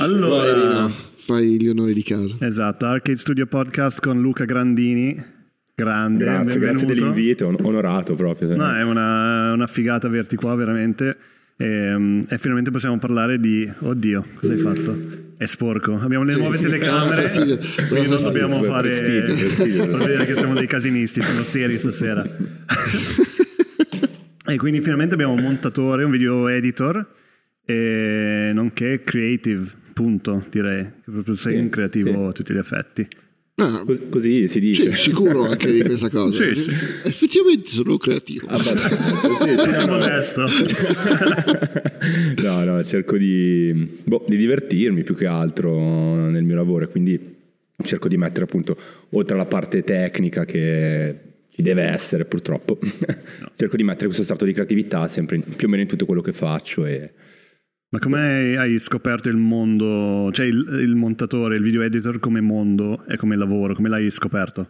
Allora, Vai, fai gli onori di casa. esatto, Arcade Studio Podcast con Luca Grandini. Grande, Grazie, grazie benvenuto. dell'invito, on- onorato proprio. No, è una, una figata averti qua veramente. E, e finalmente possiamo parlare di... Oddio, cosa hai fatto? È sporco. Abbiamo le Sì. nuove telecamere, Ah, fastidio. quindi non dobbiamo fare... prestigio. Non vedere che siamo dei casinisti, siamo seri stasera. e quindi finalmente abbiamo un montatore, un video editor, e nonché creative, punto, direi. Che proprio sei Sì, un creativo sì. a tutti gli effetti. Ah, Cos- Così si dice. sì, sicuro anche di questa cosa. Sì, sì. Effettivamente sono creativo. Abbastanza, sì, sì, Sei no, no. modesto. No, no, cerco di, boh, di divertirmi più che altro nel mio lavoro e quindi cerco di mettere appunto, oltre alla parte tecnica che ci deve essere purtroppo, cerco di mettere questo strato di creatività sempre in- più o meno in tutto quello che faccio e Ma come hai scoperto il mondo, cioè il, il montatore, il video editor come mondo e come lavoro, come l'hai scoperto?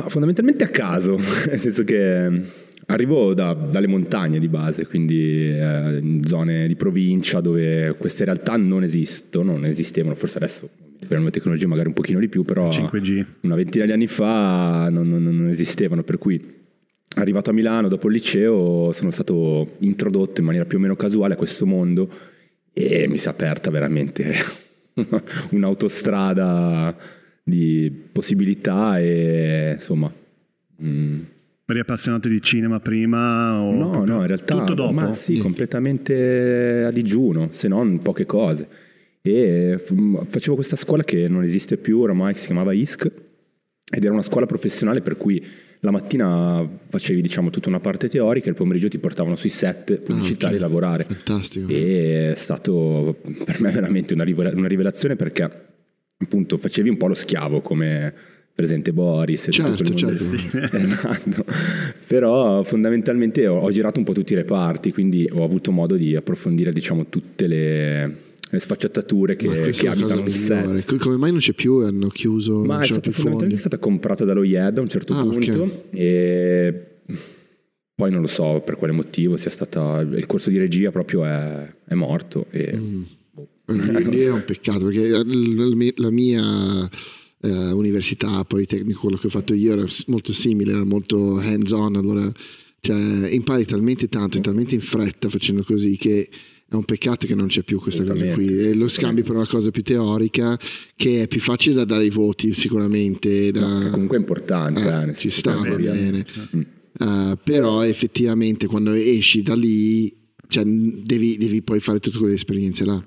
Ma fondamentalmente a caso, nel senso che mm, arrivo da- dalle montagne di base, quindi eh, in zone di provincia dove queste realtà non esistono, non esistevano, forse adesso per la nuova tecnologia magari un pochino di più, però 5G. una ventina di anni fa non, non- non esistevano, per cui arrivato a Milano dopo il liceo sono stato introdotto in maniera più o meno casuale a questo mondo e mi si è aperta veramente un'autostrada di possibilità e insomma... mm, Eri appassionato di cinema prima? O No, no, in realtà Tutto dopo? ma sì, completamente a digiuno, se non poche cose. E f- facevo questa scuola che non esiste più oramai, che si chiamava ISC, ed era una scuola professionale per cui la mattina facevi diciamo tutta una parte teorica e il pomeriggio ti portavano sui set pubblicitari ok. a lavorare. Fantastico. E è stato per me veramente una, una rivelazione perché appunto facevi un po' lo schiavo come presente Boris e tutto Certo, quel mondo certo. Esatto. Però fondamentalmente ho, ho girato un po' tutti i reparti, quindi ho avuto modo di approfondire diciamo tutte le sfaccettature che, che è abitano un set. Come mai non c'è più e hanno chiuso, Ma è stata fondamentalmente fondi? stata comprata dallo IED a un certo Ah, punto e poi non lo so per quale motivo sia stata il corso di regia proprio è, è morto e Mm. Lì, lì è un peccato perché la mia eh, università politecnico, quello che ho fatto io era molto simile, era molto hands on, allora cioè, impari talmente tanto e talmente in fretta facendo così che è un peccato che non c'è più questa cosa qui e lo scambi per una cosa più teorica che è più facile da dare i voti sicuramente da, che comunque è importante. Eh, nel ci sta, va bene. Mm. Uh, però effettivamente quando esci da lì cioè, devi, devi poi fare tutte quelle esperienze là.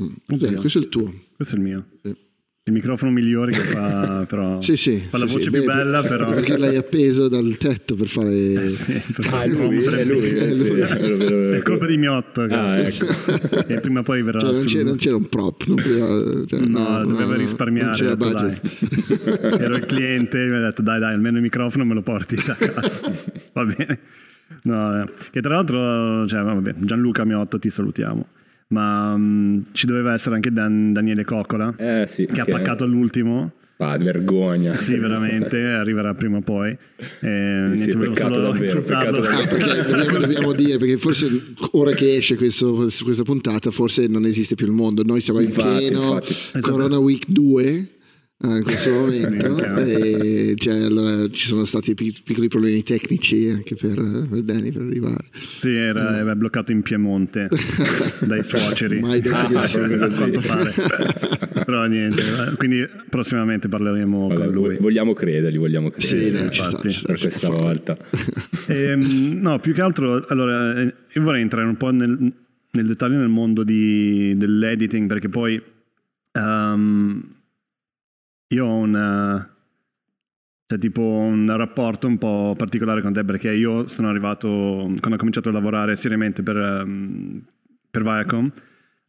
Mm. Eh, questo è il tuo. Questo è il mio. Sì. Il microfono migliore che fa, però, Sì, sì, fa la sì, voce più Beh, bella, però... Perché l'hai appeso dal tetto per fare... Eh, sì, per Ah, è lui, promo è lui, È colpa di Miotto. Ah, ecco. E prima o poi verrà Cioè, non, c'era, non c'era un prop, poteva- cioè, No, doveva no, risparmiare. detto, dai. Ero il cliente, mi ha detto dai dai, almeno il microfono me lo porti a casa. Va bene. No, eh. che tra l'altro, cioè, vabbè, Gianluca Miotto, ti salutiamo. Ma mm, ci doveva essere anche Dan- Daniele Coccola, Eh sì, che ha paccato all'ultimo. Ah, vergogna. Sì, veramente, arriverà prima o poi. Eh, Sì, niente, volevo peccato solo davvero, insultarlo. Ah, perché dobbiamo, dobbiamo dire, perché forse ora che esce questo- questa puntata, forse non esiste più il mondo. Noi siamo Infatti, in pieno infatti. Corona Week 2 eh, in questo momento. E, cioè, allora, ci sono stati pic- piccoli problemi tecnici anche per, per Danny per arrivare. Sì, era, era bloccato in Piemonte dai suoceri. Mai detto Ah, a quanto pare. Però niente, eh, quindi prossimamente parleremo Vabbè, con lui. Vogliamo credergli, vogliamo Sì, credergli dai, ci sta, infatti, ci sta, per questa fare. volta. Ehm, no, più che altro, allora, eh, io vorrei entrare un po' nel, nel dettaglio nel mondo di- dell'editing, perché poi ehm, io ho una, cioè, tipo un rapporto un po' particolare con te, perché io sono arrivato, quando ho cominciato a lavorare seriamente per, ehm, per Viacom,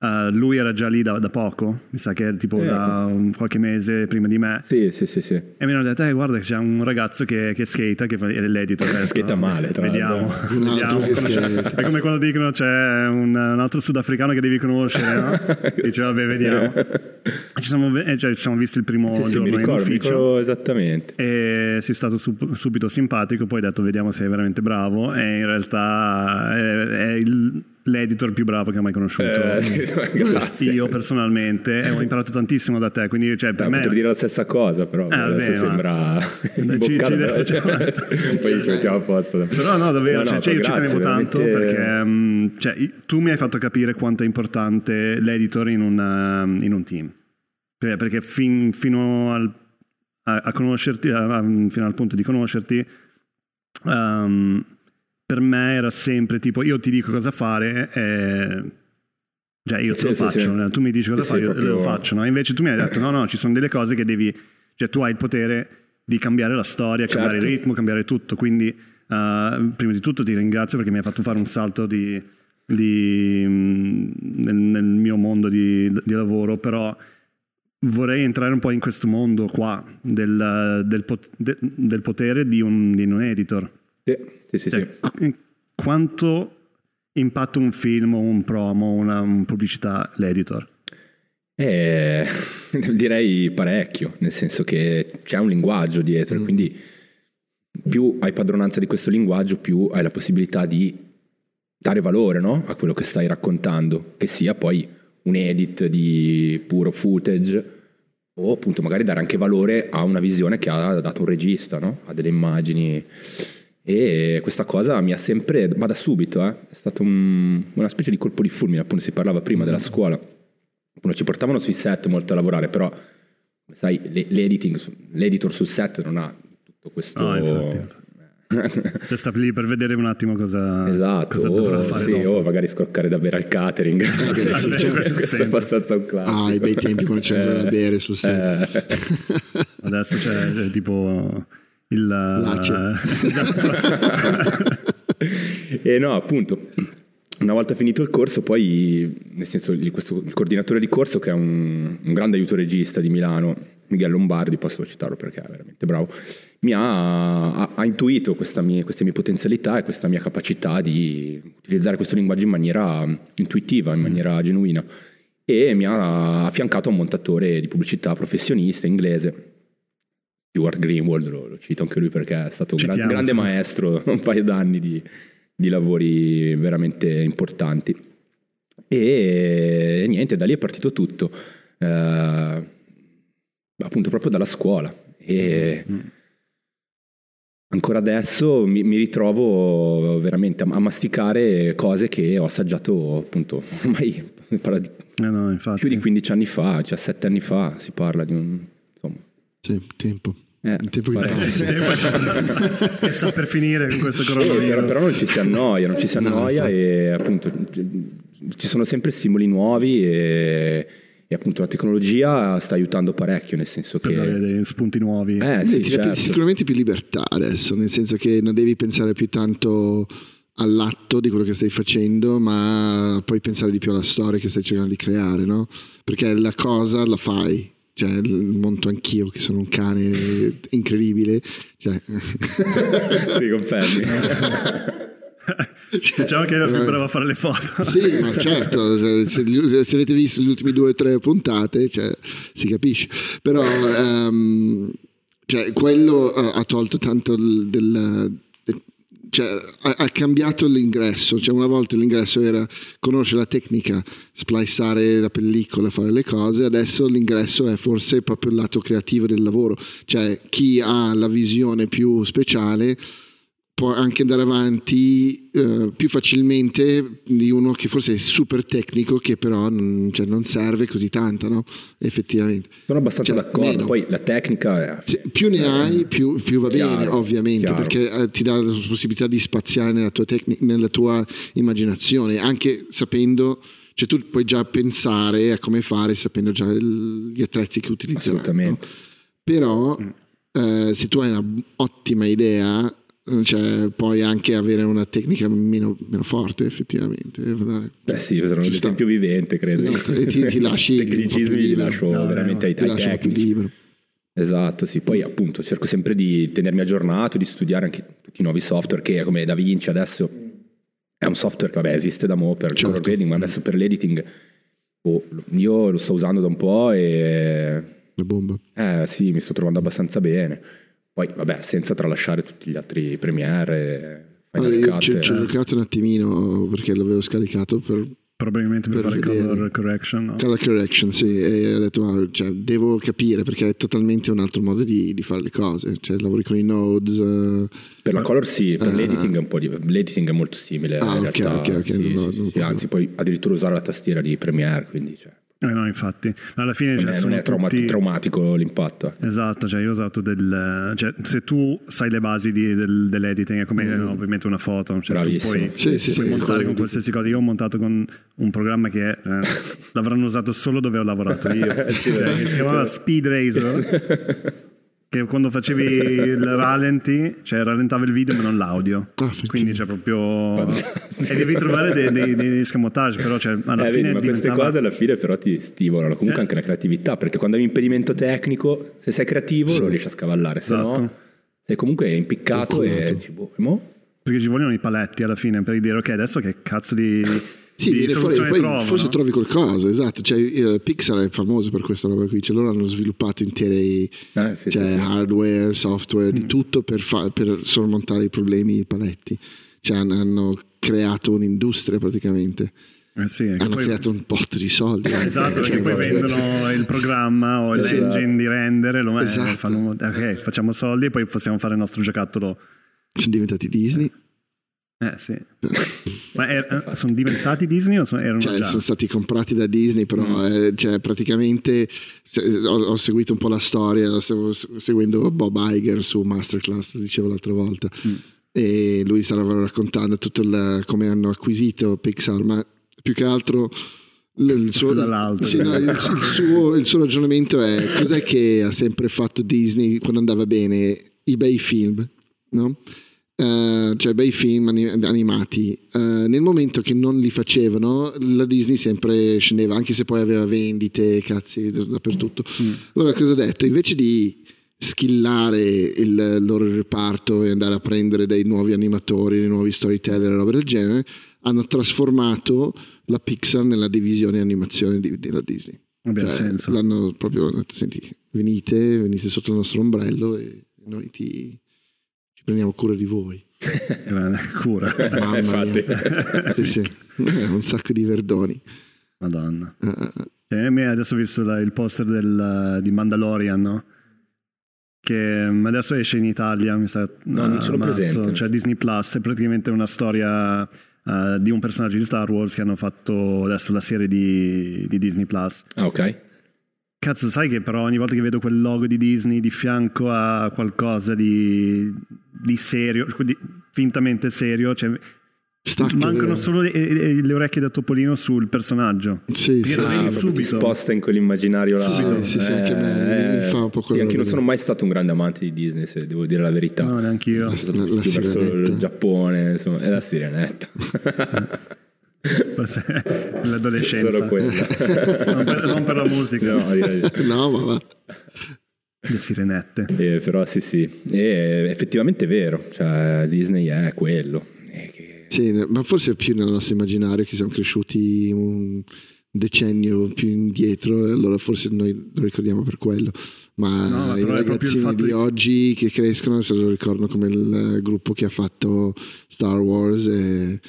eh, lui era già lì da, da poco, mi sa che tipo Eh, da un- qualche mese prima di me. Sì, sì, sì, sì. E mi hanno detto, eh, guarda c'è un ragazzo che, che skata, che fa- è l'editor. adesso. Skata male, tra Vediamo. l'altro. Un vediamo. È come quando dicono c'è un, un altro sudafricano che devi conoscere, no? Dice, vabbè, vediamo. Ci siamo, eh, cioè, ci siamo visti il primo Sì, sì, giorno mi ricordo, in ufficio. esattamente. E sei stato sub- subito simpatico, poi ho detto vediamo se è veramente bravo e in realtà è, è il- l'editor più bravo che ho mai conosciuto. Eh, grazie. Io personalmente e ho imparato tantissimo da te, quindi cioè, per Eh, me... potrei dire la stessa cosa, però Eh, adesso vabbè, sembra ci- imboccato. ci- cioè, poi ci mettiamo a posto. Però no, davvero, No, no, cioè, cioè, io ci tenevo tanto veramente- perché mm, cioè, tu mi hai fatto capire quanto è importante l'editor in, una- in un team. Perché, perché fin- fino al, a, a conoscerti, a- fino al punto di conoscerti, ehm, per me era sempre tipo io ti dico cosa fare e cioè io te Sì, lo sì, faccio, sì. tu mi dici cosa fare, io proprio- lo faccio. No? Invece tu mi hai detto no, no, ci sono delle cose che devi, cioè tu hai il potere di cambiare la storia, cambiare Certo. il ritmo, cambiare tutto. Quindi, eh, prima di tutto ti ringrazio perché mi hai fatto fare un salto di, di, mm, nel, nel mio mondo di, di lavoro, però vorrei entrare un po' in questo mondo qua del, del pot- de- del potere di un, di un editor. Sì, sì, sì. Cioè, qu- quanto impatta un film o un promo, una, una pubblicità l'editor? Eh, direi parecchio, nel senso che c'è un linguaggio dietro, e quindi più hai padronanza di questo linguaggio, più hai la possibilità di dare valore no? a quello che stai raccontando, che sia poi un edit di puro footage o appunto magari dare anche valore a una visione che ha dato un regista, no? a delle immagini. E questa cosa mi ha sempre, ma da subito, eh, è stato un- una specie di colpo di fulmine, appunto si parlava prima della scuola. Appunto, ci portavano sui set molto a lavorare, però come sai, l'editor sul set non ha tutto questo... No, infatti. Cioè, sta lì per vedere un attimo cosa, Esatto, cosa dovrà o, fare sì, o magari scoccare da bere al catering. sì. Questo è abbastanza un classico. Ah, i bei tempi quando c'era da bere sul set. Eh, Adesso c'è c'è tipo il... Lace. Esatto. e no, appunto, una volta finito il corso, poi, nel senso, il, questo- il coordinatore di corso, che è un, un grande aiuto regista di Milano, Miguel Lombardi, posso citarlo perché è veramente bravo, mi ha, ha- ha intuito mie- queste mie potenzialità e questa mia capacità di utilizzare questo linguaggio in maniera intuitiva, in maniera genuina. E mi ha affiancato a un montatore di pubblicità professionista inglese, Stuart Greenwald, lo, lo cito anche lui perché è stato un gran- grande maestro, un paio d'anni di, di lavori veramente importanti. E niente, da lì è partito tutto, eh, appunto proprio dalla scuola. E ancora adesso mi, mi ritrovo veramente a, a masticare cose che ho assaggiato appunto ormai parla di- Eh no, più di 15 anni fa, 17 anni fa, si parla di un... Sì, tempo. eh, Il tempo che. Il tempo è- che sta per finire con questo Sì, coronavirus. però, però non ci si annoia, non ci si No, annoia infatti. e appunto ci sono sempre stimoli nuovi e, e appunto la tecnologia sta aiutando parecchio, nel senso per dare che... dei spunti nuovi. Eh Sì, certo. sicuramente più libertà adesso, nel senso che non devi pensare più tanto all'atto di quello che stai facendo, ma puoi pensare di più alla storia che stai cercando di creare, no? Perché la cosa la fai. Cioè, monto anch'io che sono un cane incredibile. Cioè, sì, confermi. cioè, Diciamo che era più bravo a fare le foto. Sì, ma certo, se, se avete visto le ultime due o tre puntate, cioè, si capisce. Però ehm, cioè, quello ha, ha tolto tanto il- del... del- cioè, ha, ha cambiato l'ingresso, cioè una volta l'ingresso era conoscere la tecnica, spliceare la pellicola, fare le cose, adesso l'ingresso è forse proprio il lato creativo del lavoro, cioè chi ha la visione più speciale può anche andare avanti eh, più facilmente di uno che forse è super tecnico che però non, cioè, non serve così tanto, no? Effettivamente. Sono abbastanza Cioè, d'accordo, meno. poi la tecnica è... Sì, più ne hai, più, più va Chiaro, bene, ovviamente, chiaro. perché eh, ti dà la possibilità di spaziare nella tua, tecni- nella tua immaginazione, anche sapendo, cioè tu puoi già pensare a come fare sapendo già il- gli attrezzi che utilizzerai. Assolutamente. Però eh, se tu hai un'ottima idea, eh, cioè, puoi anche avere una tecnica meno, meno forte, effettivamente. Guardare. Beh sì, sono Ci sta. l'esempio vivente, credo. Esatto, e ti- ti lasci un tecnicismi li lascio No, veramente ai, Ti ai un tecnici. libero. Esatto, sì. Poi appunto cerco sempre di tenermi aggiornato, di studiare anche tutti i nuovi software che come DaVinci adesso è un software che vabbè, esiste da mo' per il Certo. color grading, ma adesso per l'editing oh, io lo sto usando da un po' e La bomba. eh sì, mi sto trovando abbastanza bene. Poi vabbè, senza tralasciare tutti gli altri Premiere, Allora, Final io ci, ci ho eh. giocato un attimino perché l'avevo scaricato per Probabilmente per, Per fare vedere. color correction. No? color correction, sì, e ho detto ma, cioè, devo capire perché è totalmente un altro modo di, di fare le cose, cioè lavori con i nodes, eh, Per la color sì, per Eh, l'editing è un po' di... l'editing è molto simile Ah, in ok, realtà. ok, ok, Sì, non sì, lo- sì, lo- anzi puoi addirittura usare la tastiera di Premiere, quindi cioè, Eh, no, infatti. Alla fine non cioè, è, non è trauma- tutti- traumatico l'impatto. eh. Esatto, cioè io ho usato del... Cioè, se tu sai le basi di- del- dell'editing è come eh, ovviamente una foto, cioè, tu Mm. Puoi, Sì, sì, puoi sì, montare con qualsiasi cosa. Io ho montato con un programma che eh, l'avranno usato solo dove ho lavorato io, Cioè, che si chiamava Speed Razor. Che quando facevi il rallenti, cioè rallentava il video ma non l'audio. Ah, Quindi c'è proprio. Fantastico. E devi trovare dei, dei, dei scamotage, però cioè, alla Eh, vedi, fine ma queste diventava- cose alla fine però ti stimolano comunque Eh. anche la creatività, perché quando hai un impedimento tecnico, se sei creativo lo riesci a scavallare, se no Esatto. sei comunque impiccato e dici, boh, mo? Perché ci vogliono i paletti alla fine per dire ok adesso che cazzo di, Sì, fuori, poi trovo, forse no? trovi qualcosa, esatto. Cioè, eh, Pixar è famoso per questa roba qui, cioè loro hanno sviluppato interi Eh, sì, cioè, sì, hardware, software, Mm. di tutto per, fa- per sormontare i problemi, i paletti. Cioè, hanno, creato un'industria praticamente. Eh sì, Hanno poi- creato un botto di soldi. Esatto, perché poi Esatto. vendono il programma o Esatto. l'engine di render e lo eh, Esatto. fanno, ok, facciamo soldi e poi possiamo fare il nostro giocattolo. Sono diventati Disney. Eh sì. Ma er- sono diventati Disney o sono- erano Cioè, già? sono stati comprati da Disney, però Mm. eh, cioè, praticamente cioè, ho, ho seguito un po' la storia, stavo seguendo Bob Iger su Masterclass, lo dicevo l'altra volta, Mm. e lui stava raccontando tutto il, come hanno acquisito Pixar, ma più che altro il suo, sì, no, il suo- il suo ragionamento è cos'è che ha sempre fatto Disney quando andava bene? I bei film, no? Eh, cioè bei film ani- animati. Eh, nel momento che non li facevano la Disney sempre scendeva anche se poi aveva vendite cazzi dappertutto. Allora cosa ha detto? Invece di skillare il loro reparto e andare a prendere dei nuovi animatori dei nuovi storyteller e roba del genere hanno trasformato la Pixar nella divisione animazione di- della Disney. Vabbè, Cioè, senso. l'hanno proprio detto senti venite venite sotto il nostro ombrello e noi ti ci prendiamo cura di voi cura. Mamma Infatti. mia. Sì, sì. Eh, un sacco di verdoni. Madonna. Eh, eh, eh. Eh, me adesso ho visto la- il poster del, di Mandalorian, no? Che mm, adesso esce in Italia, mi sa. No, non a ce l'ho marzo, presente. Cioè Disney Plus, è praticamente una storia eh, di un personaggio di Star Wars che hanno fatto adesso la serie di, di Disney Plus. Ah, ok. Cazzo, sai che però ogni volta che vedo quel logo di Disney di fianco a qualcosa di, di serio, di- fintamente serio, cioè, mancano vero? solo le, le- le orecchie da topolino sul personaggio. Sì, sì, Ah, subito. sposta in quell'immaginario là. Sì, sì, sì, anche me mi- mi fa un po' Sì, anche io non sono mai stato un grande amante di Disney, se devo dire la verità. No, neanche io. La, Sono la, stato la più verso il Giappone, insomma, è la sirenetta. L'adolescenza. Solo quella. non, per, non per la musica, No, direi No, ma va. le sirenette. Eh, però sì, sì, e effettivamente è vero, cioè Disney è quello. E che- Sì, ma forse è più nel nostro immaginario che siamo cresciuti un decennio più indietro e allora forse noi lo ricordiamo per quello. Ma No, i è ragazzini di di- oggi che crescono se lo ricordano come il gruppo che ha fatto Star Wars e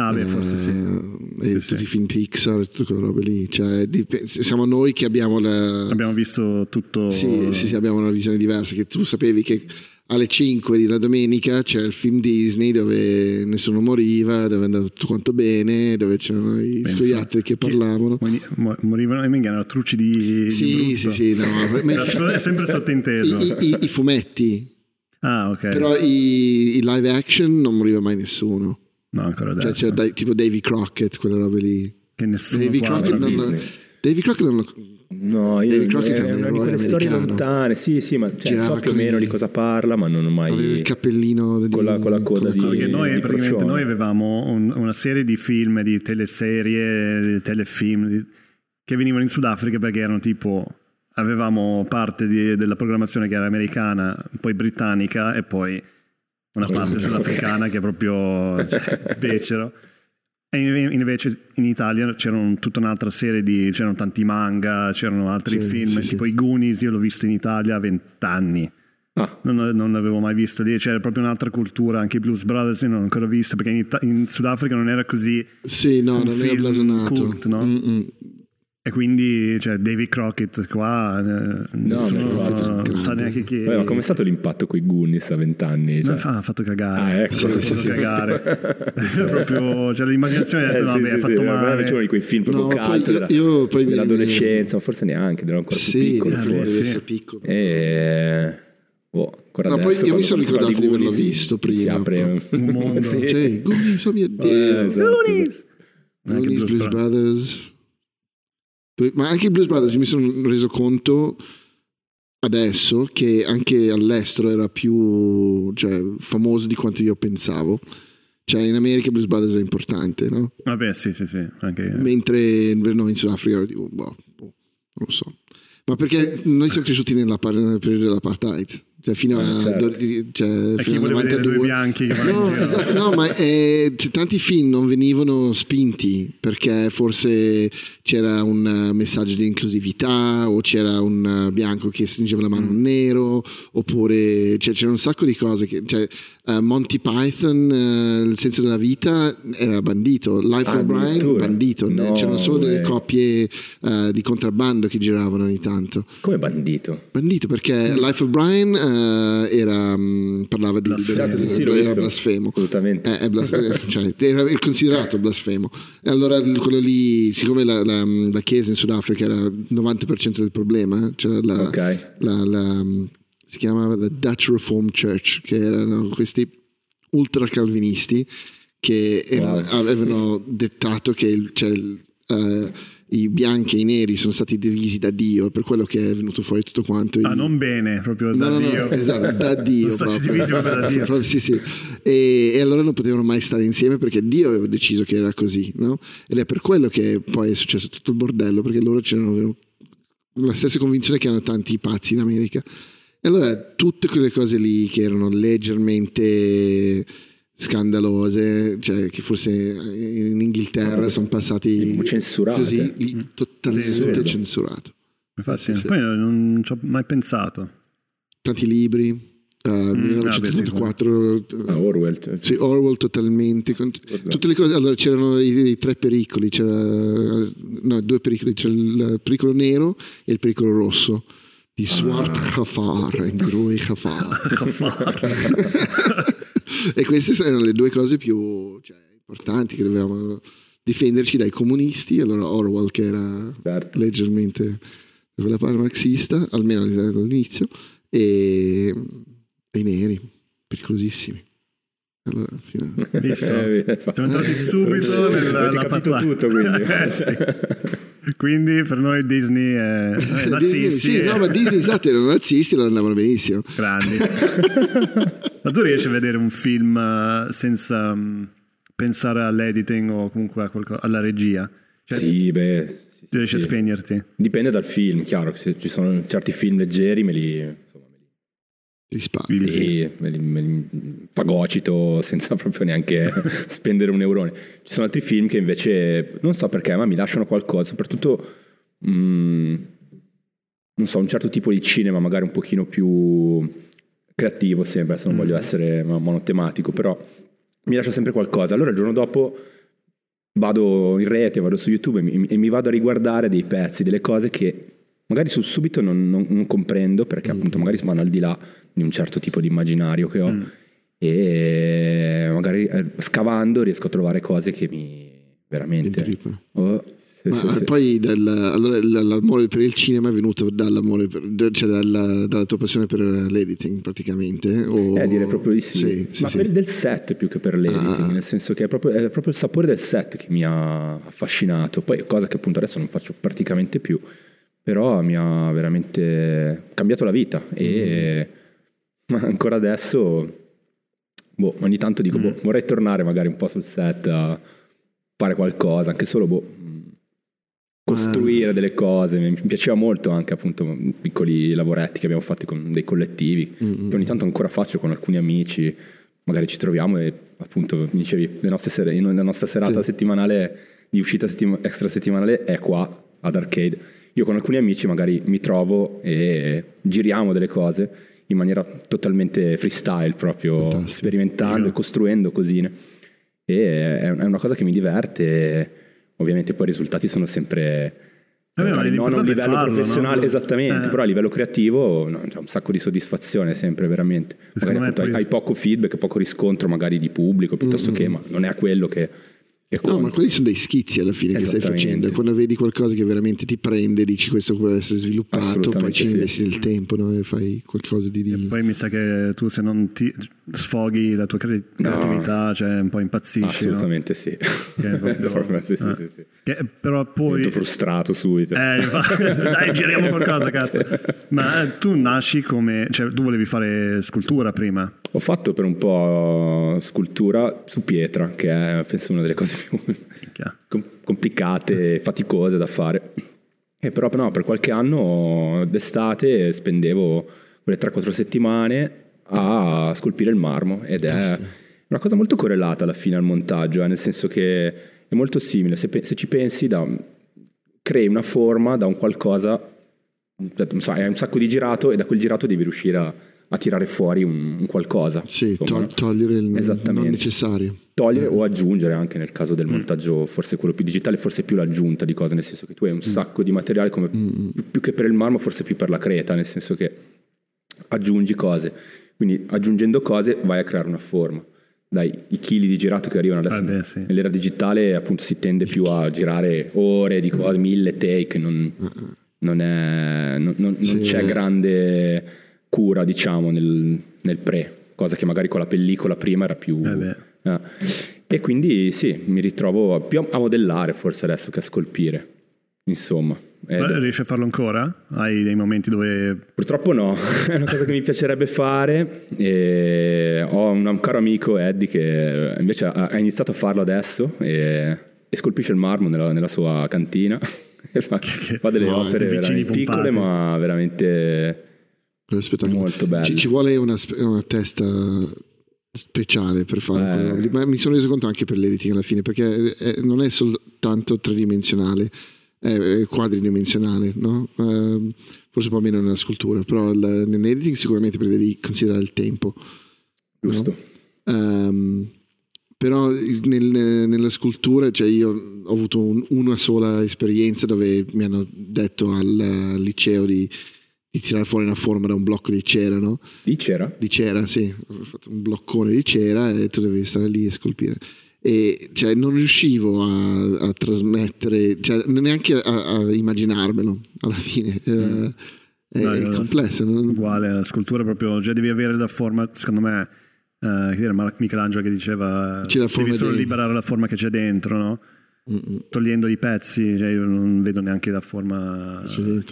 Ah, beh, forse sì. eh, e Sì, tutti sì. i film Pixar e tutte quelle robe lì. Cioè, siamo noi che abbiamo la. Abbiamo visto tutto. Sì, sì, sì, abbiamo una visione diversa. Che tu sapevi che alle 5 di la domenica c'era il film Disney dove nessuno moriva, dove andava tutto quanto bene, dove c'erano i scoiattoli che parlavano. Mori- mo- Morivano e minchia, erano truci di. di Sì, brutto. sì, sì, no, ma- è sempre sottinteso. I, i- i fumetti, Ah, ok. però i, i live action non moriva mai nessuno. No, ancora Cioè, adesso. c'era dai- tipo Davy Crockett, quelle robe lì. che nessuno Davy Crockett, non. Disney. Davy Crockett non lo, No, io David Crockett è è un una di quelle storie lontane, sì, sì, ma cioè, so più o con meno di cosa parla, ma non ho mai... aveva il cappellino di- con la- con la coda di- Perché noi, di praticamente noi avevamo un- una serie di film, di teleserie, di telefilm di- che venivano in Sudafrica perché erano tipo avevamo parte di- della programmazione che era americana, poi britannica e poi una parte sudafricana che è proprio cioè, becero. E in- invece in Italia c'erano tutta un'altra serie di c'erano tanti manga, c'erano altri Sì, film, sì, sì. tipo i Goonies, io l'ho visto in Italia a vent'anni. Ah, Non, non l'avevo mai visto lì, c'era proprio un'altra cultura, anche i Blues Brothers io non l'ho ancora visto perché in, Ita- in Sudafrica non era così Sì, no, non era blasonato. cult, no? E quindi cioè David Crockett qua eh, nessuno infatti, non sa neanche chi Vabbè, ma com'è stato l'impatto con i Goonies a vent'anni? Cioè, No, fa- ha fatto cagare Ah, ecco. ha fatto cagare proprio cioè, l'immaginazione ha Eh, detto sì, vabbè sì, ha sì, fatto me male piacevano di quei film proprio No, poi della- io- poi mi- dell'adolescenza, o forse neanche, ero ancora più Sì, piccolo. devi forse. sì. essere piccolo. E... Boh, ancora No, poi adesso io mi sono si ricordato di averlo visto Si prima, apre un, mondo. Sì. Cioè, Goonies, mio Dio. Eh. Goonies! Goonies, Blues Brothers. Ma anche i Blues Brothers mi sono reso conto adesso che anche all'estero era più cioè, famoso di quanto io pensavo. Cioè in America Blues Brothers è importante, no? vabbè sì sì sì anche Mentre no, in Sudafrica tipo, boh, boh, non lo so. Ma perché noi siamo cresciuti nella nel periodo dell'apartheid. Cioè fino a, Eh, certo. cioè, chi fino due 92. bianchi che No, esatto, no, ma eh, tanti film non venivano spinti perché forse c'era un messaggio di inclusività o c'era un bianco che stringeva la mano a un nero oppure cioè, c'era un sacco di cose che, cioè, eh, Monty Python eh, il senso della vita era bandito. Life of Brian bandito. No c'erano solo delle coppie eh, di contrabbando che giravano ogni tanto. Come bandito? bandito perché Life of Brian eh, era, mh, parlava di Blasfemo. Sì, l'ho era blasfemo. Assolutamente. Eh, è blas- eh, cioè, era considerato blasfemo. E allora quello lì siccome la, la- la chiesa in Sudafrica era il 90% del problema c'era la, Ok. la- la- si chiamava la Dutch Reformed Church che erano questi ultra calvinisti che erano- Wow. avevano dettato che il- cioè, eh, i bianchi e i neri sono stati divisi da Dio per quello che è venuto fuori tutto quanto ah non bene proprio da No, no, no, Dio esatto, da Dio Sono stati divisi proprio da Dio. Sì, sì. E, e allora non potevano mai stare insieme perché Dio aveva deciso che era così, no? Ed è per quello che poi è successo tutto il bordello, perché loro c'erano la stessa convinzione che erano tanti pazzi in America. E allora tutte quelle cose lì che erano leggermente scandalose, cioè che forse in Inghilterra sono passati Censurate. così, lì, totalmente censurato. infatti Sì, sì. poi non ci ho mai pensato tanti libri, uh, Mm, 1984, Ah, Orwell. cioè, sì, Orwell totalmente, con- tutte le cose, allora c'erano i, i tre pericoli, c'era, no, due pericoli, c'era il pericolo nero e il pericolo rosso. Di Swart Khafar e Groi Khafar. e queste erano le due cose più cioè, importanti che dovevamo difenderci dai comunisti. Allora Orwell che era Certo. leggermente da quella parte marxista, almeno all'inizio, e, e i neri, pericolosissimi. Allora, fino a- Visto? Eh, siamo entrati subito nella avete la capito patla- tutto, quindi. Eh, sì. quindi per noi Disney è, è Disney, nazisti sì, no, ma Disney, esatto, erano nazisti, loro andavano benissimo. grandi ma tu riesci a vedere un film eh, senza mm, pensare all'editing o comunque a qualcosa, alla regia cioè, Sì, beh. sì, sì, riesci a spegnerti Dipende dal film, chiaro. Se ci sono certi film leggeri, me li, Quindi sì. Fagocito senza proprio neanche spendere un eurone. Ci sono altri film che invece non so perché, ma mi lasciano qualcosa, soprattutto mm, non so, un certo tipo di cinema, magari un pochino più creativo sempre, adesso non voglio essere mo- monotematico, però mi lascia sempre qualcosa. Allora il giorno dopo vado in rete, vado su YouTube e mi, e mi vado a riguardare dei pezzi, delle cose che magari sul subito non, non- non comprendo perché appunto magari vanno al di là di un certo tipo di immaginario che ho e magari eh, scavando riesco a trovare cose che mi veramente. Oh, sì, Ma sì, sì. poi dal- allora, l'amore per il cinema è venuto dall'amore per- cioè dalla, dalla tua passione per l'editing praticamente o... Eh, direi proprio di sì. sì, sì, Ma sì. per del set più che per l'editing, Ah. nel senso che è proprio, è proprio il sapore del set che mi ha affascinato. Poi, cosa che appunto adesso non faccio praticamente più, però mi ha veramente cambiato la vita. E ma ancora adesso, boh, ogni tanto dico, boh, vorrei tornare magari un po' sul set a fare qualcosa, anche solo, boh, costruire delle cose. Mi piaceva molto anche appunto piccoli lavoretti che abbiamo fatto con dei collettivi, che ogni tanto ancora faccio con alcuni amici. Magari ci troviamo e appunto mi dicevi, le nostre sere- in- la nostra serata settimanale di uscita settima- extra settimanale è qua ad Arcade. Io con alcuni amici magari mi trovo e giriamo delle cose in maniera totalmente freestyle, proprio Fantastico. sperimentando e costruendo cosine. E è una cosa che mi diverte. Ovviamente poi i risultati sono sempre Eh magari non a un livello farlo, professionale, no? esattamente, Eh. però a livello creativo no, c'è un sacco di soddisfazione sempre, veramente. Magari appunto hai, hai poco feedback, poco riscontro magari di pubblico, piuttosto che, ma non è a quello che No, ma quelli sono dei schizzi alla fine che stai facendo. Quando vedi qualcosa che veramente ti prende, dici questo può essere sviluppato, poi ci sì. investi del tempo no? e fai qualcosa di... di- Poi mi sa che tu se non ti sfoghi la tua cre- creatività, cioè un po' impazzisci. no? Assolutamente sì. Che è proprio- sì, sì, eh. sì, sì. Che- però poi... Divento frustrato subito. Eh, dai, giriamo qualcosa, cazzo. Ma eh, tu nasci come... Cioè, tu volevi fare scultura prima. Ho fatto per un po' scultura su pietra, che è penso una delle cose complicate faticose da fare. E però no, per qualche anno d'estate spendevo quelle 3-4 settimane a scolpire il marmo ed è una cosa molto correlata alla fine al montaggio, eh, nel senso che è molto simile, se, se ci pensi da, crei una forma da un qualcosa, cioè, so, hai un sacco di girato e da quel girato devi riuscire a, a tirare fuori un, un qualcosa. Sì, insomma, togliere il non necessario. togliere o aggiungere anche nel caso del montaggio forse quello più digitale forse più l'aggiunta di cose nel senso che tu hai un sacco di materiale come più, più che per il marmo forse più per la creta nel senso che aggiungi cose. Quindi aggiungendo cose vai a creare una forma. Dai i chili di girato che arrivano adesso Eh beh, sì. nell'era digitale appunto si tende più a girare ore di cose mille take non, non, è, non, non- non Sì, c'è eh. grande cura diciamo nel, nel pre cosa che magari con la pellicola prima era più Eh. Ah. E quindi sì, mi ritrovo più a modellare forse adesso che a scolpire. Insomma, Ed- riesci a farlo ancora? Hai dei momenti dove... purtroppo no, è una cosa che mi piacerebbe fare. E ho un, caro amico Eddie che invece ha, iniziato a farlo adesso e, e scolpisce il marmo nella, nella sua cantina. Fa, fa delle no, opere piccole ma veramente Quello spettacolo. Molto bello. Ci, ci vuole una, una testa speciale per fare Eh. ma mi sono reso conto anche per l'editing alla fine perché eh, non è soltanto tridimensionale è è quadridimensionale no? Ehm, forse un po' meno nella scultura però il- nell'editing sicuramente perché devi considerare il tempo giusto. Ehm, però nel- nella scultura, cioè io ho avuto un- una sola esperienza dove mi hanno detto al eh, liceo di, di tirare fuori una forma da un blocco di cera, no? Lì c'era? Di cera, sì, ho fatto un bloccone di cera e tu dovevi stare lì e scolpire. E cioè, non riuscivo a, a trasmettere, cioè, neanche a, a immaginarmelo alla fine. Era, è, No, è complesso. non- Uguale, la scultura proprio, cioè devi avere la forma, secondo me, eh, che era Mar- Michelangelo che diceva, C'è devi solo dentro. liberare la forma che c'è dentro, no? Togliendo i pezzi, cioè io non vedo neanche la forma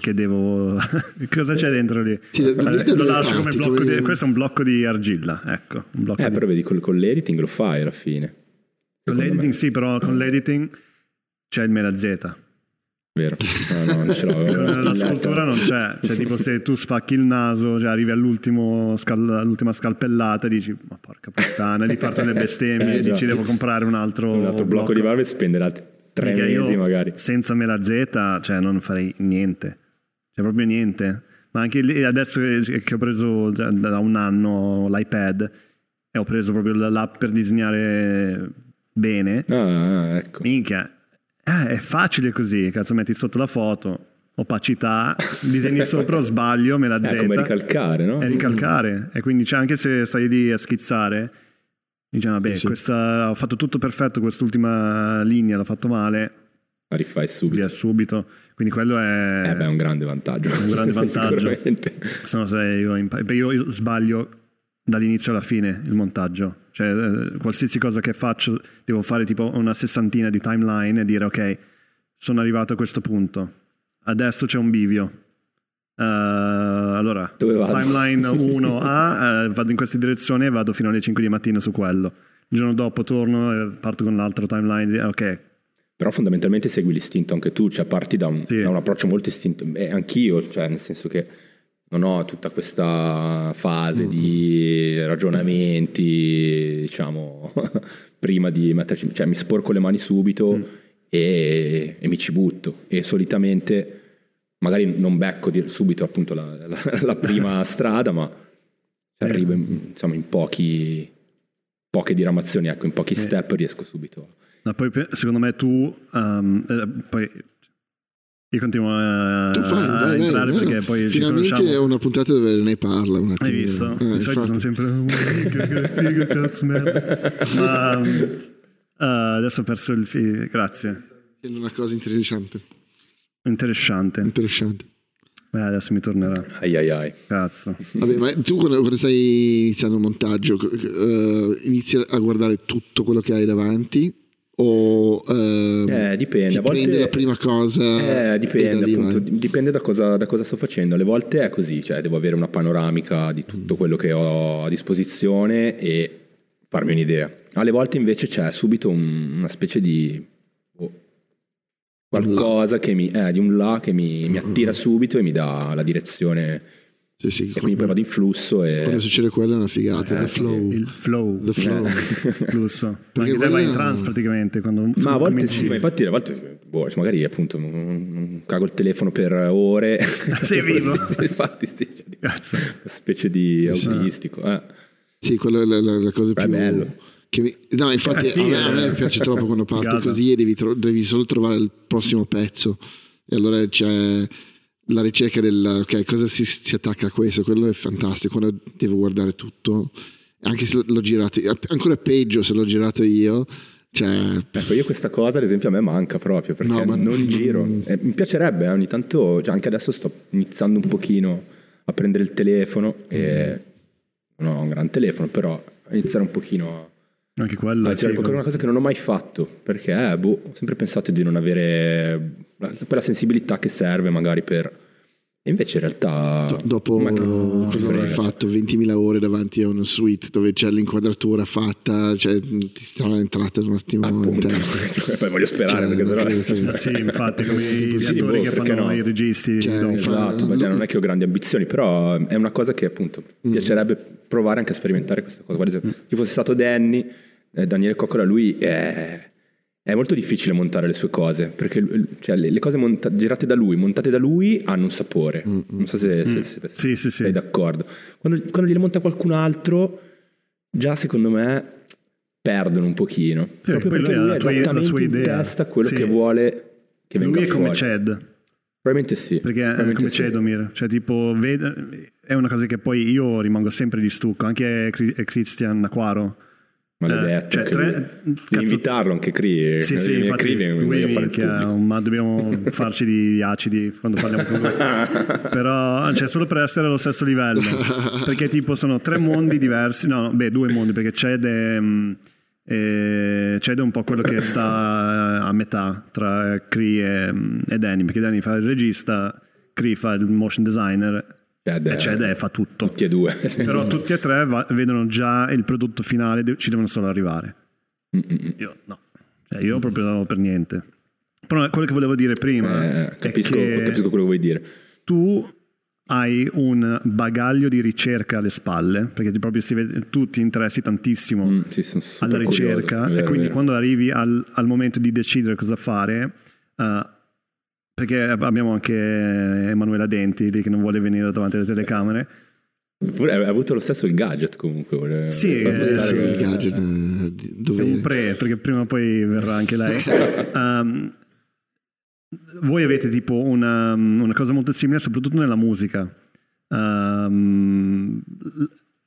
che devo... Cosa c'è dentro lì? Sì, Eh, lo lascio come parti, blocco come- di... Questo è un blocco di argilla, ecco. Un blocco Eh, di- però vedi, con, con l'editing lo fai alla fine. Con l'editing me. sì, però con l'editing c'è il mela Z. Vero? No, no, non ce l'ho. La scultura non c'è, cioè tipo se tu spacchi il naso, cioè arrivi all'ultimo scal- all'ultima scalpellata e dici ma porca puttana, lì partono le bestemmie Eh, e dici devo comprare un altro, Un altro blocco di Marvel spenderà tre Mica mesi io magari. Senza mela Z, cioè non farei niente, cioè proprio niente. Ma anche lì adesso che ho preso da da un anno l'iPad e ho preso proprio l'app per disegnare bene, Ah, ecco. Minchia, eh, è facile così, cazzo metti sotto la foto, opacità, disegni sopra, sbaglio, me la Z. È come ricalcare, no? È ricalcare. E quindi c'è anche se stai lì a schizzare, dici, vabbè, Sì, questa, ho fatto tutto perfetto, quest'ultima linea l'ho fatto male, La rifai subito. via subito. Quindi quello è... Eh beh, è un grande vantaggio. Un grande vantaggio. Sicuramente. Se no sei io, impa- beh, io sbaglio dall'inizio alla fine il montaggio. Cioè, eh, qualsiasi cosa che faccio, devo fare tipo una sessantina di timeline e dire ok, sono arrivato a questo punto. Adesso c'è un bivio. Eh, allora, timeline 1A, eh, vado in questa direzione e vado fino alle 5 di mattina su quello. Il giorno dopo torno e parto con l'altro timeline. Ok, Però fondamentalmente segui l'istinto anche tu, cioè parti da un, Sì. da un approccio molto istinto. E anch'io, cioè nel senso che non ho tutta questa fase Mm. di ragionamenti, diciamo, prima di metterci, cioè mi sporco le mani subito Mm. e, e mi ci butto. E solitamente magari non becco subito appunto la, la- la prima strada, ma arrivo in, insomma in pochi, poche diramazioni, ecco, in pochi step riesco subito. No, poi secondo me tu, um, eh, poi io continuo a, fai, a vai, entrare vai, perché vai. poi ci Finalmente è una puntata dove ne parla un attimo. Hai visto? Eh, Di solito sono sempre "Oh, che figo, cazzo, merda. Ma um, eh, adesso ho perso il filo. Grazie. È una cosa interessante. Interessante. interessante. Eh, adesso mi tornerà. Ai ai ai. Cazzo. Vabbè, ma tu quando, quando stai iniziando il montaggio, eh, inizi a guardare tutto quello che hai davanti o eh, Eh, dipende, a volte- la prima cosa Eh, dipende, da appunto, dipende da cosa, da cosa sto facendo. Alle volte è così, cioè devo avere una panoramica di tutto quello che ho a disposizione e farmi un'idea. Alle volte invece c'è subito un- una specie di oh, qualcosa che mi, eh, di un là che mi, mi attira subito e mi dà la direzione Sì, sì, e quindi poi vado in flusso quando e succede quello è una figata, Eh, the sì. flow. Il flow. The flow. Flusso. Ma Perché anche te vai in quella- trance praticamente. Quando Ma a volte cominci- sì, ma infatti a volte boh, magari appunto non- cago il telefono per ore. Sei vivo? Sì, infatti sì, cioè, di- Cazzo. una specie di autistico. eh. Sì, quella è la, la- la cosa Beh, più... bello. Che mi- no, infatti Eh sì, a, me, a me eh. piace troppo quando parti Figata. così e devi, tro- devi solo trovare il prossimo pezzo. E allora c'è la ricerca del ok, cosa si, si attacca a questo, quello è fantastico. Quando devo guardare tutto, anche se l'ho girato, ancora peggio se l'ho girato io. Cioè, Ecco, io questa cosa ad esempio a me manca proprio perché No, ma- non giro. Eh, mi piacerebbe, eh, ogni tanto, cioè, anche adesso sto iniziando un pochino a prendere il telefono e non ho un gran telefono, però iniziare un pochino a Anche quello. Ah, è c'era figo. una cosa che non ho mai fatto perché eh, boh, ho sempre pensato di non avere la- quella sensibilità che serve magari per e invece in realtà do- dopo ma- cosa avrai fatto? 20.000 ore davanti a una suite dove c'è l'inquadratura fatta, cioè, ti sarà entrata un attimo in appunto testa. poi voglio sperare Cioè, perché sennò che- Sì, infatti, come gli Sì, attori boh, che fanno no? i registi. Cioè, dopo. esatto ma già non è che ho grandi ambizioni però è una cosa che appunto Mm. piacerebbe provare anche a sperimentare questa cosa Guarda, se ci fosse stato Danny eh, Daniele Coccola lui è, è molto difficile montare le sue cose perché lui- cioè, le, le cose monta- girate da lui montate da lui hanno un sapore non so se, se- se- Mm, Sì, sì, sì. sei d'accordo quando, quando gliele monta qualcun altro già secondo me perdono un pochino proprio poi perché lui ha lui esattamente sua in idea. testa quello Sì. che vuole che venga Lui è come fuori Chad. probabilmente sì Perché è probabilmente come sì. Cedomir, cioè tipo vede- è una cosa che poi io rimango sempre di stucco, anche Christian Acquaro. Maledetto. Eh, cioè, anche tre- cazzo- invitarlo anche Cri. Sì, sì, mi infatti scrivi e mi lui minchia, ma dobbiamo farci di acidi quando parliamo con lui. Però, cioè, solo per essere allo stesso livello. Perché tipo sono tre mondi diversi, no, no, beh, due mondi, perché Ced è, mm, è, Ced è un po' quello che sta a metà tra Cree e, mm, e Danny, perché Danny fa il regista, Cree fa il motion designer Ced e Ced fa tutto. Tutti e due. Però tutti e tre va- vedono già il prodotto finale, de- ci devono solo arrivare. Io no, cioè, io proprio per niente. Però quello che volevo dire prima Eh, capisco, capisco quello che vuoi dire. tu hai un bagaglio di ricerca alle spalle, perché proprio si vede, tu ti interessi tantissimo Mm, sì, alla curioso, ricerca è vero, e quindi vero. quando arrivi al, al momento di decidere cosa fare, eh, perché abbiamo anche Emanuela Denti lì che non vuole venire davanti alle telecamere, Pure hai avuto lo stesso il gadget comunque. Sì, eh, Eh, sì, il gadget eh, di- È un pre, perché prima o poi verrà anche lei. Um, voi avete tipo una, una cosa molto simile, soprattutto nella musica. Um,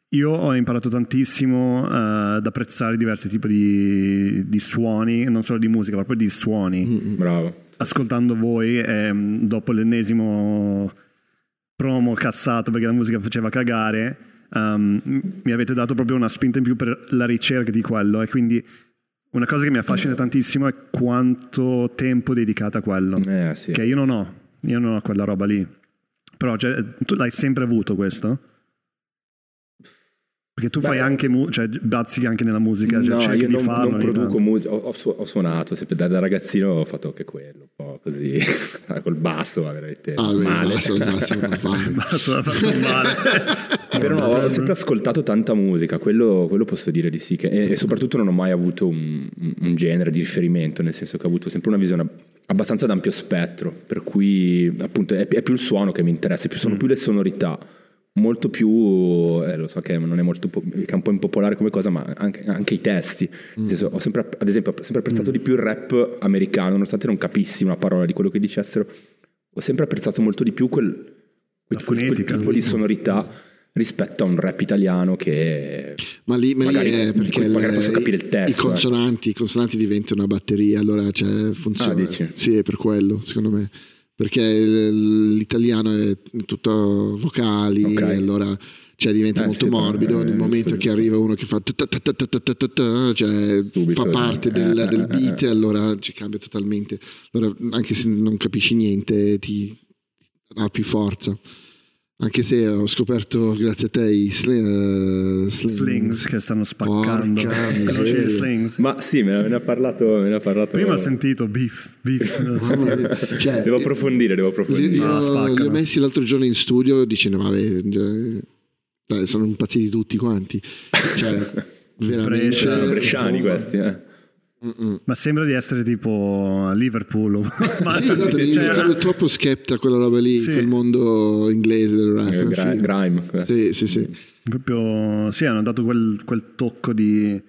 io ho imparato tantissimo uh, ad apprezzare diversi tipi di, di suoni, non solo di musica, ma proprio di suoni. Bravo. Ascoltando voi, ehm, dopo l'ennesimo promo cassato perché la musica faceva cagare, um, mi avete dato proprio una spinta in più per la ricerca di quello. E quindi una cosa che mi affascina tantissimo è quanto tempo dedicato a quello. Eh, sì. Che io non ho, io non ho quella roba lì. Però cioè, tu l'hai sempre avuto questo? Perché tu Beh, fai anche, mu- cioè bazzichi anche nella musica, cioè no, cerchi io di non, farlo. non produco musica, ho, ho su- ho suonato, sempre da, da ragazzino ho fatto anche quello, un po' così, col basso, ma veramente Ah, male. fare. Basta da far male. Però no, ho sempre ascoltato tanta musica, quello, quello posso dire di sì, che- e, e soprattutto non ho mai avuto un, un genere di riferimento, nel senso che ho avuto sempre una visione abbastanza d'ampio spettro, per cui appunto è, è più il suono che mi interessa, più, sono più le sonorità, molto più, eh, lo so che non è molto po- che è un po' impopolare come cosa, ma anche, anche i testi. Nel senso, ho sempre, ad esempio, ho sempre apprezzato di più il rap americano, nonostante non capissi una parola di quello che dicessero, ho sempre apprezzato molto di più quel, quel, quel- quel fonetica. tipo di sonorità rispetto a un rap italiano che Ma lì, ma lì Magari- è perché cui magari il- posso capire il testo, i consonanti, i consonanti diventano una batteria, allora cioè, funziona. Ah, dici? Sì, è per quello, secondo me perché l'italiano è tutto vocali okay. e allora cioè, diventa eh, molto sì, morbido eh, nel momento che arriva uno che fa cioè fa parte del, del beat e allora ci cambia totalmente. Allora anche se non capisci niente ti ha più forza. Anche se ho scoperto grazie a te i sli- eh, sling- Slings che stanno spaccando. Slings? Ma sì, me ne, ha parlato. Me ne ha parlato Prima ho sentito beef, beef. Cioè, Devo approfondire, devo li, approfondire. li ho, No, spaccano. li ho messi l'altro giorno in studio dicendo vabbè sono impazziti tutti quanti cioè veramente Brescia. Sono bresciani questi, eh. Ma sembra di essere tipo a Liverpool. sì esatto mi cioè, ricordo troppo skepta quella roba lì Sì. quel mondo inglese del rap Eh, gra- grime. eh. sì sì sì proprio sì, hanno dato quel, quel tocco di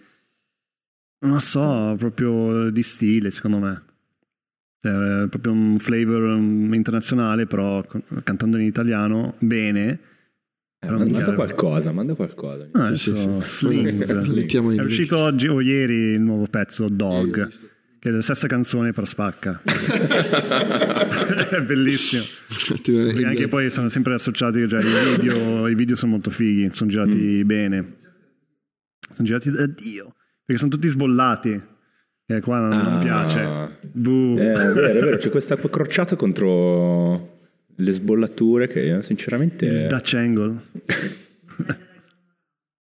non lo so, proprio di stile, secondo me. Cioè, è proprio un flavor internazionale, però cantando in italiano bene. Eh, manda, qualcosa, manda qualcosa. Ah, adesso sì, sì. Slings. In È uscito oggi o ieri il nuovo pezzo Dog, che è la stessa canzone però spacca. è bellissimo. Perché anche poi sono sempre associati, cioè i video, i video sono molto fighi, sono girati bene. Sono girati da Dio, perché sono tutti sbollati. E qua non, non Ah. piace. Buh. Eh, è vero, è vero, c'è questa crociata contro le sbollature che io Il sinceramente... Dutch Angle.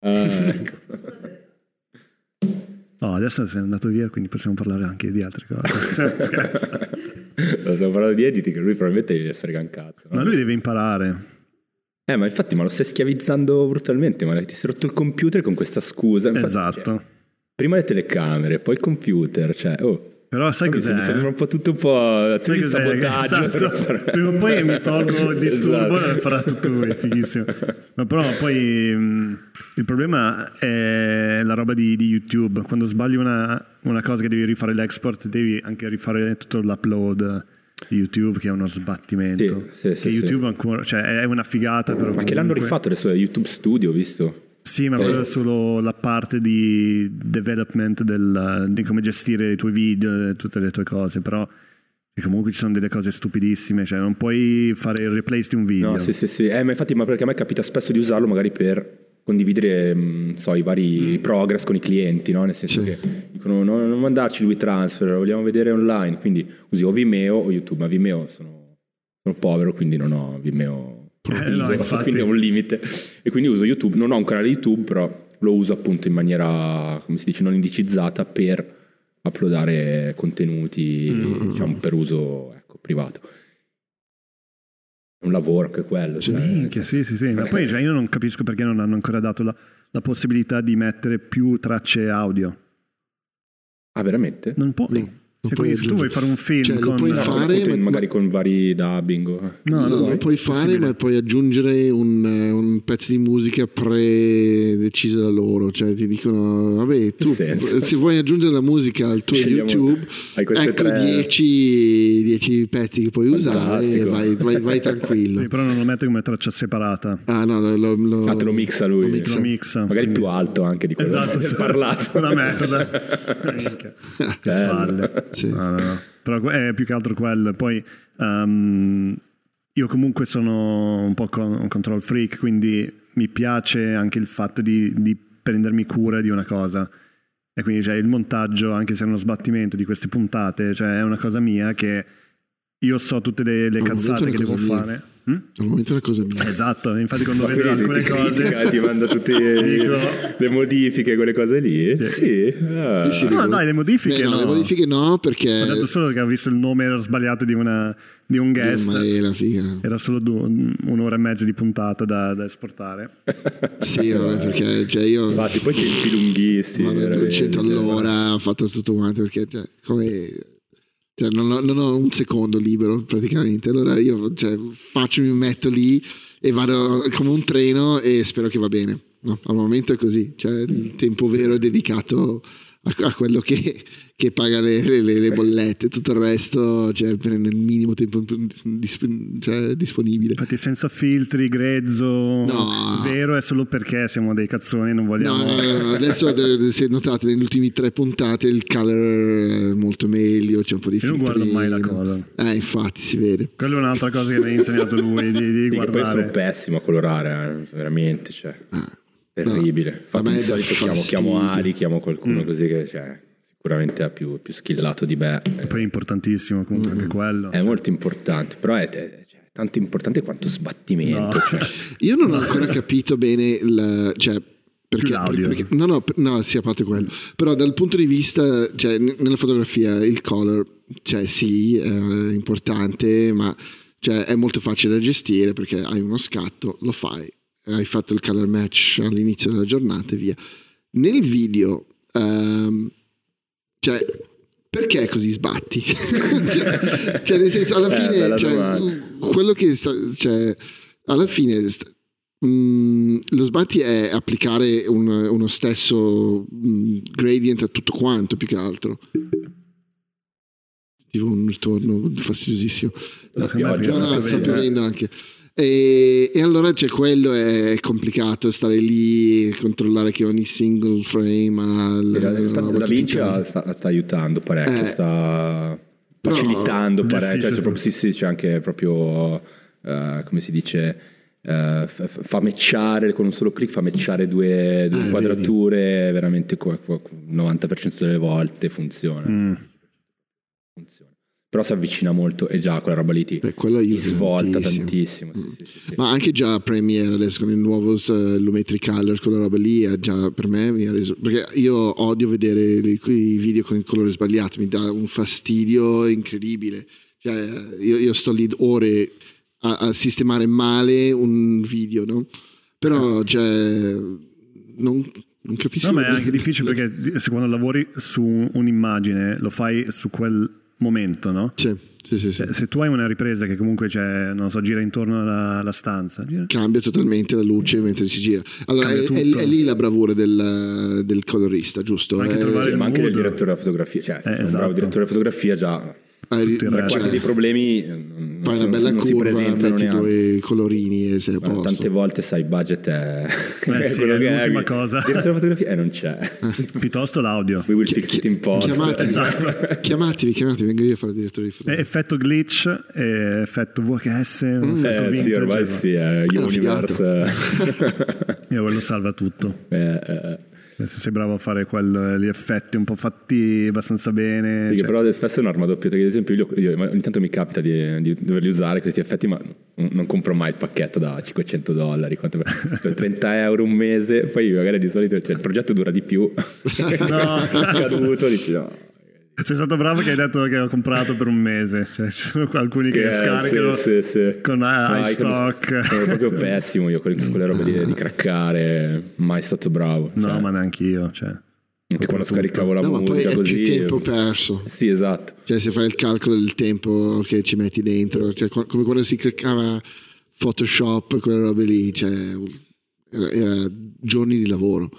Ecco. Oh, adesso sei andato via, quindi possiamo parlare anche di altre cose. Scherzo. Stiamo parlando di editing, lui probabilmente gli frega un cazzo. no? Ma lui deve imparare. Eh, ma infatti, ma lo stai schiavizzando brutalmente, ma ti sei rotto il computer con questa scusa. Infatti, Esatto. cioè, prima le telecamere, poi il computer, cioè, oh. Però sai Mi cos'è? sembra un po' tutto un po' azioni di sabotaggio. Esatto. Prima o poi mi tolgo il disturbo Esatto. e farà tutto lui, fighissimo. Ma però poi mh, il problema è la roba di, di YouTube. Quando sbagli una, una cosa che devi rifare l'export, devi anche rifare tutto l'upload di YouTube, che è uno sbattimento. Sì, sì, sì. YouTube ancora, cioè è una figata. Ma che l'hanno comunque- rifatto adesso YouTube Studio, visto? Sì, ma quello è solo la parte di development del, di come gestire i tuoi video e tutte le tue cose, però e comunque ci sono delle cose stupidissime, cioè non puoi fare il replace di un video. No, sì, sì, sì. Eh, ma infatti, ma perché a me capita spesso di usarlo magari per condividere, mh, so, i vari progress con i clienti, no? Nel senso Sì. che dicono no, non mandarci lui transfer, vogliamo vedere online, quindi usi o Vimeo o YouTube, ma Vimeo sono, sono povero, quindi non ho Vimeo Eh, no, quindi è un limite. E quindi uso YouTube, non ho un canale YouTube, però lo uso appunto in maniera, come si dice, non indicizzata per uploadare contenuti, Mm. diciamo, per uso ecco, privato. È un lavoro anche quello. cioè, Minchia, sì, sì, sì. Ma poi cioè, io non capisco perché non hanno ancora dato la, la possibilità di mettere più tracce audio. Ah, veramente? Non puoi. No, puoi quindi se tu vuoi fare un film Cioè, lo con... puoi No, fare, ma- magari ma- con vari dubbing. o- No, no, lo no, puoi è fare, ma puoi aggiungere un, eh, un pezzo di musica predeciso da loro. Cioche ti dicono: Vabbè, tu senso? se vuoi aggiungere la musica al tuo Scegliamo- YouTube, ecco tre- 10, 10 pezzi che puoi usare e Fantastico. vai, vai- vai tranquillo. Sì, però non lo mette come traccia separata. Ah, no, lo, lo, lo- Ah, te lo mixa lui. lo mixa. Lo mixa. Magari quindi- più alto anche di quello Esatto, che hai parlato. Una merda. Che Bello. palle. Sì. No. Però è più che altro quello. Poi ehm, io comunque sono un po' con- un control freak, quindi mi piace anche il fatto di, di prendermi cura di una cosa. E quindi cioè, il montaggio, anche se è uno sbattimento di queste puntate, cioè, è una cosa mia che io so tutte le, le cazzate che devo mia. fare. Hm? Al momento è una cosa mia. Esatto, infatti quando Ma vedo alcune ti cose... critica, ti manda tutte Dico- le modifiche, quelle cose lì? Sì. Ah. Sì, sì, No, dico- dai, le modifiche Beh, no, no. le modifiche no, perché. Ho detto solo che ho visto il nome era sbagliato di, una, di un guest. Ma è la figa. Era solo du- un'ora e mezza di puntata da, da esportare. Sì, vabbè, perché cioè, io. Infatti, poi tempi lunghissimi. Ma veramente. 200 all'ora ho fatto tutto quanto perché cioè, come Cioè, non, ho, non ho un secondo libero praticamente. Allora io cioè, faccio, mi metto lì e vado come un treno e spero che va bene. No, al momento è così, cioè il tempo vero è dedicato a, a quello che, che paga le, le, le, bollette, tutto il resto cioè, nel minimo tempo disp- cioè, disponibile. Infatti senza filtri, grezzo, no. vero è solo perché siamo dei cazzoni e non vogliamo... No, no, no, adesso se notate nelle ultime tre puntate il color è molto meglio, c'è un po' di filtri. Io non guardo mai la cosa. Eh, infatti si vede. Quella è un'altra cosa che mi ha insegnato lui di, di sì, guardare. Poi sono pessimo a colorare, eh, veramente, cioè... Ah. Terribile. No, Infatti di solito chiamo, chiamo, Ali, chiamo qualcuno mm. così che cioè, sicuramente ha più, più, skillato di me. E poi è importantissimo comunque mm. anche quello. È cioè. molto importante, però è, è cioè, tanto importante quanto sbattimento. No. Cioè. Io non ho ancora capito bene il... Cioè, perché, perché, no, no, no, sì, a parte quello. Però dal punto di vista, cioè, nella fotografia il color, cioè sì, è importante, ma cioè, è molto facile da gestire perché hai uno scatto, lo fai, hai fatto il color match all'inizio della giornata e via. Nel video, um, cioè, perché così sbatti? cioè, cioè, nel senso, alla eh, fine, cioè, quello che sta, cioè, alla fine, mh, mm, lo sbatti è applicare un, uno stesso mh, mm, gradient a tutto quanto, più che altro. Tipo un ritorno fastidiosissimo. La pioggia, no, no, sta piovendo anche. E, e, allora c'è quello, è complicato stare lì, controllare che ogni single frame ha... La, da Vinci sta, sta, aiutando parecchio, eh, sta facilitando parecchio, cioè, c'è, proprio, sì, sì, c'è anche proprio, uh, come si dice... Uh, fa matchare con un solo clic fa matchare due, due ah, quadrature vedi. veramente il 90% delle volte funziona mm. funziona però si avvicina molto e già quella roba lì ti, Beh, ti svolta tantissimo. tantissimo mm. sì, sì, sì, Ma anche già Premiere adesso con il nuovo uh, Lumetri Color, quella roba lì, è già per me mi ha reso... Perché io odio vedere i video con il colore sbagliato, mi dà un fastidio incredibile. Cioè, io, io sto lì ore a, a, sistemare male un video, no? Però, cioè, non, non capisco. No, ma è anche difficile perché se quando lavori su un'immagine lo fai su quel momento, no? Sì. Sì, sì, sì. Eh, se tu hai una ripresa che comunque c'è, non so, gira intorno alla, alla stanza, gira. cambia totalmente la luce mentre si gira. Allora, è, è, è, lì la bravura del, del colorista, giusto? Ma anche, eh, ma anche del direttore della fotografia, cioè, se eh, esatto. un bravo direttore della fotografia già tre quarti dei problemi eh, non, fai una bella non curva, metti due colorini e sei a posto. Tante volte sai il budget è, eh, è sì, quello è che l'ultima è, cosa. Direttore fotografia e eh, non c'è. Piuttosto l'audio. We will fix it in post. Chiamatevi, esatto. chiamatevi, chiamatevi, vengo io a fare il direttore di fotografia. Effetto glitch, effetto VHS, mm. effetto eh, vintage. Sì, ormai sì, è Universe. Io quello salva tutto. Eh, eh. Se sei bravo a fare quel, gli effetti un po' fatti abbastanza bene. Sì, cioè. Però spesso è un'arma doppia, perché ad esempio io, io, ogni tanto mi capita di, di, doverli usare questi effetti, ma non compro mai il pacchetto da 500 dollari, per, per 30 euro un mese, poi magari di solito cioè, il progetto dura di più. No, scaduto, dici no. Sei stato bravo che hai detto che ho comprato per un mese. Cioè, ci sono alcuni che, che scaricano sì, sì, sì. con no, iStock. Sono proprio pessimo io con quelle robe di, di craccare. Mai stato bravo. No, cioè. ma neanche io. Cioè. Anche quando scaricavo la no, musica ma poi è così. più tempo perso. Sì, esatto. Cioè, se fai il calcolo del tempo che ci metti dentro, cioè, come quando si craccava Photoshop, quelle robe lì, cioè era, era giorni di lavoro.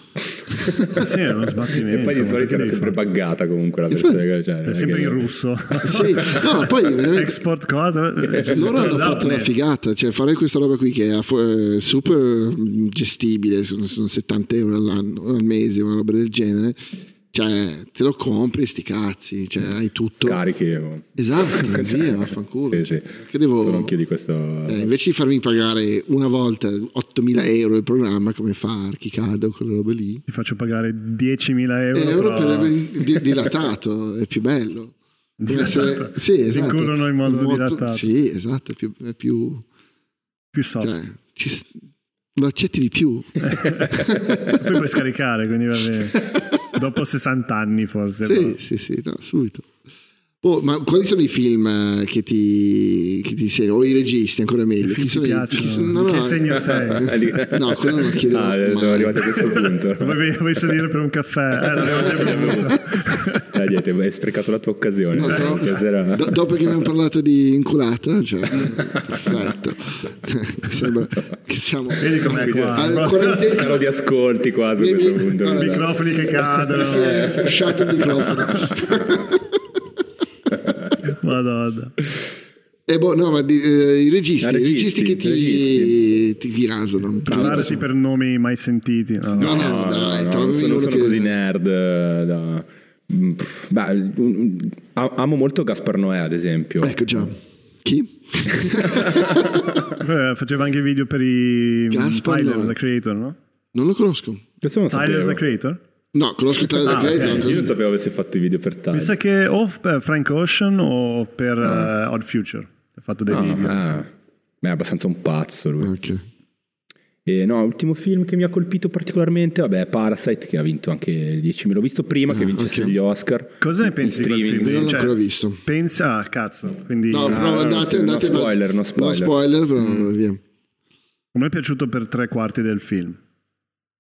sì, era uno sbattimento. E poi di solito era sempre buggata comunque la versione. Cioè, è sempre in russo. sì, no, poi veramente, Export cosa? Loro hanno fatto una figata, cioè fare questa roba qui che è eh, super gestibile, sono, sono 70 euro all'anno, al mese, una roba del genere cioè, te lo compri sti cazzi, cioè, hai tutto. Scarichi. Esatto, via, vaffanculo. Sì, sì. Che devo, Sono anch'io di questo... Eh, invece di farmi pagare una volta 8.000 euro il programma, come fa Archicad o quelle robe lì. Ti faccio pagare 10.000 euro. euro però... per dilatato, è più bello. Essere... Esatto. Sì, esatto. Ti curano in modo molto... dilatato. Sì, esatto, è più... È più... più soft. Cioè, ci lo accetti di più. Poi puoi scaricare, quindi va bene. Dopo 60 anni forse. Sì, no? sì, sì, no, subito. Oh, ma quali sono i film eh, che ti, che ti segnano? O i registi, ancora meglio? Film Chi sono piacciono? chi sono- no, Che no, segno sei? No, quello non chiedo Ah, mai. siamo arrivati a questo punto. Vuoi, vuoi salire per un caffè? Eh, l'abbiamo già bevuto. Dai, niente, hai sprecato la tua occasione. No, Stasera- do- dopo che abbiamo parlato di inculata, cioè, perfetto. Sembra che siamo Vedi com'è qua? al Sarò quarantesimo. di ascolti quasi a Mi- questo mi- punto. guarda, Microfoni che cadono. Si è frusciato il microfono. Madonna. E boh, no, ma di- eh, i registi, Ah, i registi, registi che ti, registi. ti, ti rasano. Parlarci per nomi mai sentiti. No, no. No, no, dai, no, non sono, sono che- così nerd. eh, Da... Mm, beh, un- un- a- amo molto Gaspar Noè, ad esempio. Ecco già. Chi? Eh, Faceva anche video per i Gaspar Tyler, Noè. the Creator, no? Non lo conosco. Tyler, sapevo. the Creator? No, conosco Tyler Ah, the Creator, ok. non Io non sapevo avesse fatto i video per Mi Tyler. sa che o per Frank Ocean o per Ah. eh, Odd Future. Ha fatto dei Ah, video. ah. Beh, è abbastanza un pazzo lui. Ok. E no, l'ultimo film che mi ha colpito particolarmente, vabbè, è Parasite, che ha vinto anche il 10. L'ho visto prima che Ah, vincesse ok. gli Oscar. Cosa ne pensi di quel streaming. film? Io non l'ho Cioè, ancora visto. Pensa, ah, cazzo. Quindi No, a però no, andate, no, no andate. spoiler, no spoiler. No spoiler, però via. me è piaciuto per tre quarti del film.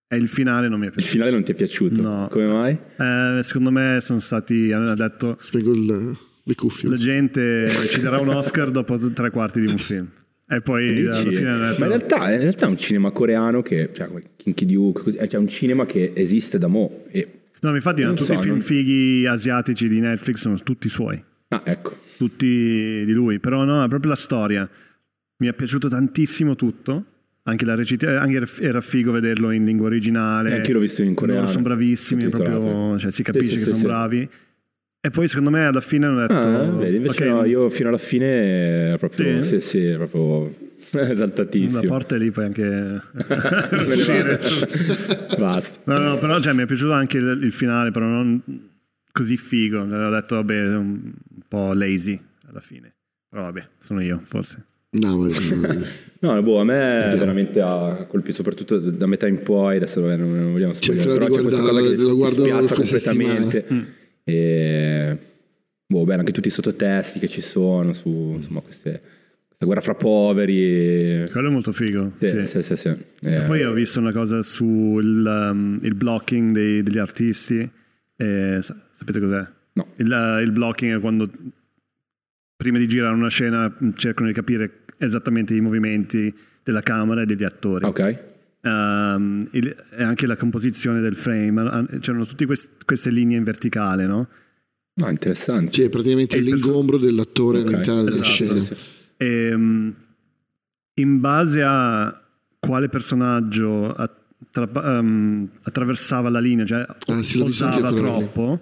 E il finale non mi è Il piaciuto. finale non ti è piaciuto? No. Come mai? Eh, secondo me sono stati, hanno detto, Spengo il- le cuffie. la gente ci darà un Oscar dopo tre quarti di un film. E poi alla Dici? fine hanno Ma detto, in realtà, in realtà è un cinema coreano che, cioè Kinky Duke, così, cioè un cinema che esiste da mo'. E... no, infatti Non tutti so, i film non- fighi asiatici di Netflix sono tutti suoi. Ah, ecco. tutti di lui, però no, è proprio la storia. Mi è piaciuto tantissimo tutto. Anche la recitazione, anche era- figo vederlo in lingua originale. Eh, anch'io l'ho visto in coreano. Loro sono bravissimi, proprio, cioè, si capisce sì, che sì, sono sì. bravi. E poi secondo me alla fine hanno detto... Ah, vedi, invece ok, no, io fino alla fine era proprio, Sì? sì, sì, proprio la esaltatissimo. porta è lì puoi anche uscire. Basta. No, no, però cioè, mi è piaciuto anche il, il finale, però non così figo. Ho detto, vabbè, un po' lazy alla fine. Però vabbè, sono io, forse. No, ma- No, boh, a me veramente ha colpito soprattutto da metà in poi, adesso vabbè, non non vogliamo spoilerare, Cercherò però c'è questa cosa che lo spiazza completamente. Mm. E boh, bene, anche tutti i sottotesti che ci sono su insomma, queste, questa guerra fra poveri. Quello è molto figo. Sì, sì. sì, sì, sì. E Eh, poi ho visto una cosa sul um, il blocking dei- degli artisti. E, sa- sapete cos'è? No. Il, uh, il blocking è quando prima di girare una scena cercano di capire esattamente i movimenti della camera e degli attori. Ok. Um, il- e anche la composizione del frame. Ah, C'erano tutte quest- queste linee in verticale, no? No, interessante. sì, è praticamente E il perso- l'ingombro dell'attore Ok, all'interno della esatto, scena. Sì, sì. E, um, in base a quale personaggio attra- um, attraversava la linea, cioè Ah, sì, lì. troppo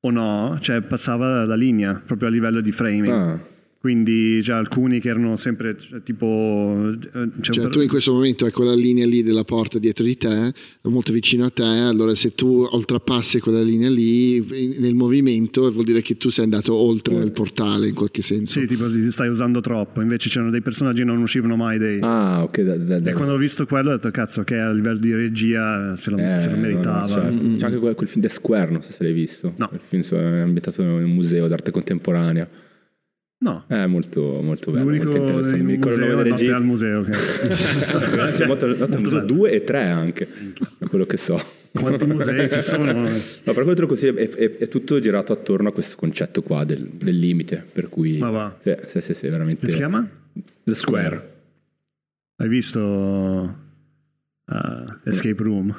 o no, cioè passava la linea proprio a livello di framing. Ah, Quindi c'è alcuni che erano sempre cioè, tipo... eh, Cioè, per- tu in questo momento hai quella linea lì della porta dietro di te, molto vicino a te, allora se tu oltrepassi quella linea lì nel movimento vuol dire che tu sei andato oltre nel portale in qualche senso. Sì, tipo ti stai usando troppo, invece c'erano dei personaggi che non uscivano mai dei... Ah, ok. Da, da, da- E quando ho visto quello ho detto cazzo che a livello di regia se lo, Eh, se lo no, meritava. certo. C'è anche quel, quel film The Square, non so se l'hai visto. No. Il film è ambientato in un museo d'arte contemporanea. No, È molto, molto bello, l'unico molto interessante. in Mi ricordo il museo nome Notte regista. al museo. che- C'è molto, molto Molto museo. 2 e 3 anche, da quello che so. Quanti musei ci sono? No, per quello te lo consiglio, è, è- è tutto girato attorno a questo concetto qua del, del limite, per cui... Ma va. Sì, sì, sì, sì, veramente... Come si chiama? The Square. Hai visto uh, Escape Room?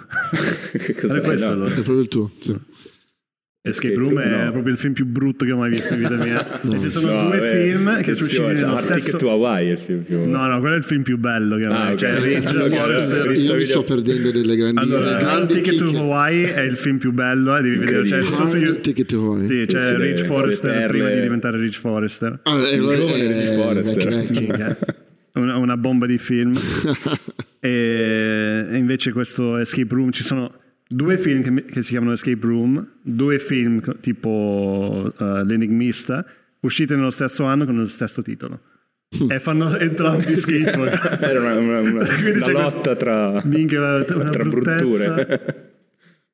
che Era cos'è? questo No. allora? È proprio il tuo. sì. Escape Room Room, è no. proprio il film più brutto che ho mai visto in vita mia. E ci sono No, due beh, film che sono usciti nello Hard Ticket stesso... to Hawaii è il film più... No, no, quello è il film più bello che ho Ah, mai ok. Cioè, Ridge, Ok, Forrester... allora, visto Io mi sto perdendo delle grandi, Allora, grandi Ticket to. Hawaii è il film più bello, eh, devi vedere, cioè, tutto su. Ticket to Hawaii. Sì, c'è sì, Rich Forrester prima di diventare Rich Forrester. Ah, e allora giovane è- Rich Forrester. Una, bomba di film. e invece questo Escape Room ci sono due film che, che si chiamano Escape Room, due film tipo uh, L'Enigmista, usciti nello stesso anno con lo stesso titolo. e fanno entrambi schifo. Era una, una- una- una lotta tra, Minchia, una tra bruttezza. brutture.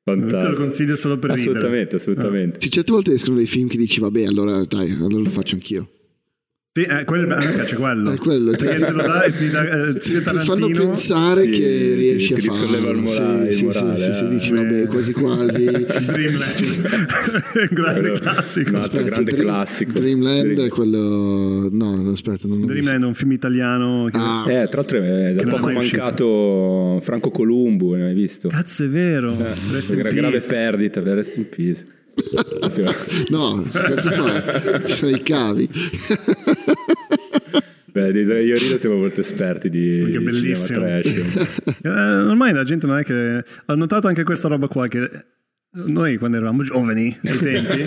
Te lo Fantastico. consiglio solo per ridere. Assolutamente, assolutamente. Sì, certe volte escono dei film che dici, vabbè, allora dai, allora lo faccio anch'io. Sì, eh, quello, a me piace quello. È quello, Perché cioè- te lo dà e ti dà eh, Ti, ti fanno pensare ti- che ti- riesci ti a risolleva il farlo. morale- sì, il sì, morale, sì, sì, eh. dici, vabbè, quasi quasi. Dreamland. Grande Quello- classico. un altro grande Dream- classico. Dreamland Dream- è quello... No, no, aspetta, non. Dreamland è un film italiano. Che... Ah, Eh, tra l'altro è da poco uscito. mancato Franco Columbu, ne hai visto? Cazzo, è vero. Eh, gra- grave perdita, rest in peace. no, che fai? Ci sono i cavi. Beh, dei- io e Rino siamo molto esperti di, è di bellissimo. Eh, ormai la gente non è che... Ho notato anche questa roba qua che noi quando eravamo giovani, ai tempi,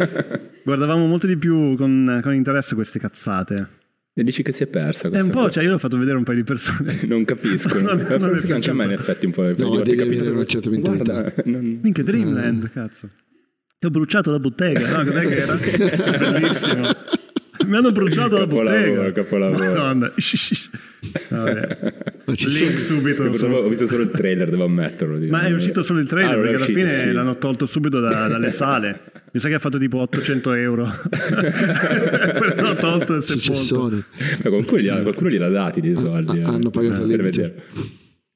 guardavamo molto di più con, con interesse queste cazzate. E dici che si è persa È questa un po', cosa? cioè io l'ho fatto vedere un paio di persone. Non capiscono. Non- non mi è Forse anche a me in effetti un po'. No, è devi capitato- avere una certa mentalità. Guarda, non- Minchia Dreamland, cazzo. Che ho bruciato la bottega, no? Cos'è che era? Bellissimo. Mi hanno bruciato la Capolavoro, bottega. capolavoro. Ci Link subito. Ho visto- solo- ho visto solo il trailer, devo ammetterlo. Ma è uscito solo il trailer Ah, perché alla uscito fine film. l'hanno tolto subito da- dalle sale. Mi sa che ha fatto tipo 800 euro. L'hanno tolto e sepolto. Ma qualcuno gliela, qualcuno gliel'ha dati dei soldi. Ah, eh, hanno pagato per l'editor. vedere.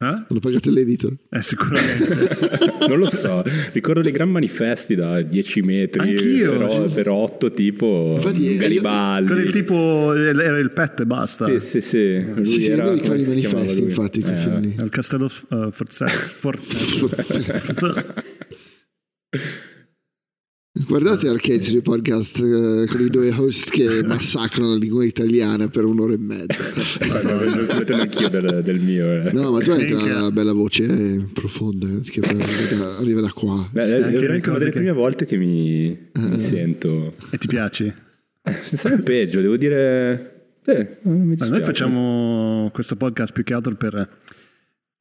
Eh? Hanno pagato l'editor. Eh, sicuramente. Non lo so, ricordo dei gran manifesti da 10 metri Anch'io, per, sì. per 8 tipo Infatti, io- Garibaldi. Con il tipo era il pet e basta. Sì, sì, sì. Lui Sì, sì, era, io mi ricordo i manifesti, lui? infatti, quel Eh, film lì. Al castello uh, Forza. Guardate Arcade il podcast eh, con i due host che massacrano la lingua italiana per un'ora e mezza. Guarda, lo sto mettendo anch'io del, del mio. eh. No, ma tu hai una bella voce eh, profonda eh, che arriva da, qua. Beh, Sì, è una delle che- prime volte che mi, mi sento. e ti piaci? Senza peggio, devo dire. Eh, non mi Ma dispiace. noi facciamo questo podcast più che altro per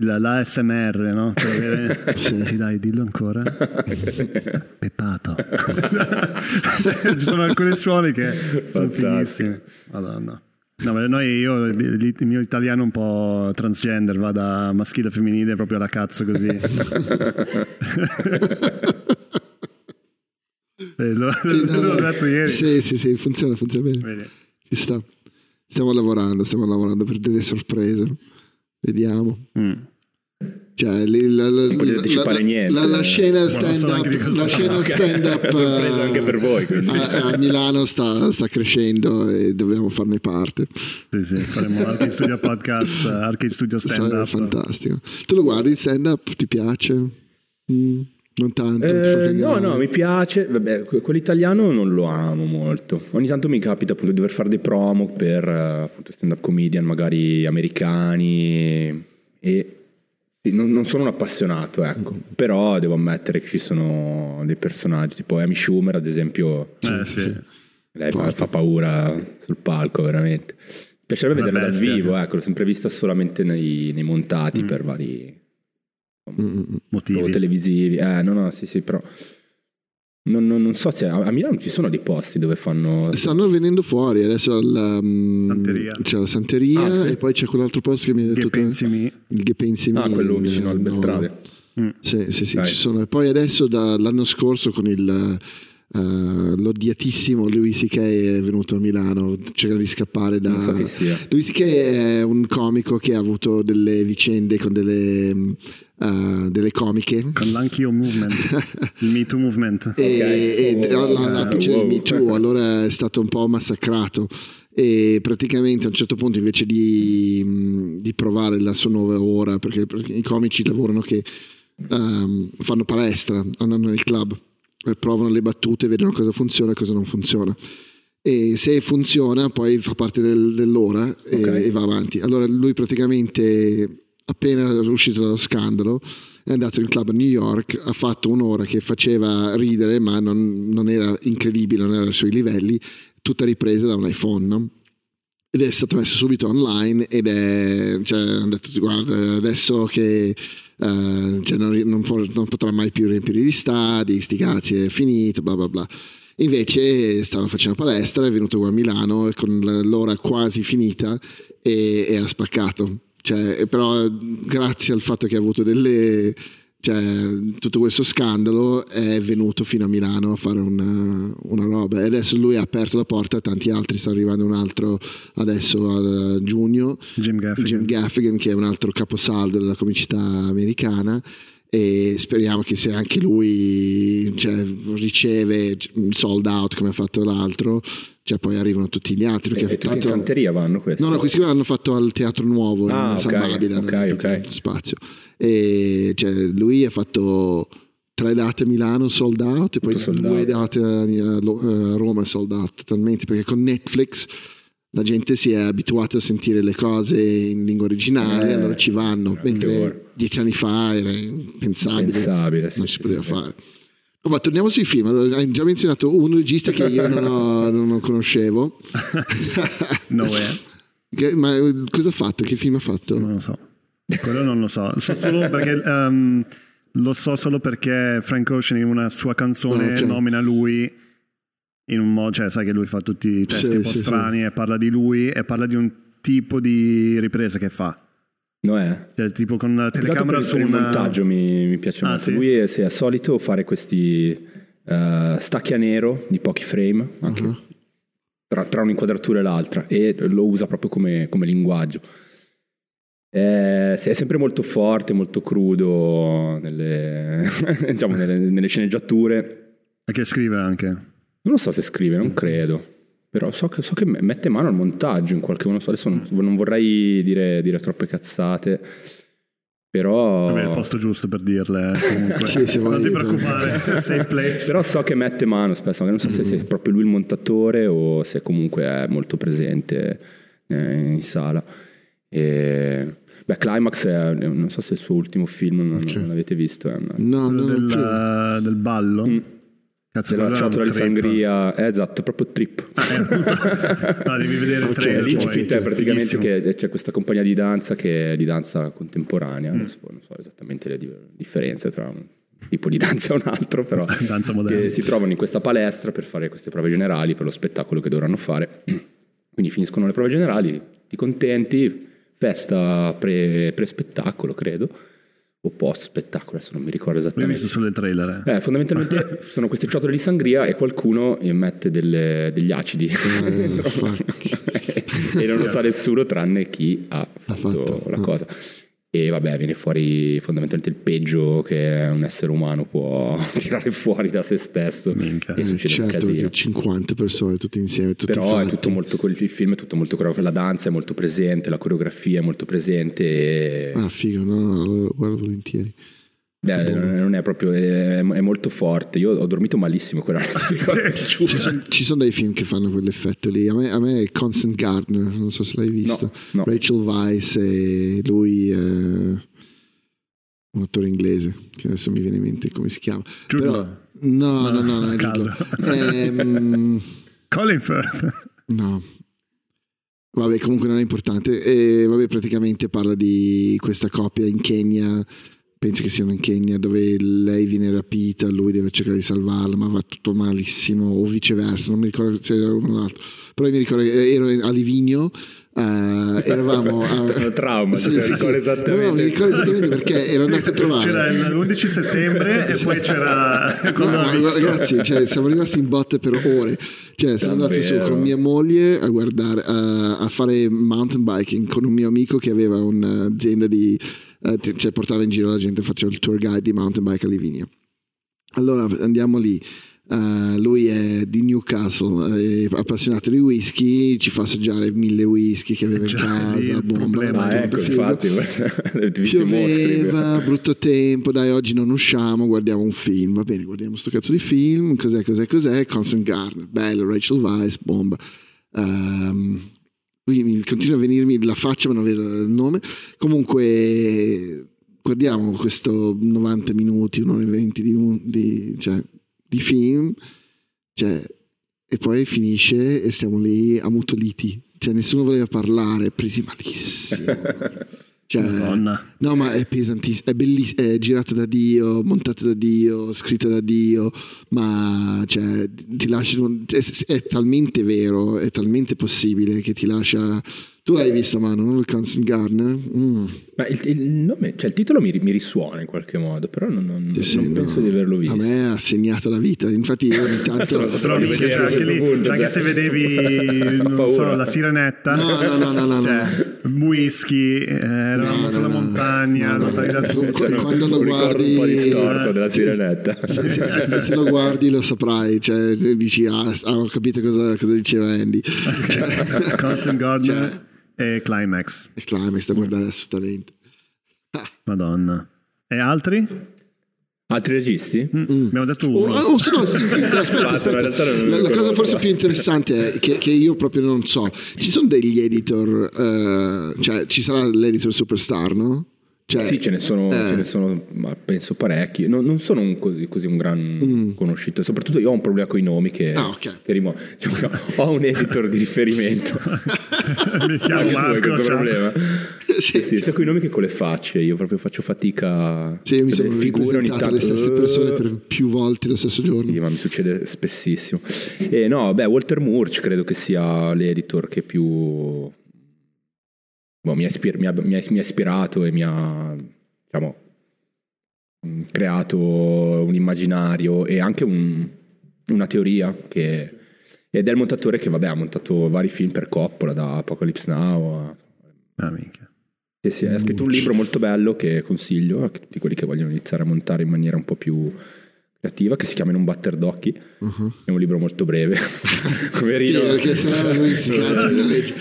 la, l'ASMR, no? Avere- Sì, dai, dillo ancora. Peppato. Ci sono alcuni suoni che sono fighissimi. Madonna. No, noi, io, il mio italiano un po' transgender, va da maschile a femminile proprio alla cazzo così. Eh, l'ho, Sì, no, l'ho detto ieri. Sì, sì, sì, funziona, funziona bene. Vedi. Ci sta. Stiamo lavorando, stiamo lavorando per delle sorprese. Vediamo. Mm. Cioè, lì la, la, potete la- anticipare la- niente. la- la scena non so stand up, cosa la scena stand up Sorpresa anche per voi, a, a Milano sta, sta crescendo e dovremmo farne parte. Sì, sì, faremo Arcade Studio Podcast, Arcade Studio Stand Sarebbe Up. fantastico. Tu lo guardi il stand up? Ti piace? Mm, non tanto. Eh, no, no, mi piace. Vabbè, que- quello italiano non lo amo molto. Ogni tanto mi capita appunto di dover fare dei promo per eh, appunto stand-up comedian, magari americani. E sì, non, non sono un appassionato, ecco. Però devo ammettere che ci sono dei personaggi, tipo Amy Schumer, ad esempio. Eh, sì. Lei fa, fa paura sul palco, veramente. Mi piacerebbe vederla dal vivo, ecco, l'ho sempre vista solamente nei, nei Mm. montati per vari Motivi. proprio televisivi. Eh, no, no, sì, sì, però. Non, non- non so se a, Milano ci sono dei posti dove fanno. Stanno venendo fuori adesso al, um, Santeria. c'è la Santeria Ah, sì. e poi c'è quell'altro posto che mi hai detto Che te, pensi mi? il Che pensi Ah, quello in- vicino al no. Beltrade. Sì, sì, sì, Dai. ci sono. E poi adesso dall'anno scorso con il eh, l'odiatissimo Louis C.K. è venuto a Milano, cerca di scappare da... Non so chi sia. Louis C.K. è un comico che ha avuto delle vicende con delle, mm, eh, delle comiche. Con l'Anch'io Movement, il Me Too Movement. E, e Oh, alla alla piccina di wow. Me Too, allora è stato un po' massacrato e praticamente a un certo punto invece di, mh, di provare la sua nuova ora perché, perché i comici lavorano che ehm, fanno palestra andando nel club provano le battute vedono cosa funziona e cosa non funziona e se funziona poi fa parte del- dell'ora e, Ok. e va avanti allora lui praticamente appena uscito dallo scandalo è andato in club a New York ha fatto un'ora che faceva ridere ma non, non era incredibile non era ai suoi livelli tutta ripresa da un iPhone no? Ed è stato messo subito online ed è cioè, hanno detto guarda adesso che eh, cioè, non, non po- non potrà mai più riempire gli stadi sti cazzi è finito bla bla bla. Invece stava facendo palestra è venuto qua a Milano e con l'ora quasi finita e, e ha spaccato. Cioè, però grazie al fatto che ha avuto delle cioè, tutto questo scandalo è venuto fino a Milano a fare una, una, roba. E adesso lui ha aperto la porta a tanti altri, sta arrivando un altro adesso a giugno, Jim Gaffigan. Jim Gaffigan che è un altro caposaldo della comicità americana e speriamo che se anche lui cioè, riceve sold out come ha fatto l'altro cioè poi arrivano tutti gli altri perché e, tutti in Santeria vanno questi? no no questi qua hanno fatto al Teatro Nuovo ah, in San okay, Babila okay, okay. spazio e cioè, lui ha fatto tre date a Milano sold out e poi due date a Roma sold out totalmente perché con Netflix la gente si è abituata a sentire le cose in lingua originale, eh, allora ci vanno, mentre dieci anni fa era impensabile, Pensabile, sì, non si sì, poteva sì. fare. Ma torniamo sui film, allora, hai già menzionato un regista che io non, ho, non conoscevo. no way. Che, ma cosa ha fatto? Che film ha fatto? Non lo so. Quello non lo so. So solo perché um, lo so solo perché Frank Ocean in una sua canzone okay. nomina lui in un modo, cioè sai che lui fa tutti i testi Sì, un po' sì, strani e parla di lui e parla di un tipo di ripresa che fa. No è? Cioè, tipo con la telecamera per, su per il una... montaggio mi, mi piace Ah, molto. sì? Lui è, sì, è solito fare questi eh, stacchi a nero di pochi frame, anche Uh-huh. tra, tra un'inquadratura e l'altra, e lo usa proprio come, come linguaggio. È, sì, è sempre molto forte, molto crudo nelle, diciamo, nelle, nelle sceneggiature. E che scrive anche. Non lo so se scrive, non credo. Però so che, so che mette mano al montaggio in qualche modo. Adesso non, non vorrei dire, dire troppe cazzate. Però, Vabbè, è il posto giusto per dirle. eh, Comunque. Sì, sì, non ti preoccupare, safe place. però so che mette mano spesso. Non so se, se è proprio lui il montatore o se comunque è molto presente eh, in sala. E, beh, Climax è, non so se è il suo ultimo film, non, Ok. non l'avete visto. È una, No, Quello no, del, credo. del ballo. Mm. Cazzo, della ciotola di sangria. Eh, esatto, proprio trip. No, devi vedere il trailer lì poi. L'incipit è praticamente che c'è questa compagnia di danza che è di danza contemporanea, adesso poi non so esattamente le di- differenze tra un tipo di danza e un altro, però Danza moderna. che si trovano in questa palestra per fare queste prove generali per lo spettacolo che dovranno fare. Quindi finiscono le prove generali, ti contenti, festa pre, spettacolo credo, o post spettacolo, adesso non mi ricordo esattamente. visto solo il trailer. eh. Eh, fondamentalmente sono queste ciotole di sangria e qualcuno mette delle- degli acidi dentro. e non lo sa nessuno tranne chi ha fatto, fatto, la cosa. E vabbè, viene fuori fondamentalmente il peggio che un essere umano può tirare fuori da se stesso Minchia. e succede un certo, casino. perché 50 persone tutte insieme, tutti Però è fatti. tutto molto, il film è tutto molto coreografato, la danza è molto presente, la coreografia è molto presente e Ah, figo, no, no, no, lo guardo volentieri. Beh, non non è proprio, è, è molto forte. Io ho dormito malissimo quella notte, giuro. Ci sono, ci sono dei film che fanno quell'effetto lì. A me, a me è Constant Gardner, non so se l'hai visto. no. Rachel Weisz e lui, eh, un attore inglese, che adesso mi viene in mente come si chiama. Jude Però, no, no, no, no, a è. Ehm, Colin Firth. no. Vabbè, comunque non è importante. E vabbè, praticamente parla di questa coppia in Kenya. Penso che siano in Kenya dove lei viene rapita, lui deve cercare di salvarla, ma va tutto malissimo, o viceversa, non mi ricordo se era uno o l'altro. Però io mi ricordo che ero a Livigno, eh, eravamo a... Trauma, te lo ricordo esattamente. No, no, mi ricordo esattamente perché ero andato a trovare. C'era l'11 settembre e poi c'era... No, visto. ragazzi, cioè, siamo rimasti in botte per ore. Cioè, siamo andati su con mia moglie a guardare, a, a fare mountain biking con un mio amico che aveva un'azienda di, eh, te- cioè portava in giro la gente, faceva il tour guide di mountain bike a Livigno. Allora andiamo lì. eh, lui è di Newcastle, è appassionato di whisky, ci fa assaggiare mille whisky che aveva in Cioè, casa, bomba, Ah, ecco, infatti. Pioveva, brutto tempo, dai oggi non usciamo, guardiamo un film, va bene, guardiamo sto cazzo di film, cos'è, cos'è, cos'è, Constant Gardner, bello, Rachel Weisz, bomba. Ehm, continua a venirmi la faccia ma non vedo il nome, comunque guardiamo questo 90 minuti, un'ora e 20 di, di- cioè, di film, cioè, e poi finisce e stiamo lì ammutoliti, cioè nessuno voleva parlare, presi malissimo. Cioè, Madonna. No, ma è pesantissimo, è bellissimo, è girato da Dio, montato da Dio, scritto da Dio, ma cioè, ti lascia, è, è talmente vero, è talmente possibile che ti lascia Tu l'hai visto, Manu, non il Constant Gardener? Mm. Ma il, il nome, cioè il titolo mi, mi risuona in qualche modo, però non, non- Sì, sì, non no. penso di averlo A visto. me ha segnato la vita, infatti io ogni tanto... Cioè, a anche, lì, cioè, anche cioè. se vedevi Ho non paura. so, la sirenetta, No, no, no, no, no, no. cioè, whisky, eh, eravamo No, sulla montagna, No, quando lo ricordo un po' guardi- distorto della Sì, sirenetta. Sì, sì, sì, se lo guardi lo saprai, cioè dici ah, ah, ho capito cosa, cosa diceva Andy. Cioè, Constant Gardener Cioè- e Climax. è climax da guardare assolutamente. Madonna. E altri? Altri registi? Abbiamo detto Oh, uno. oh, sì, no, sì, sì, aspetta, aspetta. La, la cosa forse più interessante è che, che io proprio non so. Ci sono degli editor, eh, cioè ci sarà l'editor superstar, no? Cioè, Sì, ce ne sono, eh, ce ne sono ma penso parecchi. Non, non sono un così, così un gran conosciuto. Soprattutto io ho un problema con i nomi che, Mm. Ah, ok. che rimo- cioè, ho un editor di riferimento. Mi chiamo Anche tu hai Marco. questo ciao. problema. Sì. Sì, sia con i nomi che con le facce. Io proprio faccio fatica. Sì, io mi Cioè, sono figure ogni ripresentato tanto. le stesse persone eh, per più volte lo stesso giorno. Sì, ma mi succede spessissimo. E no, beh, Walter Murch credo che sia l'editor che più boh, mi, ha ispir- mi ha- mi ha- mi ha ispirato e mi ha diciamo, creato un immaginario e anche un- una teoria che ed è il montatore che vabbè ha montato vari film per Coppola da Apocalypse Now a- Ah, minchia. sì, sì, ha scritto un libro molto bello che consiglio a tutti quelli che vogliono iniziare a montare in maniera un po' più creativa, che si chiama In un batter d'occhi. È un libro molto breve. Sì, Poverino. perché sennò lui si cazza di legge.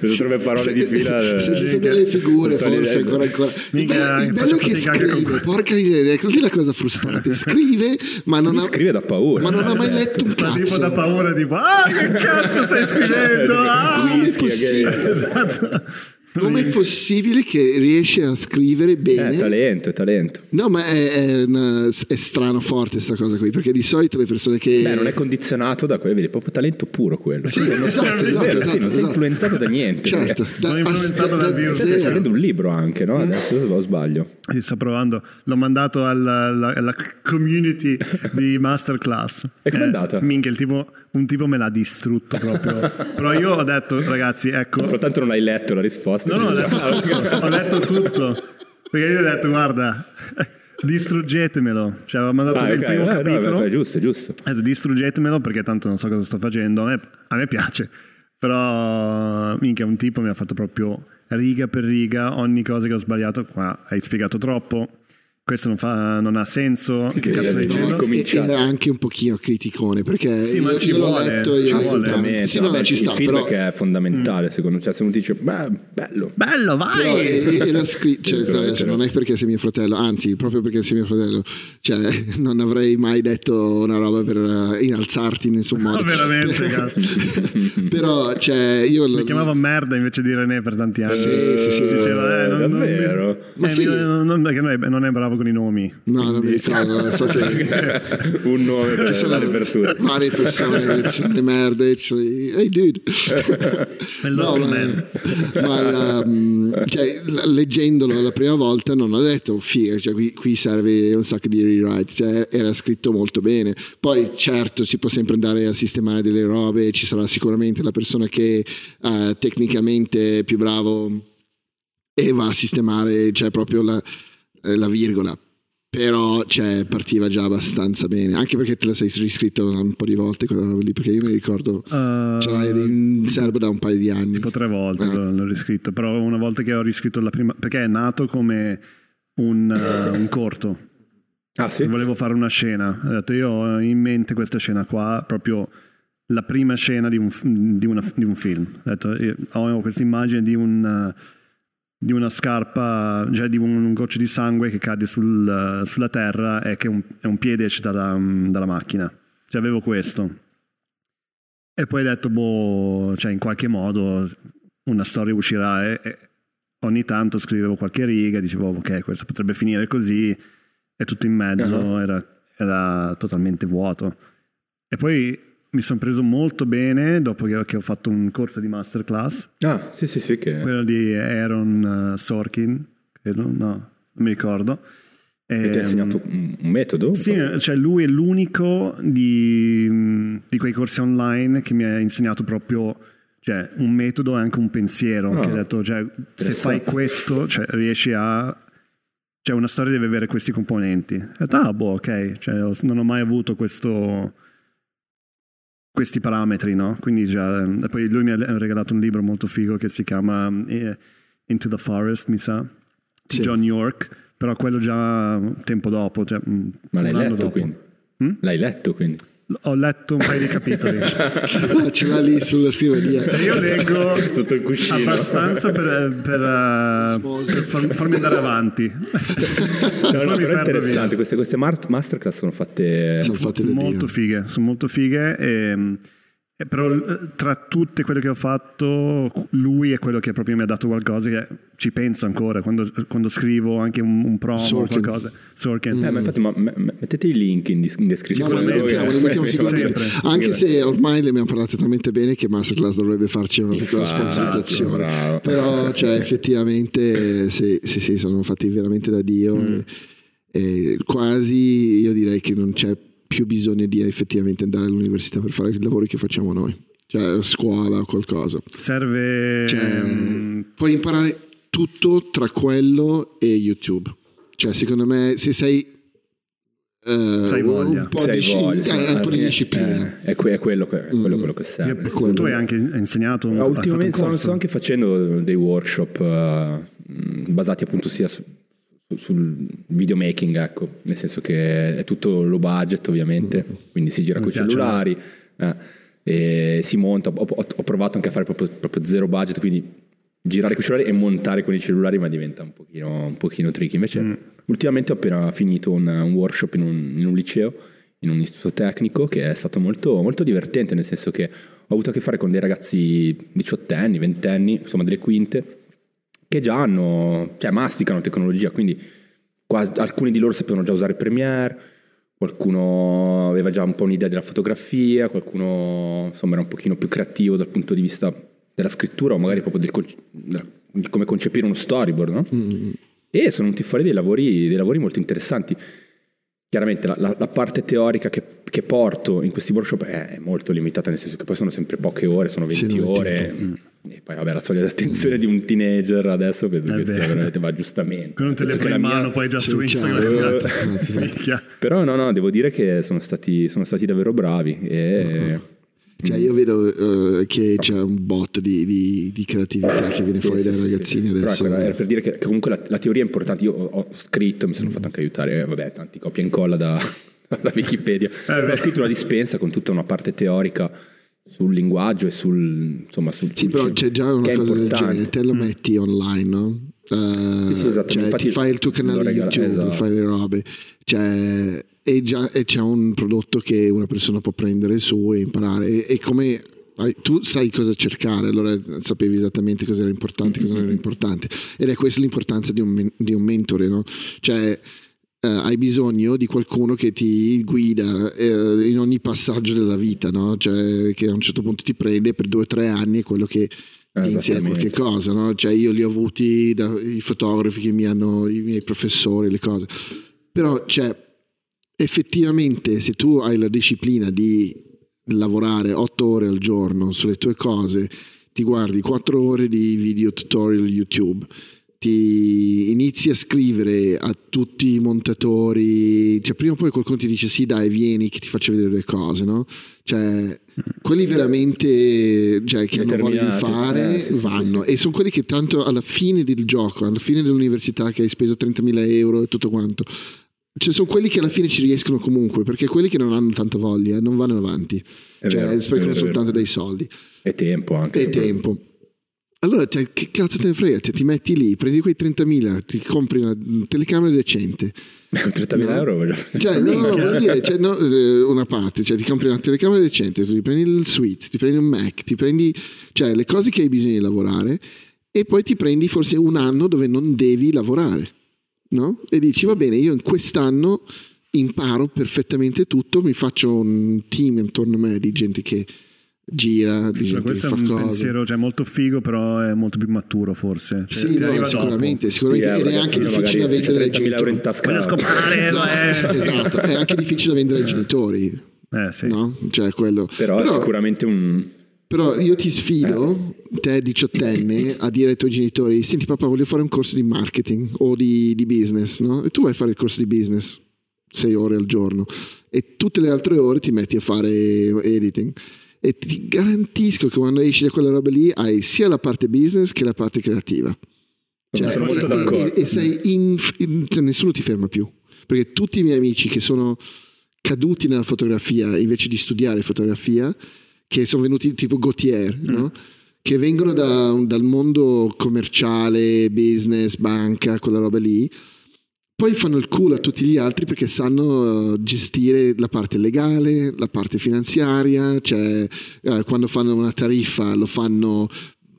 Devo trovare parole di fila. Se ci sono eh, delle figure, forse ancora ancora. Il Minchia, bello, il bello che scrive, porca miseria, ecco lì è la cosa frustrante. Scrive, ma non Lui ha, scrive da paura. ma non ha mai letto un Ma tipo cazzo. da paura, tipo, ah, che cazzo stai scrivendo? Ah, Come è possibile? esatto. Come è possibile che riesce a scrivere È bene? talento, è talento. No, ma è, è una- è strano forte questa cosa qui, perché di solito le persone che... Beh, non è condizionato da quello, vedi, è proprio talento puro quello. Sì, Non esatto, è esatto, vero, sì, esatto, non sei esatto. influenzato da niente. Certo, Non influenzato dal virus. Stai scrivendo un libro anche, no? Adesso o sbaglio. Si sta provando, l'ho mandato alla, alla- alla community di Masterclass. E com'è andata? minchia, il tipo, un tipo me l'ha distrutto proprio. Però io ho detto, ragazzi, ecco, Però tanto non hai letto la risposta. No, no, ho letto, ho letto tutto. Perché io ho detto, guarda, distruggetemelo. Cioè, avevo mandato Ah, il ok, primo eh, no, capitolo. beh, è giusto, giusto. Ho detto, distruggetemelo perché tanto non so cosa sto facendo. A me, a me piace. Però, minchia, un tipo mi ha fatto proprio riga per riga ogni cosa che ho sbagliato. Qua hai spiegato troppo. Questo non, fa, non ha senso. Che cazzo stai dicendo? e- era anche un pochino criticone perché Sì, ma io, ci io vuole, letto io ci vuole. sì, no, Vabbè, ci il sta feedback però, è fondamentale, secondo me. Cioè, se uno dice, beh, bello. Bello, però vai! e- era scritto cioè, Vero, adesso vero. non è perché sei mio fratello anzi proprio perché sei mio fratello cioè non avrei mai detto una roba per eh, inalzarti in nessun modo No, veramente, cazzo. però cioè io Mi chiamava merda invece di René per tanti anni. Sì, sì, sì. Diceva, eh, non, non- Davvero? Ma eh, sì. non, non- non è bravo con i nomi. no non mi ricordo so che un nome per ci sono dare per tutti. varie persone le merde ci sono i- hey dude il No, ma, man. ma la- mh, cioè, leggendolo la prima volta non ho detto figa, cioè, qui, qui serve un sacco di rewrite, cioè, era scritto molto bene. Poi certo si può sempre andare a sistemare delle robe, ci sarà sicuramente la persona che eh, tecnicamente è più bravo e va a sistemare cioè, proprio la, la virgola. Però cioè, partiva già abbastanza bene, anche perché te la sei riscritto un po' di volte quella roba lì, perché io mi ricordo Uh, ce l'hai in serbo da un paio di anni. tipo tre volte Eh. l'ho, riscritto, però una volta che ho riscritto la prima, perché è nato come un, uh, un corto. Ah, sì? Volevo fare una scena, ho detto io ho in mente questa scena qua, proprio la prima scena di un, di una- di un film. Ho detto, io ho questa immagine di un... di una scarpa, cioè di un, un goccio di sangue che cade sul, sulla terra e che un, e un piede esce dalla, dalla macchina. Cioè avevo questo. E poi ho detto, boh, cioè in qualche modo una storia uscirà e, e ogni tanto scrivevo qualche riga, dicevo, ok, questo potrebbe finire così e tutto in mezzo era, era totalmente vuoto. E poi mi sono preso molto bene dopo che, ho fatto un corso di masterclass, Ah, sì, sì, sì, che... quello di Aaron uh, Sorkin, credo, no, non mi ricordo. E ti ha Ehm, insegnato un metodo? sì, cioè lui è l'unico di, di quei corsi online che mi ha insegnato proprio cioè, un metodo e anche un pensiero. Ah, che ha detto, cioè, se fai questo, cioè, riesci a. Cioè, una storia deve avere questi componenti. Ho detto, ah, boh, ok. Cioè, non ho mai avuto questo. Questi parametri, no? Quindi già. e poi lui mi ha regalato un libro molto figo che si chiama eh, Into the Forest, mi sa, di Sì. John York. Però quello già tempo dopo. Cioè, mm, Ma l'hai un anno letto dopo. quindi? Mm? L'hai letto quindi? Ho letto un paio di capitoli. Ce l'ha lì sulla scrivania. Io leggo Sotto il cuscino. abbastanza per, per, eh, per far- farmi andare avanti. No, no, però è interessante, via. queste, queste masterclass sono fatte... Sono fatte da molto fighe, sono molto fighe. E, e però eh, tra tutte quelle che ho fatto, lui è quello che proprio mi ha dato qualcosa che ci penso ancora quando, quando scrivo anche un, un promo o Sorkin. qualcosa. Sorkin. Eh, ma infatti ma, me- me- mettete i link in, dis- in No, ma descrizione. li mettiamo, li mettiamo Sempre. sicuramente. Anche se ormai le abbiamo parlate talmente bene che Masterclass dovrebbe farci una piccola sponsorizzazione. bravo. Però, cioè, effettivamente, eh, sì, sì, sì, sono fatti veramente da Dio. E, e quasi io direi che non c'è più bisogno di effettivamente andare all'università per fare i lavori che facciamo noi, cioè scuola o qualcosa. Serve... Cioè, mm, puoi imparare tutto tra quello e YouTube. Cioè, secondo me, se sei. eh, Sai voglia. un po' Se hai di, voglia, sì, eh, un alla po' di fine, disciplina. eh, è, que- è quello, che- è quello, quello che serve. quello. tu hai anche insegnato Ultimamente sto, corso. sto anche facendo dei workshop eh, mh, basati appunto sia su- sul videomaking, ecco, nel senso che è tutto low budget ovviamente, quindi si gira con i cellulari, eh, e si monta, ho, ho- provato anche a fare proprio, proprio zero budget, quindi girare con i cellulari e montare con i cellulari, ma diventa un pochino, un pochino tricky. Invece ultimamente ho appena finito un, un workshop in un, in un liceo, in un istituto tecnico, che è stato molto, molto divertente, nel senso che ho avuto a che fare con dei ragazzi diciottenni, ventenni, insomma delle quinte, che già hanno, cioè masticano tecnologia, quindi quasi- alcuni di loro sapevano già usare Premiere, qualcuno aveva già un po' un'idea della fotografia, qualcuno insomma era un pochino più creativo dal punto di vista della scrittura o magari proprio del della- di come concepire uno storyboard, no? E sono venuti fuori dei lavori, dei lavori molto interessanti. Chiaramente la, la- la parte teorica che, che porto in questi workshop è, molto limitata, nel senso che poi sono sempre poche ore, sono 20 Sì, ore. E poi vabbè, la soglia d'attenzione di un teenager adesso penso È che sia veramente va giustamente. Con un telefono in la mia- mano, poi già su. Instagram. Però no, no, devo dire che sono stati, sono stati davvero bravi. E... Cioè, io vedo eh, che c'è un bot di, di- di creatività che viene Sì, fuori sì, dai sì, ragazzini Però adesso. ecco, era per dire che comunque la, la teoria è importante. Io ho, ho scritto, mi sono fatto anche aiutare, eh, vabbè, tanti copia e incolla da, da Wikipedia. Però beh. ho scritto una dispensa con tutta una parte teorica sul linguaggio e sul insomma sul Sì, però c'è già una cosa del genere, te lo metti online, no? Eh, Sì, sì, esatto, cioè, ti fai il tuo canale regala- YouTube, esatto. fai le robe, cioè, e, già, e c'è un prodotto che una persona può prendere su e imparare. E, e come tu sai cosa cercare, allora sapevi esattamente cosa era importante, cosa non era importante. Ed è questa l'importanza di un, di un mentore, no? Cioè, eh, hai bisogno di qualcuno che ti guida eh, in ogni passaggio della vita, no? Cioè, che a un certo punto ti prende per due o tre anni è quello che ti insegna qualche cosa, no? Cioè, io li ho avuti dai fotografi che mi hanno, i miei professori, le cose. Però, cioè, effettivamente, se tu hai la disciplina di lavorare otto ore al giorno sulle tue cose, ti guardi quattro ore di video tutorial YouTube, ti inizi a scrivere a tutti i montatori, cioè prima o poi qualcuno ti dice sì dai vieni che ti faccio vedere le cose, no? Cioè quelli veramente cioè, che hanno voglia di fare eh, sì, sì, vanno. sì, e sono quelli che tanto alla fine del gioco, alla fine dell'università che hai speso 30.000 euro e tutto quanto, cioè, sono quelli che alla fine ci riescono comunque, perché quelli che non hanno tanta voglia non vanno avanti, È cioè vero, sprecano vero, soltanto dei soldi. E tempo anche. e tempo. Allora, cioè, che cazzo te ne frega? Cioè, ti metti lì, prendi quei 30.000, ti compri una telecamera decente. Beh, con 30.000 No. euro Cioè, no, no, voglio dire, cioè, no, eh, una parte, cioè ti compri una telecamera decente, ti prendi il suite, ti prendi un Mac, ti prendi cioè, le cose che hai bisogno di lavorare e poi ti prendi forse un anno dove non devi lavorare, no? E dici, va bene, io in quest'anno imparo perfettamente tutto, mi faccio un team intorno a me di gente che gira, di Cioè, gente che questo è un cose. pensiero cioè, molto figo, però è molto più maturo forse. Cioè, Sì, no, sicuramente, dopo. sicuramente Sì, ed è eh, anche difficile da vendere ai 30.000 euro in genitori. tasca. Voglio scopare, Esatto, eh. esatto, è anche difficile da vendere ai genitori. Eh sì. no? Cioè quello. Però, è sicuramente un... Però io ti sfido, te diciottenne, a dire ai tuoi genitori: Senti, papà, voglio fare un corso di marketing o di, di business, no? E tu vai a fare il corso di business sei ore al giorno e tutte le altre ore ti metti a fare editing. E ti garantisco che quando esci da quella roba lì hai sia la parte business che la parte creativa. Cioè, e- e, e sei in, in- cioè, nessuno ti ferma più. Perché tutti i miei amici che sono caduti nella fotografia invece di studiare fotografia, che sono venuti tipo Gautier, no? che vengono da- dal mondo commerciale, business, banca, quella roba lì, poi fanno il culo a tutti gli altri perché sanno eh, gestire la parte legale, la parte finanziaria, cioè eh, quando fanno una tariffa lo fanno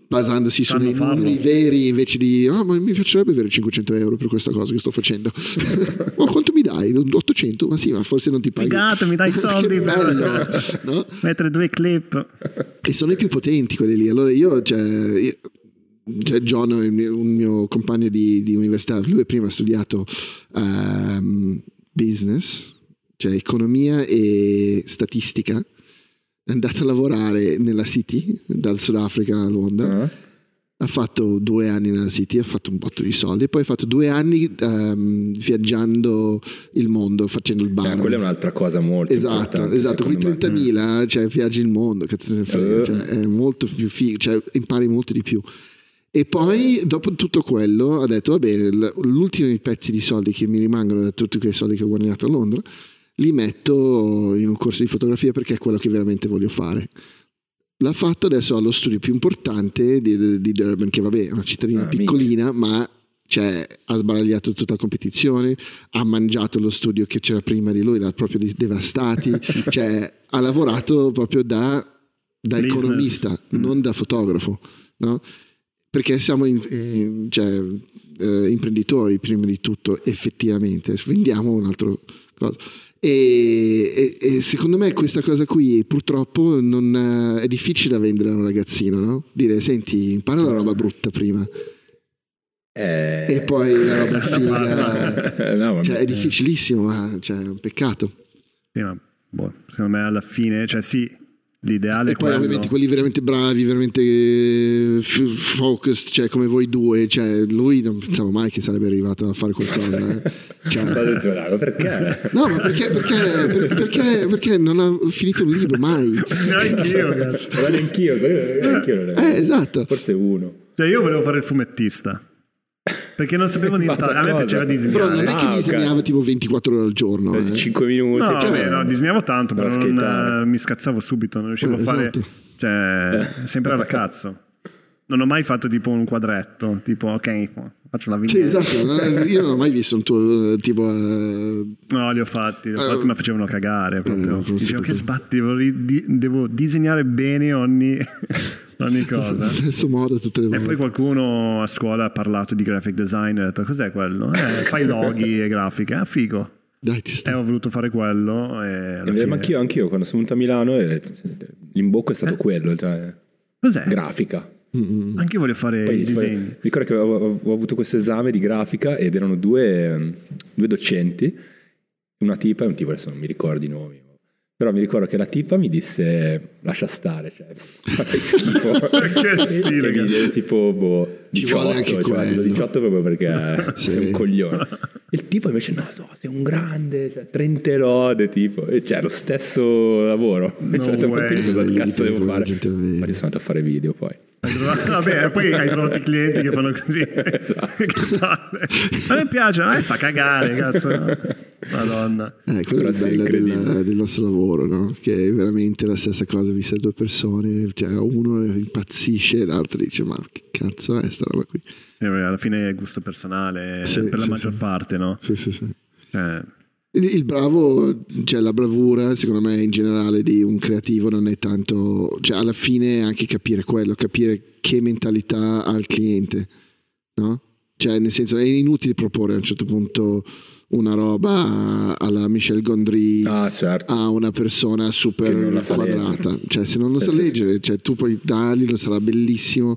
basandosi Sanno sui farlo. numeri veri invece di oh, ma mi piacerebbe avere 500 euro per questa cosa che sto facendo ma quanto mi dai? 800? ma sì ma forse non ti paghi Figato, mi dai i soldi per- no? Mettere due clip. e sono i più potenti quelli lì. Allora io, cioè, io- John, il mio- un mio compagno di, di università, lui prima ha studiato ehm, business, cioè economia e statistica, è andato a lavorare nella City, dal Sudafrica a Londra. Ah. Ha fatto due anni nella City, ha fatto un botto di soldi poi ha fatto due anni ehm, viaggiando il mondo, facendo il Eh, bar. quella è un'altra cosa molto Esatto, importante, esatto, me. 30.000 cioè, viaggi il mondo, Eh. cioè, è molto più figo, cioè, impari molto di più. E poi dopo tutto quello ha detto va bene, l'ultimo pezzi di soldi che mi rimangono da tutti quei soldi che ho guadagnato a Londra, li metto in un corso di fotografia perché è quello che veramente voglio fare. L'ha fatto adesso ha lo studio più importante di, di Durban, che vabbè è una cittadina Ah, mica. piccolina, ma cioè, ha sbaragliato tutta la competizione, ha mangiato lo studio che c'era prima di lui, l'ha proprio devastati, cioè, ha lavorato proprio da, da economista, non da fotografo, no? Perché siamo in- eh, cioè, eh, imprenditori prima di tutto, effettivamente, vendiamo un altro cosa. E, e- e secondo me questa cosa qui purtroppo non, eh, è difficile da vendere a un ragazzino, no? Dire senti, impara la roba brutta prima Eh, e poi la roba figa. no. Cioè, è difficilissimo, ma cioè, è un peccato. Sì, ma boh, secondo me alla fine, cioè sì, l'ideale E è poi quello. ovviamente quelli veramente bravi, veramente eh, focused, cioè come voi due, cioè, lui non pensavo mai che sarebbe arrivato a fare qualcosa. eh. Cioè, detto, "Dai, ma perché? no, ma perché, perché, per- perché, perché non ha finito un libro mai? Anch'io, cazzo. Guarda anch'io, anch'io non è- Eh, esatto. forse uno. Cioè, io volevo fare il fumettista. Perché non sapevo nient'altro. A me piaceva disegnare. Però non è che Ah, ok. disegnava tipo 24 ore al giorno. eh. 5 minuti. No, cioè, no, disegnavo tanto, però non, eh, mi scazzavo subito, non riuscivo Eh, a fare... esatto. Cioè, sempre alla cazzo. Non ho mai fatto tipo un quadretto, tipo, ok, faccio la Sì, vignetta. esatto. non- Io non ho mai visto un tuo eh, tipo. eh, No, li ho fatti, li ho Eh, fatti, ma facevano cagare proprio. sì, Dicevo che sbatti, devo disegnare bene ogni, ogni cosa. stesso modo tutte le E volte. poi qualcuno a scuola ha parlato di graphic design e ha detto cos'è quello? Eh, fai loghi e grafiche. Ah, figo. Dai, ci E sta. ho voluto fare quello e Eh, fine... ma anch'io, anch'io, quando sono venuto a Milano, eh, l'imbocco è stato quello, cioè, Cos'è? grafica. Anche io voglio fare Poi, i poi- disegni. ricordo che ho, ho avuto questo esame di grafica ed erano due, due docenti, una tipa e un tipo, adesso non mi ricordo i nomi, però mi ricordo che la tipa mi disse lascia stare, cioè, fai schifo. Che stile, E mi diede tipo, boh, Ci 18, vuole anche cioè, quello. 18 proprio perché Sì. sei un coglione. E il tipo invece no, no, sei un grande, cioè, 30 lode, tipo, e cioè lo stesso lavoro. No cioè, way. quindi cosa Lì cazzo devo fare? Ma ti sono andato a fare video poi. Trovato- Vabbè, poi hai trovato i clienti che fanno così. Esatto. A me piace, a me fa cagare, cazzo. Madonna. Eh, quello è Però il sì, bello incredibile. del, nostro lavoro, no? che è veramente la stessa cosa vista da due persone, cioè uno impazzisce e l'altro dice ma che cazzo è sta roba qui? E vabbè, alla fine è gusto personale Sì, per la sì, maggior sì. parte, no? Sì, sì, sì. Cioè, Il, il bravo, cioè la bravura, secondo me in generale di un creativo non è tanto, cioè alla fine è anche capire quello, capire che mentalità ha il cliente, no? Cioè nel senso è inutile proporre a un certo punto una roba alla Michel Gondry Ah, certo. a una persona super quadrata, cioè se non lo Eh, sa sì. leggere, cioè tu puoi dargli, lo sarà bellissimo,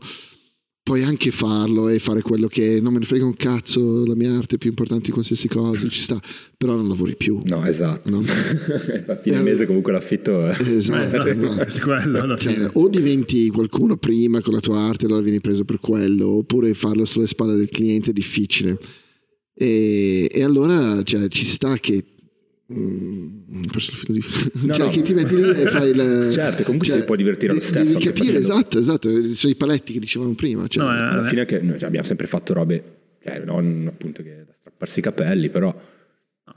puoi anche farlo e fare quello che non me ne frega un cazzo, la mia arte è più importante di qualsiasi cosa, ci sta, però non lavori più. No, esatto. No? A fine mese comunque l'affitto è... Esatto, esatto. È quello alla Cioè, fine. o diventi qualcuno prima con la tua arte, allora vieni preso per quello, oppure farlo sulle spalle del cliente è difficile. E, e allora cioè, ci sta che. Mm, ho perso il filo di- No, cioè, no. che ti metti lì e fai il. Certo, comunque ci si può divertire lo stesso Devi capire, esatto, esatto. Sono i paletti che dicevamo prima. Cioè, No, eh, Alla fine che noi abbiamo sempre fatto robe, cioè, non appunto che da strapparsi i capelli, però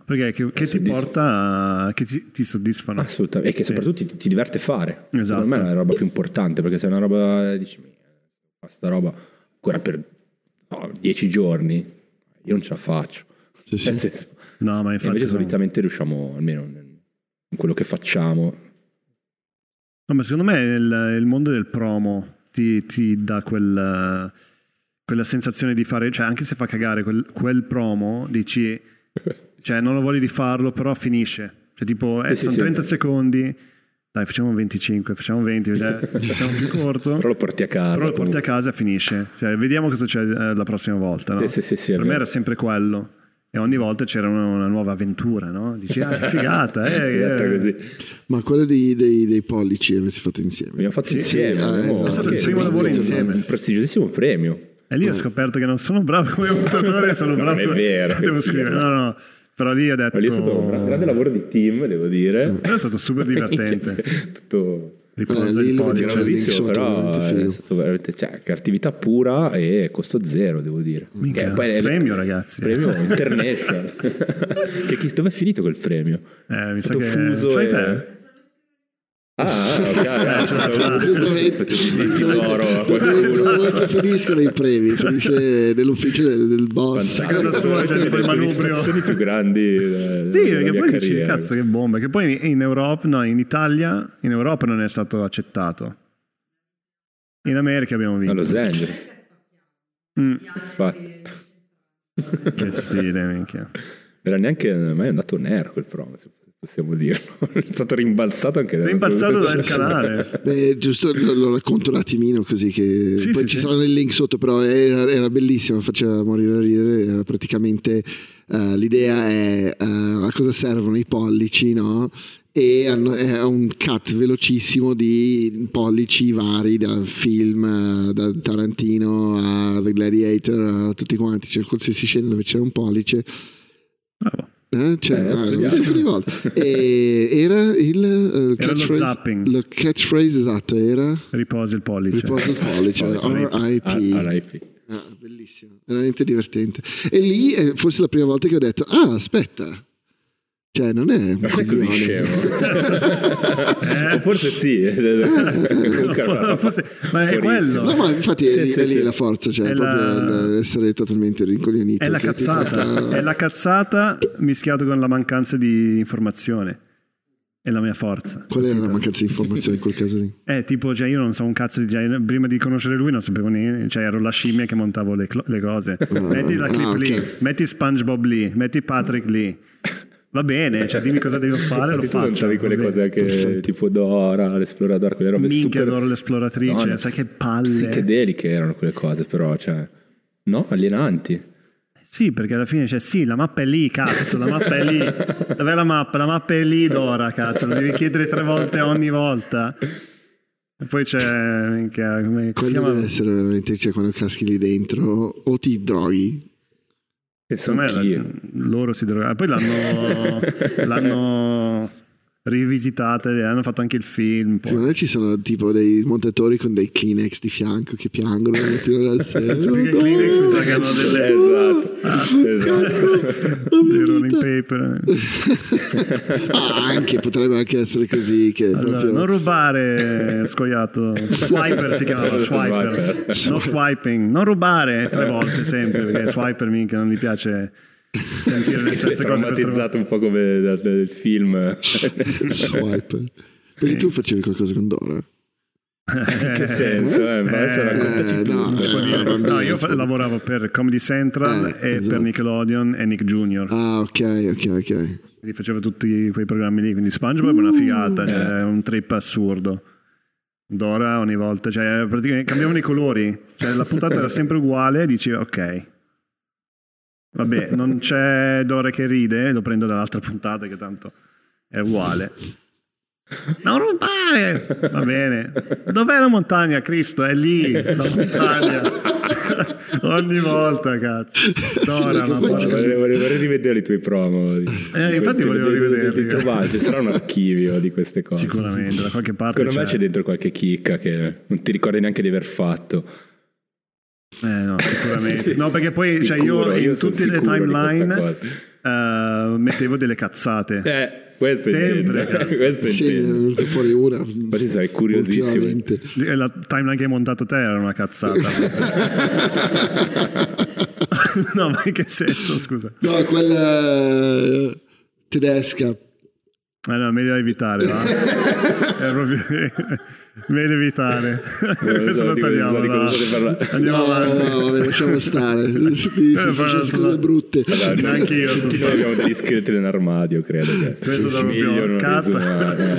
Perché che, che ti porta, a- che ti, ti soddisfano. assolutamente, e che soprattutto ti, ti diverte fare. Esatto. Secondo me è la roba più importante, perché se è una roba, dici, fa sta roba ancora per no, dieci giorni, io non ce la faccio. Sì, sì. Nel senso, No, ma e infatti... invece sono- solitamente riusciamo, almeno in quello che facciamo, No, ma secondo me il, il mondo del promo ti, ti dà quel, quella sensazione di fare, cioè anche se fa cagare quel, quel promo, dici, cioè non lo voglio di farlo, però finisce. Cioè tipo, eh, Sì, sì, sono sì. 30 secondi, dai facciamo 25, facciamo 20, cioè, facciamo più corto. però lo porti a casa. Però lo porti a comunque. casa e finisce. Cioè, vediamo cosa c'è eh, la prossima volta. No? Sì, sì, sì, sì, per me vero. era sempre quello. E ogni volta c'era una, una nuova avventura, no? Dici, ah, che figata, eh, eh. così. Ma quello dei, dei- dei pollici avete fatto insieme? Abbiamo fatto Sì, insieme, sì, eh, esatto. È stato il primo lavoro insieme. Un prestigiosissimo premio. E lì ho scoperto che non sono bravo come montatore, sono No, bravo. non è vero, Devo scrivere. No, no. Però lì ho detto. Ma lì è stato un gran- grande lavoro di team, devo dire. Però è stato super divertente. Tutto Riposa Eh, il lì. bravissimo, però veramente è stato veramente, cioè, creatività pura e costo zero, devo dire. Minchia, E poi è- premio, ragazzi. Premio international. che chi, dove è finito quel premio? Eh, mi È sa che. fuso Cioè e- te? Ah, ok, ah, cioè, Giustamente, giustamente una volta finiscono i premi, finisce nell'ufficio del, del boss. Casa sua, c'è tipo il le manubrio. soddisfazioni più grandi eh, Sì, perché poi dici, carriera. cazzo che bomba. Che poi in Europa, no, in Italia, in Europa non è stato accettato. In America abbiamo a vinto. Los Angeles Mm, infatti che stile, minchia. era neanche mai andato air quel promo se possiamo dirlo è stato rimbalzato anche dalla- Rimbalzato dal canale. Beh, giusto lo, lo racconto un attimino così che Sì, poi sì, ci sì. saranno i link sotto, però era, era bellissimo, faceva morire a ridere, era praticamente eh, l'idea è eh, a cosa servono i pollici, no? E hanno, è un cut velocissimo di pollici vari da film, eh, da Tarantino a The Gladiator, a tutti quanti, c'è qualsiasi scena dove c'era un pollice. Bravo. Eh, c'era Eh. E era il, eh, Era lo catchphrase, zapping. lo catchphrase esatto era Riposa il pollice. riposo il pollice RIP Ah, RIP. Ah, bellissimo veramente divertente e lì è forse la prima volta che ho detto ah aspetta cioè non è un non è così scemo o forse sì Comunque, Forse- ma è fuorissimo. quello. no ma infatti è, Sì, lì, sì, è lì sì. la forza cioè È proprio la- essere totalmente rincoglionito È la cazzata, è la cazzata mischiato con la mancanza di informazione. È la mia forza. qual era la mancanza di informazione in quel caso lì Eh, tipo, cioè, io non so un cazzo di cioè, prima di conoscere lui non sapevo niente, cioè ero la scimmia che montavo le, clo- le cose. Metti la clip ah, lì, metti SpongeBob lì, metti Patrick lì. Va bene, cioè dimmi cosa devo fare, lo tu faccio. montavi quelle va cose anche Perfetto. tipo Dora, l'esploratore, quelle robe Minchia, super adoro l'esploratrice, Madonna, sai che palle. psichedeliche erano quelle cose però, cioè no? Alienanti. Sì, perché alla fine c'è sì, la mappa è lì, cazzo, la mappa è lì. Dov'è la mappa? La mappa è lì d'ora, cazzo, lo devi chiedere tre volte ogni volta. E poi c'è, minchia, come si chiama? deve essere veramente cioè quando caschi lì dentro o ti droghi Secondo me la- loro si drogano. Poi l'hanno, l'hanno rivisitata e hanno fatto anche il film. poi. Secondo me ci sono tipo dei montatori con dei Kleenex di fianco che piangono e mettono la sera. Perché i Kleenex mi sa che hanno delle, Esatto, esatto. dei rolling paper. Ah, anche, potrebbe anche essere così che Allora, proprio... non rubare, scoiato. Swiper si chiamava, swiper. Swiper. No swiping. Non rubare tre volte sempre, perché swiper minchia non gli piace le Sei per traumatizzato un po' come dal, dal film. Swiper. Perché tu facevi qualcosa con Dora? In che senso? Eh, ma adesso raccontaci Eh, tu. no, eh, bambino, No, io fa- lavoravo per Comedy Central Eh, e per esatto. Nickelodeon e Nick Jr. Ah, ok, ok, ok. Quindi facevo tutti quei programmi lì. Quindi SpongeBob è una figata, cioè, è un trip assurdo. Dora ogni volta, cioè praticamente cambiavano i colori, cioè la puntata era sempre uguale, dici ok. Vabbè, non c'è Dora che ride, lo prendo dall'altra puntata che tanto è uguale. Non rubare! Va bene. Dov'è la montagna, Cristo? È lì, la montagna. Ogni volta, cazzo. Dora, ma vorrei, vorrei, vorrei rivedere i tuoi promo. Eh, infatti volevo rivederli. Ti trovate, sarà un archivio di queste cose. Sicuramente, da qualche parte Secondo c'è. me c'è dentro qualche chicca che non ti ricordi neanche di aver fatto. Eh no, sicuramente. Sì, no, perché poi cioè, io, io in tutte le timeline eh, mettevo delle cazzate. Eh, questo Sempre, intendo. questo Sì, è intendo. venuto fuori una. Infatti sarei curiosissimo. ultimamente. E La timeline che hai montato te era una cazzata. no, ma in che senso, scusa? No, quella eh, tedesca. Eh no, meglio evitare, va. È proprio... meglio evitare. Questo lo di tagliamo, di parlando. Andiamo No, avanti. no, vabbè, lasciamo stare. Però succedono sono- brutte. Allora, Neanche io sono tutti stato- abbiamo degli scheletri nell'armadio, credo. Che Questo sì, proprio risumare.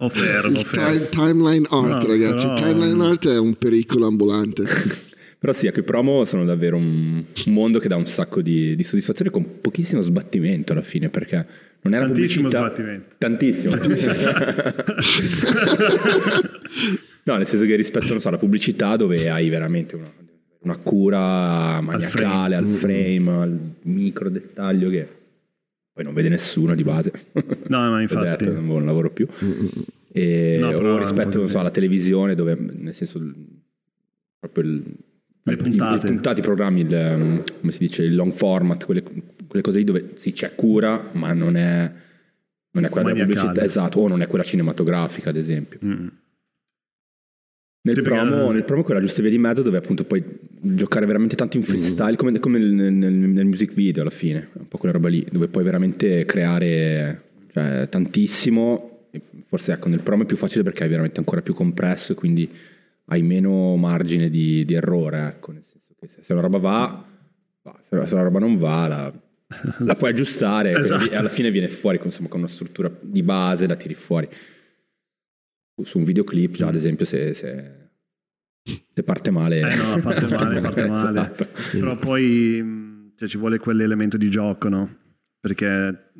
O fermo, fermo. Time- timeline art, No, ragazzi. però- Timeline art è un pericolo ambulante. Però sì, ecco, i promo sono davvero un, un mondo che dà un sacco di, di soddisfazione con pochissimo sbattimento alla fine, perché non era Tantissimo pubblicità- sbattimento. Tantissimo. no, nel senso che rispetto non so, alla pubblicità dove hai veramente una, una cura maniacale al frame, al, micro dettaglio che poi non vede nessuno di base. No, ma infatti. detto, non lavoro più. E, No, però è o un rispetto non so, alla televisione dove nel senso proprio il, Le puntate. i, puntati, i programmi, il, come si dice, il long format, quelle, quelle cose lì dove sì c'è cura, ma non è, non è quella della Maniacale. pubblicità, esatto, o non è quella cinematografica, ad esempio. Mm. Nel Sì, perché- promo, nel promo quella giusta via di mezzo dove appunto puoi giocare veramente tanto in freestyle come, come nel, nel- nel music video alla fine, un po' quella roba lì, dove puoi veramente creare cioè, tantissimo, forse ecco nel promo è più facile perché è veramente ancora più compresso e quindi hai meno margine di, di errore, ecco, nel senso che se, se una roba va, va, se, se una roba non va la, la puoi aggiustare e Esatto. alla fine viene fuori insomma, con una struttura di base la tiri fuori su un videoclip già ad esempio se, se, se parte male Eh no, parte male, parte male. Esatto. Però poi mh, cioè, ci vuole quell'elemento di gioco, no? Perché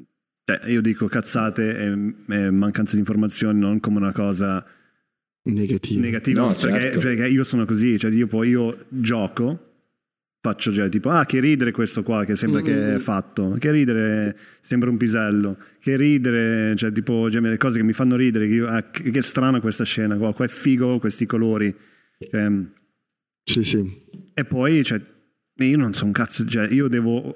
cioè, io dico cazzate e, e mancanza di informazioni non come una cosa Negativo. negativa, No, perché, certo. perché io sono così, cioè io poi io gioco, faccio già tipo, ah che ridere questo qua che sembra che è fatto, che ridere sembra un pisello, che ridere, cioè tipo cioè, le cose che mi fanno ridere, che, io, ah, che, che strana questa scena qua, qua è figo questi colori. Cioè, Sì, sì. e poi, cioè, io non so un cazzo, cioè, io devo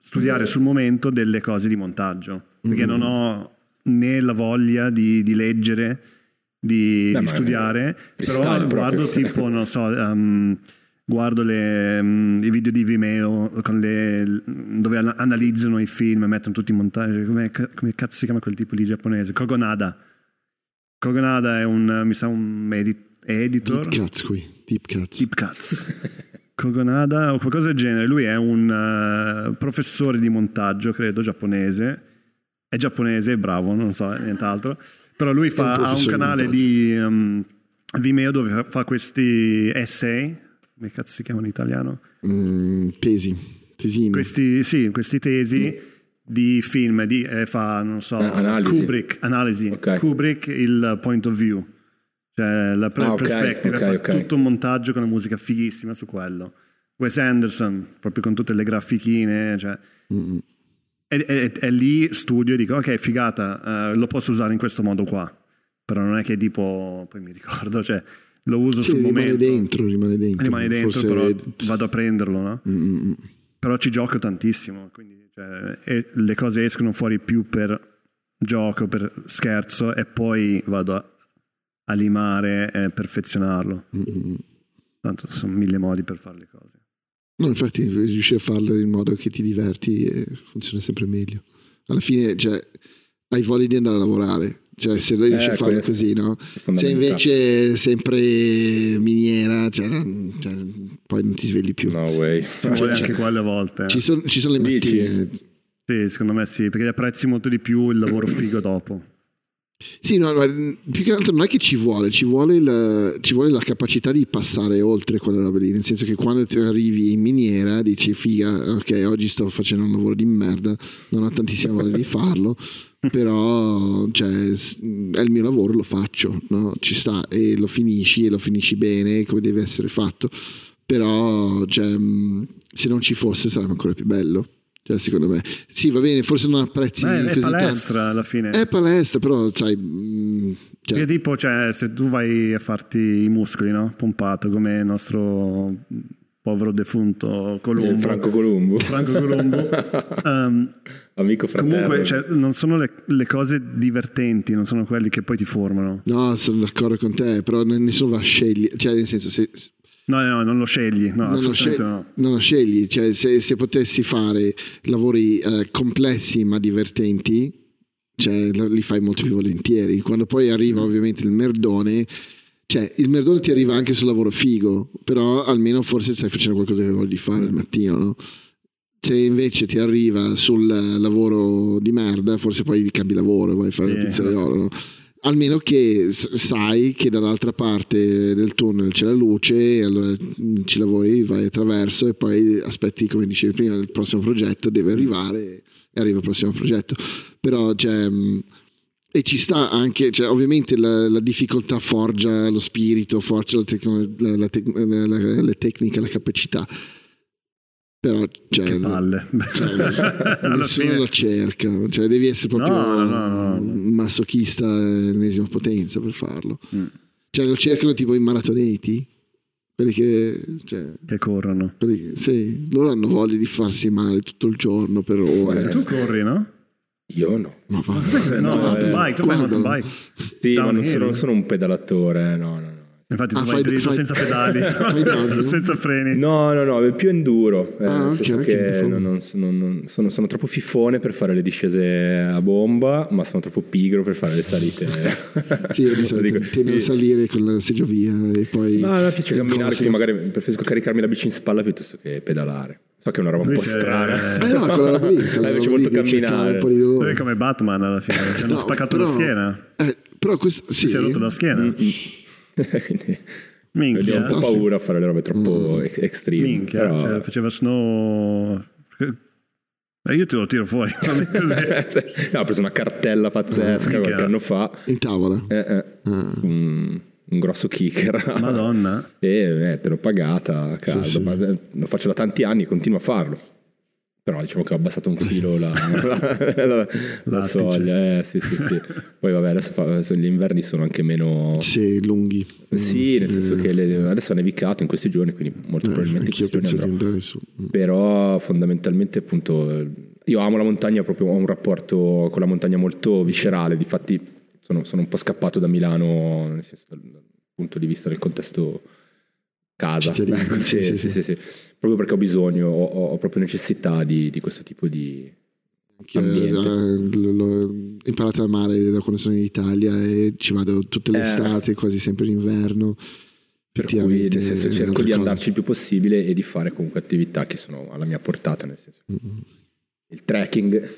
studiare sul momento delle cose di montaggio, perché non ho né la voglia di, di leggere, di, Beh, di studiare, però guardo proprio. tipo, non so, um, guardo le, um, i video di Vimeo con le, dove ana- analizzano i film e mettono tutti i montaggi, come, come cazzo si chiama quel tipo lì giapponese? Kogonada. Kogonada è un, mi sa, un edit- editor. Deep cuts qui. Deep cuts. Deep Cuts. Kogonada o qualcosa del genere. Lui è un eh, professore di montaggio, credo, giapponese. È giapponese, è bravo, non so nient'altro. Però lui fa, un ha un professore di canale di um, Vimeo dove fa questi essay. Come cazzo si chiamano in italiano? Mm, tesi. Tesine. Questi, sì, questi tesi di film, di, eh, fa, non so, Eh, analisi. Kubrick, analisi. Ok. Kubrick, il point of view. Cioè la pre- Ah, ok, perspective, ok, fa tutto un montaggio con una musica fighissima su quello. Wes Anderson, proprio con tutte le grafichine, cioè. E, e- e lì studio e dico, ok, figata, eh, lo posso usare in questo modo qua. Però non è che tipo, poi mi ricordo, cioè, lo uso Sì, sul rimane momento. dentro, rimane dentro. Rimane dentro, Forse- però vado a prenderlo, no? Mm, mm, mm. Però ci gioco tantissimo, quindi cioè, le cose escono fuori più per gioco, per scherzo e poi vado a, a limare e perfezionarlo. Mm, Tanto sono mille modi per fare le cose. No, infatti riuscire a farlo in modo che ti diverti e funziona sempre meglio. Alla fine, cioè, hai voglia di andare a lavorare. Cioè, se riesci Eh, a farlo questo così, no? Se invece sempre miniera, cioè, cioè, poi non ti svegli più. No way. Ci vuole anche quelle volte. eh. Ci sono, ci sono le mattine. Sì, secondo me sì, perché apprezzi molto di più il lavoro figo dopo. Sì, no, più che altro non è che ci vuole, ci vuole, il- ci vuole la capacità di passare oltre quelle robe lì, nel senso che quando ti arrivi in miniera dici figa, ok, oggi sto facendo un lavoro di merda, non ho tantissima voglia di farlo, però cioè, è il mio lavoro, lo faccio, no? ci sta e lo finisci e lo finisci bene come deve essere fatto, però cioè, se non ci fosse sarebbe ancora più bello. Cioè, secondo me, sì, va bene, forse non apprezzi Beh, è così tanto. palestra alla fine. È palestra, però sai. mm, cioè, Perché tipo, cioè, se tu vai a farti i muscoli, no? Pompato come il nostro povero defunto Colombo. Il Franco Colombo. Franco Colombo. Ehm, Amico fraterno. comunque, cioè, non sono le, le cose divertenti, non sono quelli che poi ti formano. No, sono d'accordo con te, però nessuno va a scegliere. Cioè, nel senso, se, No, no, non lo scegli. No, non, lo scegli, no. non lo scegli. Cioè, se, se potessi fare lavori eh, complessi ma divertenti, cioè, li fai molto più volentieri. Quando poi arriva ovviamente il merdone, cioè, il merdone ti arriva anche sul lavoro figo, però almeno forse stai facendo qualcosa che vogli fare il mattino, no? Se invece ti arriva sul lavoro di merda, forse poi cambi lavoro, vai a fare il Sì, pizzaiolo, no? Almeno che sai che dall'altra parte del tunnel c'è la luce, allora ci lavori, vai attraverso e poi aspetti, come dicevi prima, il prossimo progetto deve arrivare e arriva il prossimo progetto. Però cioè, e ci sta anche, cioè, ovviamente la, la difficoltà forgia lo spirito, forgia la tecno- la- la tec- tecniche, la capacità. Però cioè, Che palle. cioè, nessuno fine. lo cerca, cioè devi essere proprio No, no, no, no. masochista ennesima potenza per farlo. Mm. Cioè lo cercano tipo i maratoneti, quelli che, cioè, Che corrono. quelli che- sì, loro hanno voglia di farsi male tutto il giorno per ore. Tu corri, no? Io no. Ma va, No, guardalo, mountain bike, tu fai guardalo. mountain bike. Sì, ma non Downhill. sono, non sono un pedalatore, no, no, no. Infatti Ah, tu vai fai- dritto fai- senza pedali, senza freni. No, no, no, è più enduro. eh, Ah, nel ok, senso ok, che proprio. non- non sono, non- sono- sono troppo fifone per fare le discese a bomba, ma sono troppo pigro per fare le salite. Sì, io di solito tendo a salire con la seggiovia e poi... No, a me piace in camminare, quindi magari preferisco caricarmi la bici in spalla piuttosto che pedalare. So che è una roba un po' strana. Eh no, quella roba lì, quella lì molto camminare. Lui è come Batman alla fine, ci hanno No, spaccato però- la schiena. Eh, però questo sì, Si è rotto la schiena. Quindi ho Minchia. un po' paura a fare le robe troppo Mm. ex- extreme. Minchia, però- cioè, faceva snow. Eh, io te lo tiro fuori. No, ho preso una cartella pazzesca Minchia. qualche anno fa. in tavola. Eh, eh, Ah. un, un grosso kicker. Madonna. E eh, te l'ho pagata caldo. Sì, sì. ma, eh, lo faccio da tanti anni e continuo a farlo. Però diciamo che ho abbassato un filo la, la, la- soglia. Eh, sì, sì, sì. Poi vabbè, adesso fa- gli inverni sono anche meno... Sì, lunghi. Sì, nel senso che le- adesso ha nevicato in questi giorni, quindi molto Eh, probabilmente in questi giorni penso di andrò. andare su. Mm. Però fondamentalmente appunto io amo la montagna, proprio ho un rapporto con la montagna molto viscerale, difatti sono, sono un po' scappato da Milano, nel senso dal, dal punto di vista del contesto casa, Ecco, sì, sì, sì, sì, sì, proprio perché ho bisogno, ho, ho- proprio necessità di, di questo tipo di... Che, Ambiente. eh, l'ho imparato a amare da quando sono in Italia e ci vado tutte le Eh. estate, quasi sempre in inverno. Per cui nel senso è cerco di andarci il più possibile e di fare comunque attività che sono alla mia portata, nel senso Mm-hmm. il trekking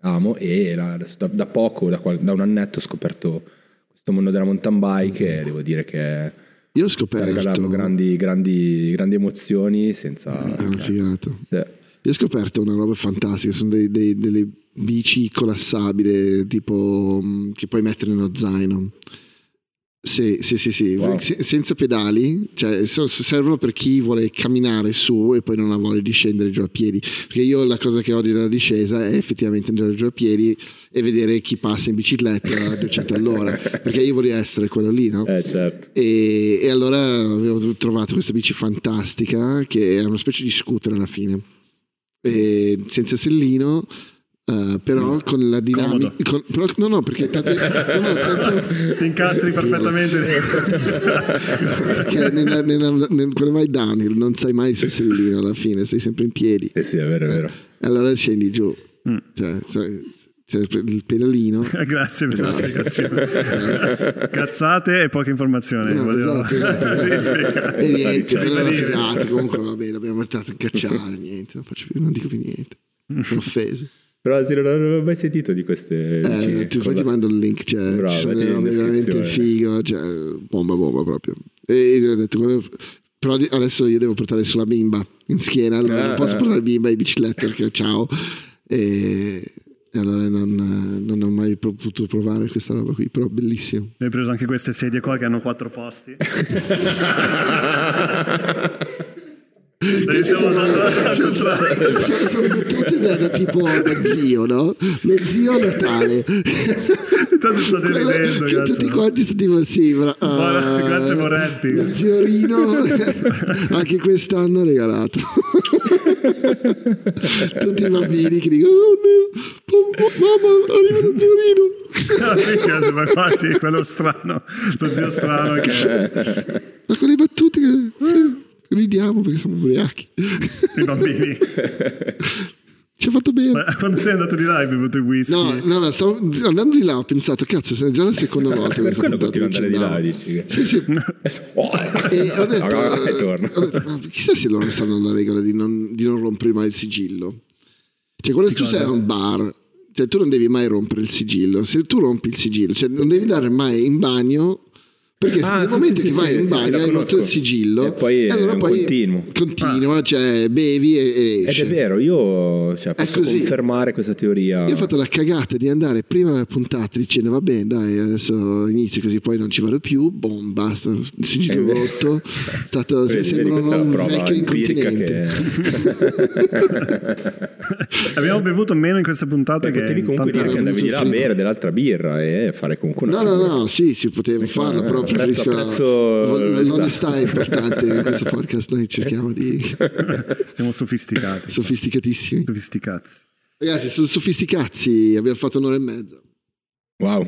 amo e la- da, da poco, da, da un annetto ho scoperto questo mondo della mountain bike e devo dire che Io ho sta scoperto. regalando grandi, grandi, grandi emozioni senza... È una figata. Sì. Io ho scoperto una roba fantastica, sono dei- dei- delle bici collassabili tipo mh, che puoi mettere nello zaino. Sì, sì, sì, sì. Wow. Se- senza pedali, cioè servono per chi vuole camminare su e poi non ha voglia di scendere giù a piedi. Perché io la cosa che odio della discesa è effettivamente andare giù a piedi e vedere chi passa in bicicletta a 200 all'ora. Perché io vorrei essere quello lì, no? Eh certo. E, e allora avevo trovato questa bici fantastica che è una specie di scooter alla fine, E senza sellino. Eh, però con la dinamica Comodo. con- però, no no perché tanto, no, tanto Ti incastri perfettamente. perché nella, nella, nel, quando vai downhill non sai mai sul sellino alla fine sei sempre in piedi Sì, sì, è vero, è vero. e allora scendi giù cioè, sai, c'è il pedalino Grazie per la spiegazione. Cazzate e poche informazioni. No, volevo- esatto, esatto, esatto. E niente, Cioè, però figata, comunque va bene, abbiamo portato a cacciare, niente, non, faccio più, non dico più niente. Sono offeso. Però non avevo mai sentito di queste... Eh, ti, poi ti mando il link, cioè, Bravo, ci sono delle robe veramente figo, cioè, bomba bomba proprio. E io ho detto, quello- però adesso io devo portare sulla bimba in schiena, allora Ah, non posso ah. portare bimba in bicicletta perché ciao. E, e allora non, non ho mai potuto provare questa roba qui, però bellissimo. Hai preso anche queste sedie qua che hanno quattro posti. Le stiamo al Cioè, sono, sono battute da, tipo da zio, no? Lo zio Natale. Tanto state Quello ridendo, che tutti quanti stanno tipo sì, bra- Guarda, ah, grazie Moretti. lo zio Rino anche quest'anno ha regalato tutti i bambini che dicono oh mio, mamma arriva lo zio Rino Ah, minchia, sembra quasi quello strano, lo zio strano che ma con le battute che ridiamo perché siamo ubriachi i bambini. ci ha fatto bene Ma quando sei andato di là hai bevuto il whisky? No, no, no, stavo andando di là, ho pensato, cazzo, è già la seconda volta puntata continui che ad ci andare di là, dici che- Sì, sì. Oh, E ho detto, Ah, e torno. ho detto, ma chissà se loro sanno la regola di non, di non rompere mai il sigillo. Cioè, quando tu sei a un bar, cioè, tu non devi mai rompere il sigillo. Se tu rompi il sigillo, cioè, non devi dare mai in bagno. Perché Ah, nel sì, momento sì, che sì, vai sì, in sì, sì, bagno hai rotto conosco. il sigillo E poi allora poi continuo. continua, cioè bevi e, e Ed esci. è vero, io cioè, posso così. confermare questa teoria. Io ho fatto la cagata di andare prima della puntata dicendo va bene dai adesso inizio così poi non ci vado più, boom basta, il sigillo Eh, beh. rotto, è stato, Vedi, sembra vedi, un vecchio incontinente. Abbiamo bevuto meno in questa puntata che che potevi comunque tanta dire che andavi là a bere dell'altra birra e fare comunque una No, no, no, sì, si poteva farlo, però prezzo- preferisco... prezzo vol- onestà. L'onestà è importante in questo podcast, noi cerchiamo di... Siamo sofisticati. sofisticatissimi. Sofisticati. Ragazzi, su sofisticazzi abbiamo fatto un'ora e mezza. Wow.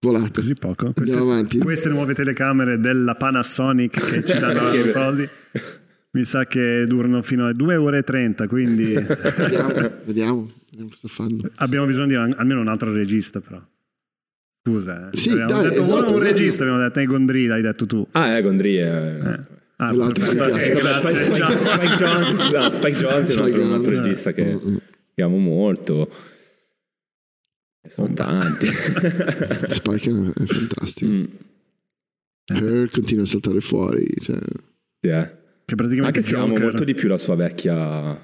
Volate. Così poco. Queste, Andiamo avanti. queste nuove telecamere della Panasonic che ci danno Che- soldi. Mi sa che durano fino a 2 ore e 30, quindi Vediamo, vediamo, vediamo cosa fanno. abbiamo bisogno di almeno un altro regista però. Scusa, eh. Sì, abbiamo dai, detto esatto, un esatto. regista, abbiamo detto, e Gondry l'hai detto tu. Ah, eh, Gondry. Eh. Ah, L'altro che piace. grazie. Spike, ciao. Spike Jones, no, Spike Jones è un altro, un altro regista che, Mm, mm. che amo molto. Sono tanti. Spike è fantastico. Mm, Her continua a saltare fuori. Cioè, eh. Che praticamente Anche se amo molto di più la sua vecchia,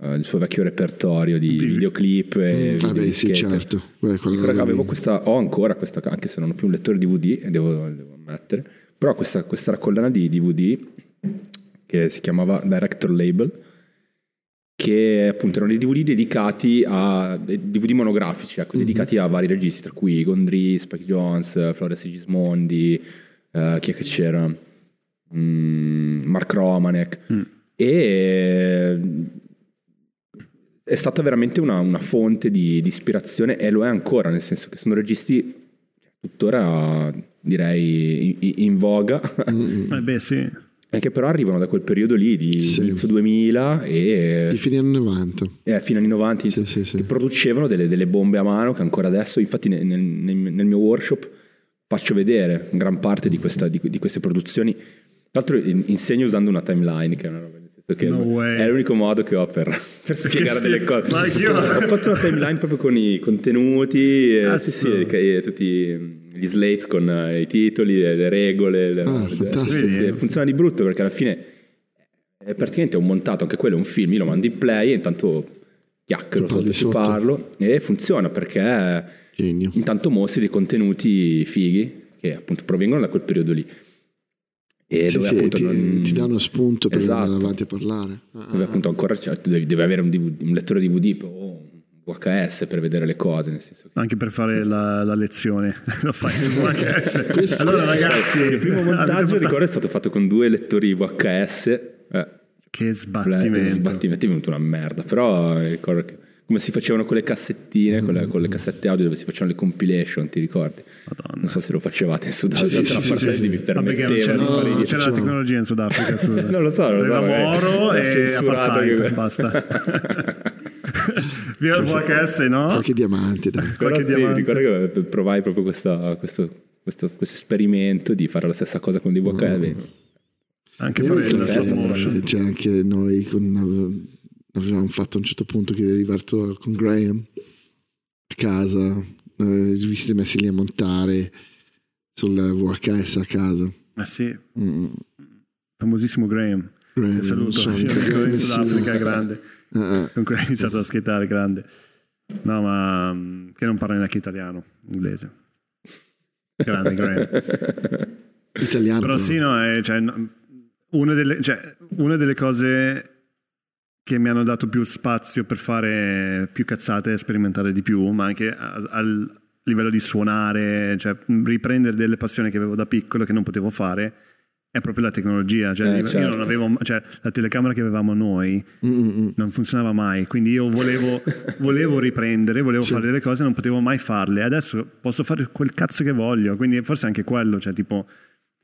eh, il suo vecchio repertorio di Di- videoclip e ah, beh, sì, videodischette. certo. Beh, avevo questa, ho ancora questa, anche se non ho più un lettore DVD, e devo, devo ammettere, però questa, questa raccogliona di DVD che si chiamava Director Label, che appunto erano dei DVD dedicati a dei DVD monografici, ecco, dedicati a vari registi, tra cui Gondry, Spike Jones, Flora Sigismondi, eh, chi è che c'era? Mm, Mark Romanek. E è stata veramente una, una fonte di, di ispirazione e lo è ancora, nel senso che sono registi tuttora direi in, in voga Eh beh, sì. e che però arrivano da quel periodo lì di Sì. inizio 2000 e Di fine anni 90. eh, fino agli anni 90 Sì, sì, sì. che producevano delle, delle bombe a mano che ancora adesso infatti nel, nel- nel- mio workshop faccio vedere gran parte di, questa- di- di queste produzioni tra l'altro in- insegno usando una timeline che è una roba che No way. è l'unico modo che ho per, per spiegare sì, delle cose ma anch'io. ho fatto una timeline proprio con i contenuti e, Cazzo. sì, sì, che- tutti gli slates con eh, i titoli le, le regole le- Ah, sì, sì, funziona di brutto perché alla fine è praticamente un montato, anche quello è un film, io lo mando in play e intanto sotto, ci sotto. parlo e funziona perché Genio. intanto mostri dei contenuti fighi che appunto provengono da quel periodo lì. E Sì, dove sì, appunto ti, non- ti dà uno spunto per Esatto. andare avanti a parlare. Ah, dove appunto ancora cioè, tu devi, devi avere un, DVD un lettore DVD o un VHS per vedere le cose, nel senso che Anche per fare la, la lezione, lo fai su VHS. Allora, ragazzi, il primo montaggio ricordo è stato fatto con due lettori VHS. Eh, Che sbattimento. sbattimento è venuto una merda, però eh, ricordo che come si facevano con le cassettine, con le, con le cassette audio dove si facevano le compilation, ti ricordi? Madonna. Non so se lo facevate in Sudafrica, sì, la sì, sì, di mi sì. Ma perché non c'era, permettevano di no, fare no, c'era la tecnologia in Sudafrica. scusa. Non lo so, non lo so. Oro e apartheid, che- basta. Via il VHS, no? Qualche diamante, dai. Però qualche sì, diamante. ricordo che provai proprio questa- questo, questo- questo esperimento di fare la stessa cosa con dei VHS. Anche Io fare la stop motion. C'è anche noi con una, avevamo fatto a un certo punto che è arrivato con Graham a casa, eh, vi siete messi lì a montare sul VHS a casa. Ah sì, Mm. famosissimo Graham. Graham, Saluto, so, in Graham, sì. Sudafrica, grande. Eh, eh. Con cui ha iniziato a skateare, grande. No, ma mm, che non parla neanche italiano, inglese. Grande Graham. Italiano. Però sì, no, è, cioè, una, delle, cioè, una delle cose che mi hanno dato più spazio per fare più cazzate e sperimentare di più, ma anche a- al livello di suonare, cioè riprendere delle passioni che avevo da piccolo che non potevo fare, è proprio la tecnologia. Cioè, Eh, io certo. non avevo, cioè, la telecamera che avevamo noi Mm, mm, mm. non funzionava mai, quindi io volevo, volevo riprendere, volevo Sì. fare delle cose, non potevo mai farle. Adesso posso fare quel cazzo che voglio, quindi forse anche quello, cioè tipo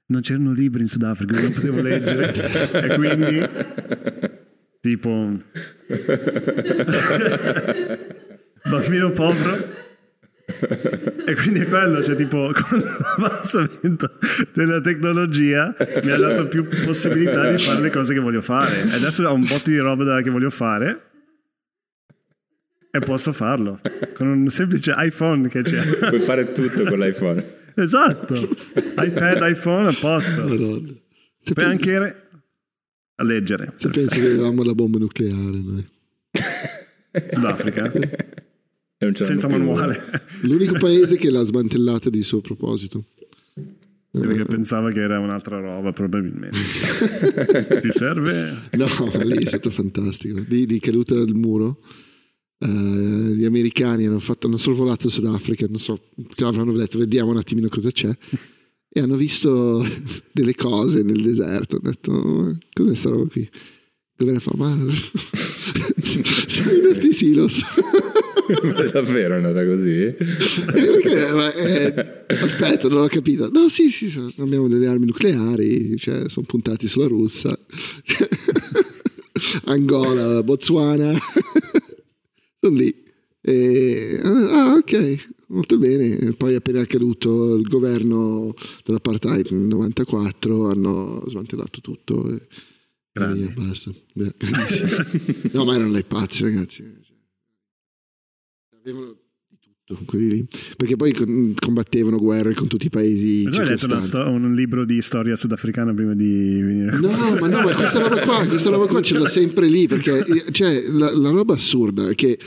non c'erano libri in Sudafrica, non potevo leggere e quindi tipo bambino povero e quindi è quello, cioè tipo con l'avanzamento della tecnologia mi ha dato più possibilità di fare le cose che voglio fare. E adesso ho un botto di roba da- che voglio fare e posso farlo con un semplice iPhone che c'è. Puoi fare tutto con l'iPhone. Esatto, iPad, iPhone a posto. Puoi anche a leggere. se pensi che avevamo la bomba nucleare noi. Sudafrica, senza più- manuale. L'unico paese che l'ha smantellata di suo proposito. Perché pensava che era un'altra roba, probabilmente. Ti serve? No, lì è stato fantastico. Lì, lì caduta il muro. eh, gli americani hanno, fatto, hanno sorvolato Sudafrica, non so, avranno detto vediamo un attimino cosa c'è. E hanno visto delle cose nel deserto. Hanno detto: "Ma Cos'è sta roba qui? Il governo fa: Ma sono i nostri silos. Ma davvero è andata così? Eh, perché, ma, eh, aspetta, non ho capito. No, sì, sì, abbiamo delle armi nucleari, cioè, sono puntati sulla Russia. Angola, Botswana. sono lì. E- ah, ok, molto bene. Poi appena caduto il governo dell'apartheid nel 94 hanno smantellato tutto. E, Grandi. e basta. No, ma erano dei pazzi, ragazzi. Avevano di tutto. Perché poi combattevano guerre con tutti i paesi tu hai letto sto- un libro di storia sudafricana prima di venire No, ma no, ma questa roba qua, questa roba qua ce l'ho sempre lì perché eh, cioè, la, la roba assurda è che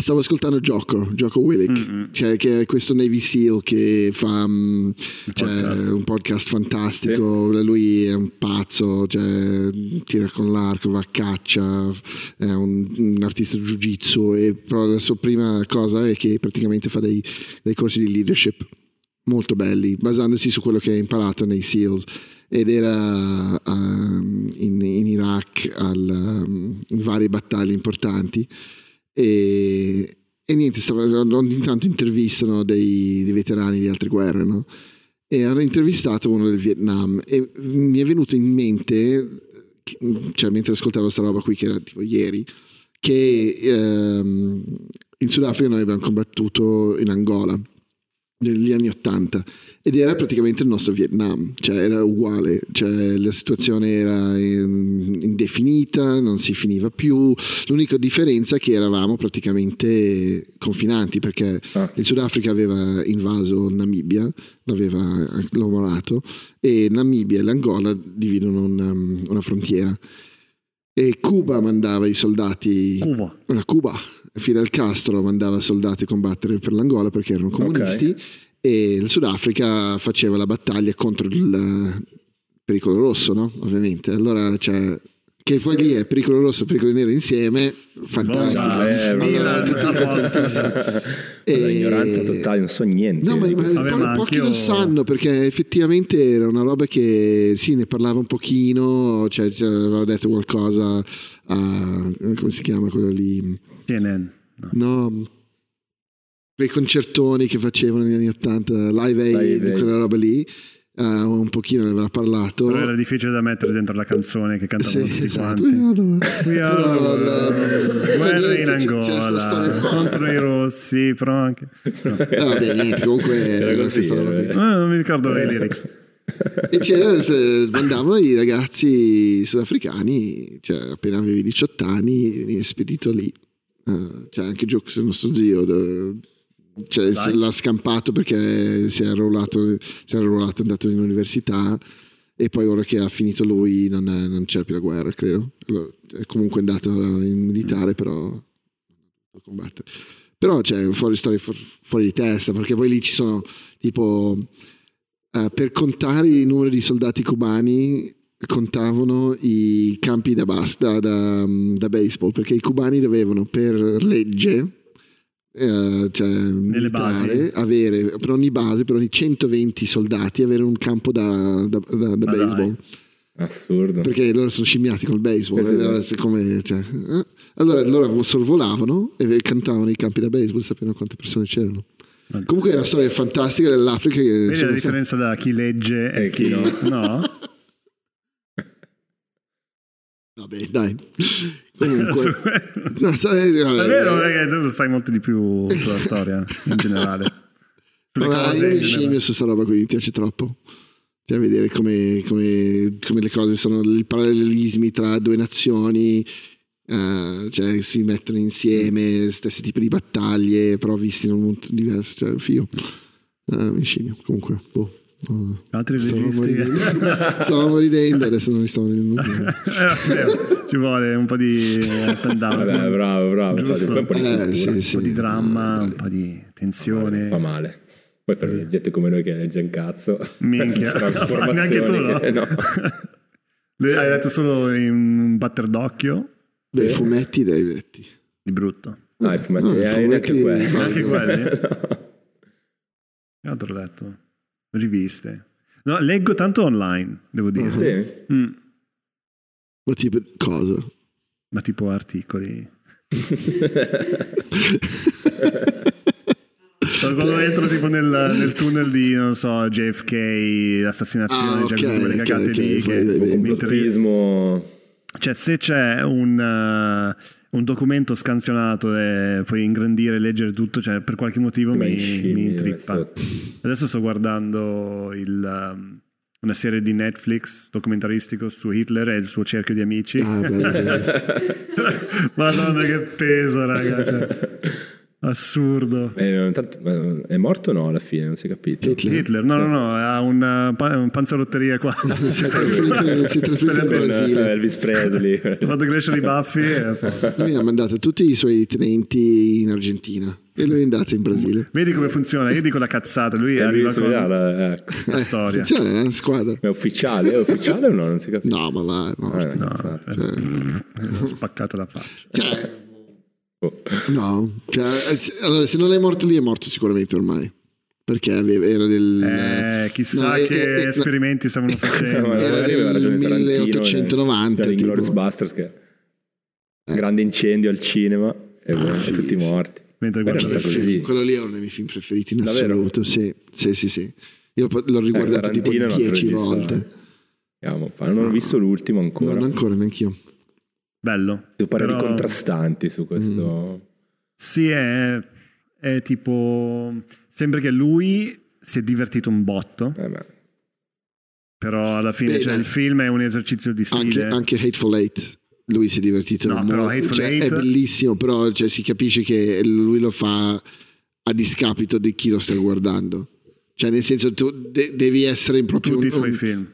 stavo ascoltando Gioco, Gioco Willick, cioè, che è questo Navy SEAL che fa mm, cioè, podcast. un podcast fantastico, lui è un pazzo, cioè, tira con l'arco, va a caccia, è un, un artista di jiu-jitsu e però la sua prima cosa è che praticamente fa dei, dei corsi di leadership molto belli, basandosi su quello che ha imparato nei SEALs. Ed era um, in, in Iraq al, um, in varie battaglie importanti. E, e niente, ogni tanto intervistano dei, dei veterani di altre guerre, no? E hanno intervistato uno del Vietnam e mi è venuto in mente, cioè mentre ascoltavo questa roba qui che era tipo ieri, che ehm, in Sudafrica noi abbiamo combattuto in Angola negli anni 80 ed era praticamente il nostro Vietnam, cioè era uguale, cioè la situazione era ehm, indefinita, non si finiva più, l'unica differenza è che eravamo praticamente confinanti perché Ah. il Sudafrica aveva invaso Namibia, l'aveva agglomerato e Namibia e l'Angola dividono una, una frontiera. E Cuba mandava i soldati Cuba. la Cuba, Fidel Castro mandava soldati a combattere per l'Angola perché erano comunisti e il Sudafrica faceva la battaglia contro il eh, pericolo rosso, no? Ovviamente. Allora c'è che poi lì è pericolo rosso e pericolo nero insieme, fantastico. Ah, eh, Allora, E- ignoranza totale, non so niente. No, ma, ma. Vabbè, ma pochi lo sanno perché effettivamente era una roba che sì, ne parlava un pochino, cioè, cioè, aveva detto qualcosa a come si chiama quello lì? CNN. No. No, quei concertoni che facevano negli anni 80, Live Aid, quella roba lì, eh, un pochino ne avrà parlato. Però era difficile da mettere dentro la canzone che cantavano Sì, tutti esatto. quanti. We are the- eh, Guerra in c'è- c'è Angola contro i rossi, però anche. Ah, vabbè, niente, comunque Era così, questa roba qui. eh. Non mi ricordo le lyrics. E c'era, mandavano i ragazzi sudafricani, cioè appena avevi 18 anni, venivi spedito lì. Eh, cioè anche Jokes, il nostro zio, de- cioè, l'ha scampato perché si è arruolato, si è arruolato, è andato in università e poi ora che ha finito lui non, è- non c'è più la guerra, credo. Allora, È comunque andato in militare, però può combattere. Però c'è fuori storie fu- fuori di testa, perché poi lì ci sono tipo eh, per contare il numero di soldati cubani contavano i campi da, bas- da, da- da baseball perché i cubani dovevano per legge eh, cioè militare, basi. avere per ogni base per ogni 120 soldati avere un campo da, da- da- da Ma dai. baseball Assurdo. perché loro sono scimmiati col baseball Sì, sì, e allora, siccome, cioè, eh, allora loro sorvolavano e cantavano i campi da baseball sapevano quante persone c'erano comunque è una storia fantastica dell'Africa Vedi la differenza da chi legge e E chi chi no. no? Vabbè, dai. Comunque, no, sai, È vero perché tu sai molto di più sulla storia in generale. Ma io mi scimio su sta roba qui, mi piace troppo. Cioè, vedere come, come- come le cose sono, i parallelismi tra due nazioni, eh, cioè si mettono insieme, stessi tipi di battaglie, però visti in un mondo diverso. Cioè, figo. Eh, mi scimio, comunque. boh. Eh, Altri stavamo registi. ridendo. stavamo ridendo, adesso non li stavo ridendo più. Eh, ci vuole un po' di up and down, Vabbè, bravo, bravo. Infatti, un po' di Eh, cultura. sì, un sì. po' di dramma, Eh, un po' di tensione. Fa male. Poi per gente come noi che legge un cazzo. Minchia. Neanche tu, no? che- no. Le- Hai detto solo in un batter d'occhio Beh, fumetti dai letti. di brutto. Ah, i fumetti, No, i eh, fumetti- neanche quelli. Anche quelli? No. Che altro ho letto? Riviste. No, leggo tanto online, devo dire. Sì. Mm, Ma tipo, cosa? ma tipo articoli. Quando entro tipo nel, nel tunnel di, non so, JFK, assassinazione, Ah, cioè ok, quelle ok, cagate ok, lì fai che vedere. Cioè, se c'è un, eh, un documento scansionato e puoi ingrandire e leggere tutto, cioè, per qualche motivo mi, scimmie, mi intrippa. Adesso sto guardando il, um, una serie di Netflix documentaristico su Hitler e il suo cerchio di amici. Ah. Madonna, che peso, raga. cioè, assurdo. Eh, tanto- ma è morto o no alla fine? Non si è capito. Hitler. Hitler, no, no, no, ha una un panzerotteria qua. si è trasferito, si è trasferito in Eh, Brasile. Elvis Presley. Ha fatto crescere i baffi. Lui ha mandato tutti i suoi tenenti in Argentina e lui è andato in Brasile. Vedi come funziona? Io dico la cazzata, lui Eh, lui arriva con vede, la- ecco. la storia. Funziona, è una squadra. È ufficiale? È ufficiale o no? Non si capisce. No, ma va, è Ah, morto. è una cazzata. Ho spaccato la faccia. Cioè. No, cioè, eh, se- allora, se non è morto lì è morto sicuramente ormai. Perché aveva, era del... Eh, chissà no, eh, che eh, eh, esperimenti stavano facendo. Era magari aveva del ragione Tarantino, 1890, Era Inglourious tipo. Busters che grande incendio al cinema e, boh, e tutti morti. Mentre guardate così. Quello lì è uno dei miei film preferiti in Davvero? assoluto. Sì, sì, sì. sì. Io l'ho, riguardato tipo Tarantino è un altro dieci regista. volte. Andiamo, ma non ho visto l'ultimo ancora. Non ancora, neanch'io. Bello. Devo pareri Però- contrastanti su questo. Sì, è, è tipo... Sembra che lui si è divertito un botto, Eh, beh. però alla fine Beh, cioè, il film è un esercizio di Anche, stile. anche Hateful Eight. Lui si è divertito No, molto. però Hateful Cioè, Eight- È bellissimo, però cioè, si capisce che lui lo fa a discapito di chi lo sta guardando. Cioè, nel senso, tu de- devi essere in proprio Tutti i un- suoi un- film.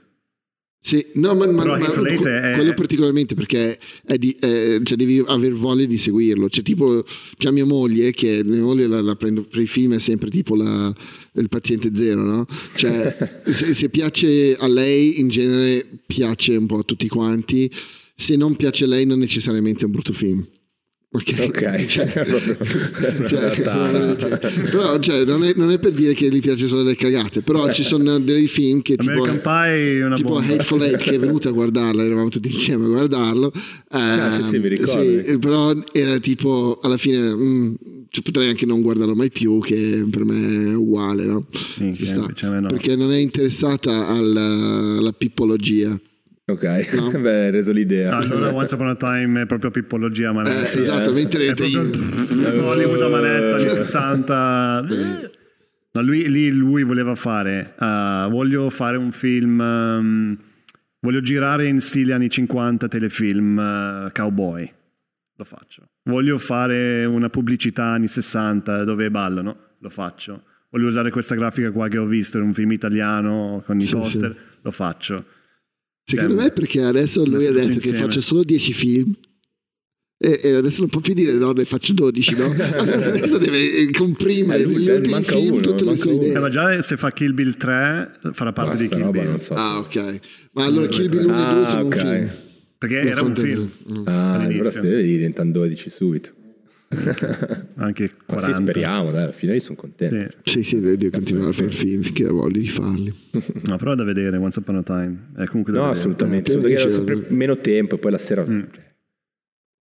Sì, no, ma, ma- ma- Hateful Eight que- è- quello particolarmente perché di- è- cioè devi aver voglia di seguirlo. Cioè, tipo, già mia moglie, che mia moglie la, la prendo per i film, è sempre tipo la- il paziente zero, no? Cioè, se, se piace a lei, in genere piace un po' a tutti quanti. Se non piace a lei, non necessariamente è un brutto film. Ok, Ok, Cioè, cioè, cioè, però cioè, non, è, non è per dire che gli piace solo le cagate, però ci sono dei film che tipo, American Pie è una tipo bomba. Hateful Eight che è venuto a guardarlo, eravamo tutti insieme a guardarlo. Ah, sì, sì, mi ricordo. sì, però era tipo alla fine mm, cioè, potrei anche non guardarlo mai più, che per me è uguale, no? Minchia, sta. no. Perché non è interessata alla, alla pippologia. Ok, No. beh, hai reso l'idea. Allora Once Upon a Time è proprio pippologia Eh, manetta. esatto, mentre È proprio io- Hollywood a manetta anni 60. No, lui, lì lui voleva fare, uh, voglio fare un film, um, voglio girare in stile anni 50 telefilm uh, cowboy, lo faccio. Voglio fare una pubblicità anni 60 dove ballano, lo faccio. Voglio usare questa grafica qua che ho visto in un film italiano con i Sì, poster, sì. lo faccio. Secondo me perché adesso lui ha detto tutti che insieme. faccio solo 10 film e, e adesso non può più dire no, ne faccio 12, no? adesso deve eh, comprimere Eh, lui- negli eh, ultimi manca film uno, tutte le sue uno. idee. Eh, ma già se fa Kill Bill 3 farà parte di Basta, Kill roba, Bill. non so. Ah, ok. Ma allora Kill Bill 1 e 2 Ah, sono ok. un film. Perché Non era un film niente. Ah, allora all'inizio. ste diventano 12 subito. Anche Ma 40. sì, speriamo, dai, alla fine io sono contento. Sì. Sì, sì, devi continuare a fare film finché ha voglia di farli. No, però è da vedere Once Upon a Time. È comunque da No, vedere. assolutamente. Eh, Solo sempre meno tempo e poi la sera Mm.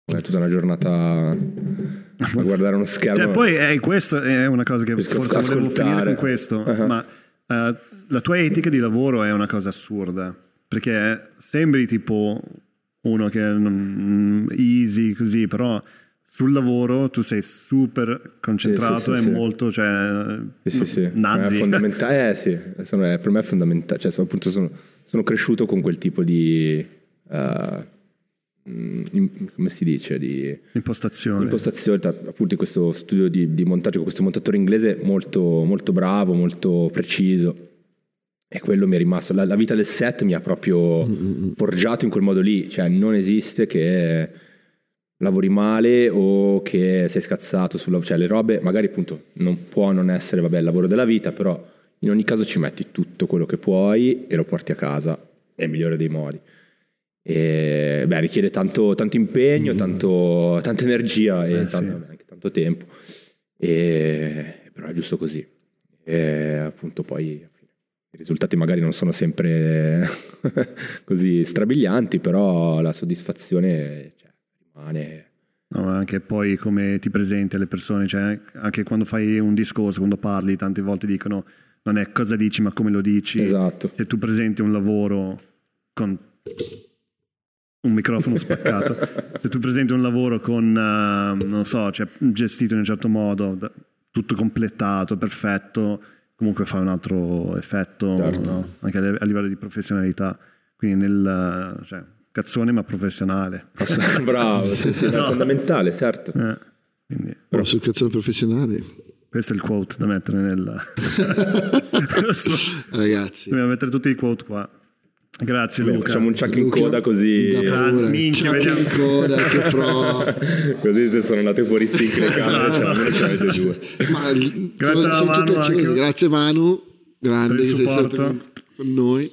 cioè, è tutta una giornata a guardare uno schermo. Cioè, poi è questo è una cosa che Riesco forse a volevo ascoltare. finire con questo, Uh-huh. ma eh, la tua etica di lavoro è una cosa assurda, perché sembri tipo uno che non, easy così, però sul lavoro tu sei super concentrato Sì, sì, sì, e sì. molto, cioè, Sì, sì, sì. nazi. È fondamentale. Eh sì, sono- eh, per me è fondamentale. Cioè, sono, appunto, sono, sono cresciuto con quel tipo di... eh, mm, im- come si dice? Di Impostazione. impostazione, ta- appunto in questo studio di, di montaggio con questo montatore inglese molto, molto bravo, molto preciso. E quello mi è rimasto. La, la vita del set mi ha proprio forgiato in quel modo lì. Cioè, non esiste che lavori male o che sei scazzato sulla. Cioè, le robe, magari appunto non può non essere, vabbè, il lavoro della vita, però in ogni caso ci metti tutto quello che puoi e lo porti a casa. È il migliore dei modi. E, beh, richiede tanto, tanto impegno, tanto- tanta energia e Eh, tanto- sì. anche tanto tempo. E, però è giusto così. E appunto poi i risultati magari non sono sempre così strabilianti, però la soddisfazione rimane. No, anche poi come ti presenti alle persone, cioè anche quando fai un discorso, quando parli, tante volte dicono non è cosa dici ma come lo dici. Esatto. Se tu presenti un lavoro con un microfono spaccato, se tu presenti un lavoro con, eh, non so, cioè, gestito in un certo modo, tutto completato, perfetto, comunque fa un altro effetto, Certo. no? anche a, livello di professionalità. Quindi nel, cioè, cazzone ma professionale. Bravo, sì, sì, è No. fondamentale, certo. Eh, quindi Però sul cazzone professionale, questo è il quote da mettere nel... ragazzi. Dobbiamo mettere tutti i quote qua. Grazie Bene, Luca. facciamo un chuck in coda così. Ah, minchia, Chuck vediamo. in coda, che pro. Così se sono andate fuori sync le camere, Esatto. cioè, due. Ma Grazie sono, a sono Manu. Grazie Manu, grande Per il supporto. con noi.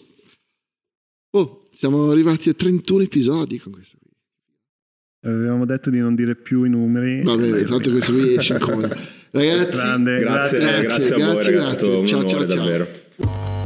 Siamo arrivati a 31 episodi con questo qui. Avevamo detto di non dire più i numeri. Va bene, tanto questo qui esce ancora. Ragazzi, Grande, Grazie, grazie. grazie, a voi, grazie, ragazzi, è stato un grazie. Ciao, onore ciao, ciao. davvero.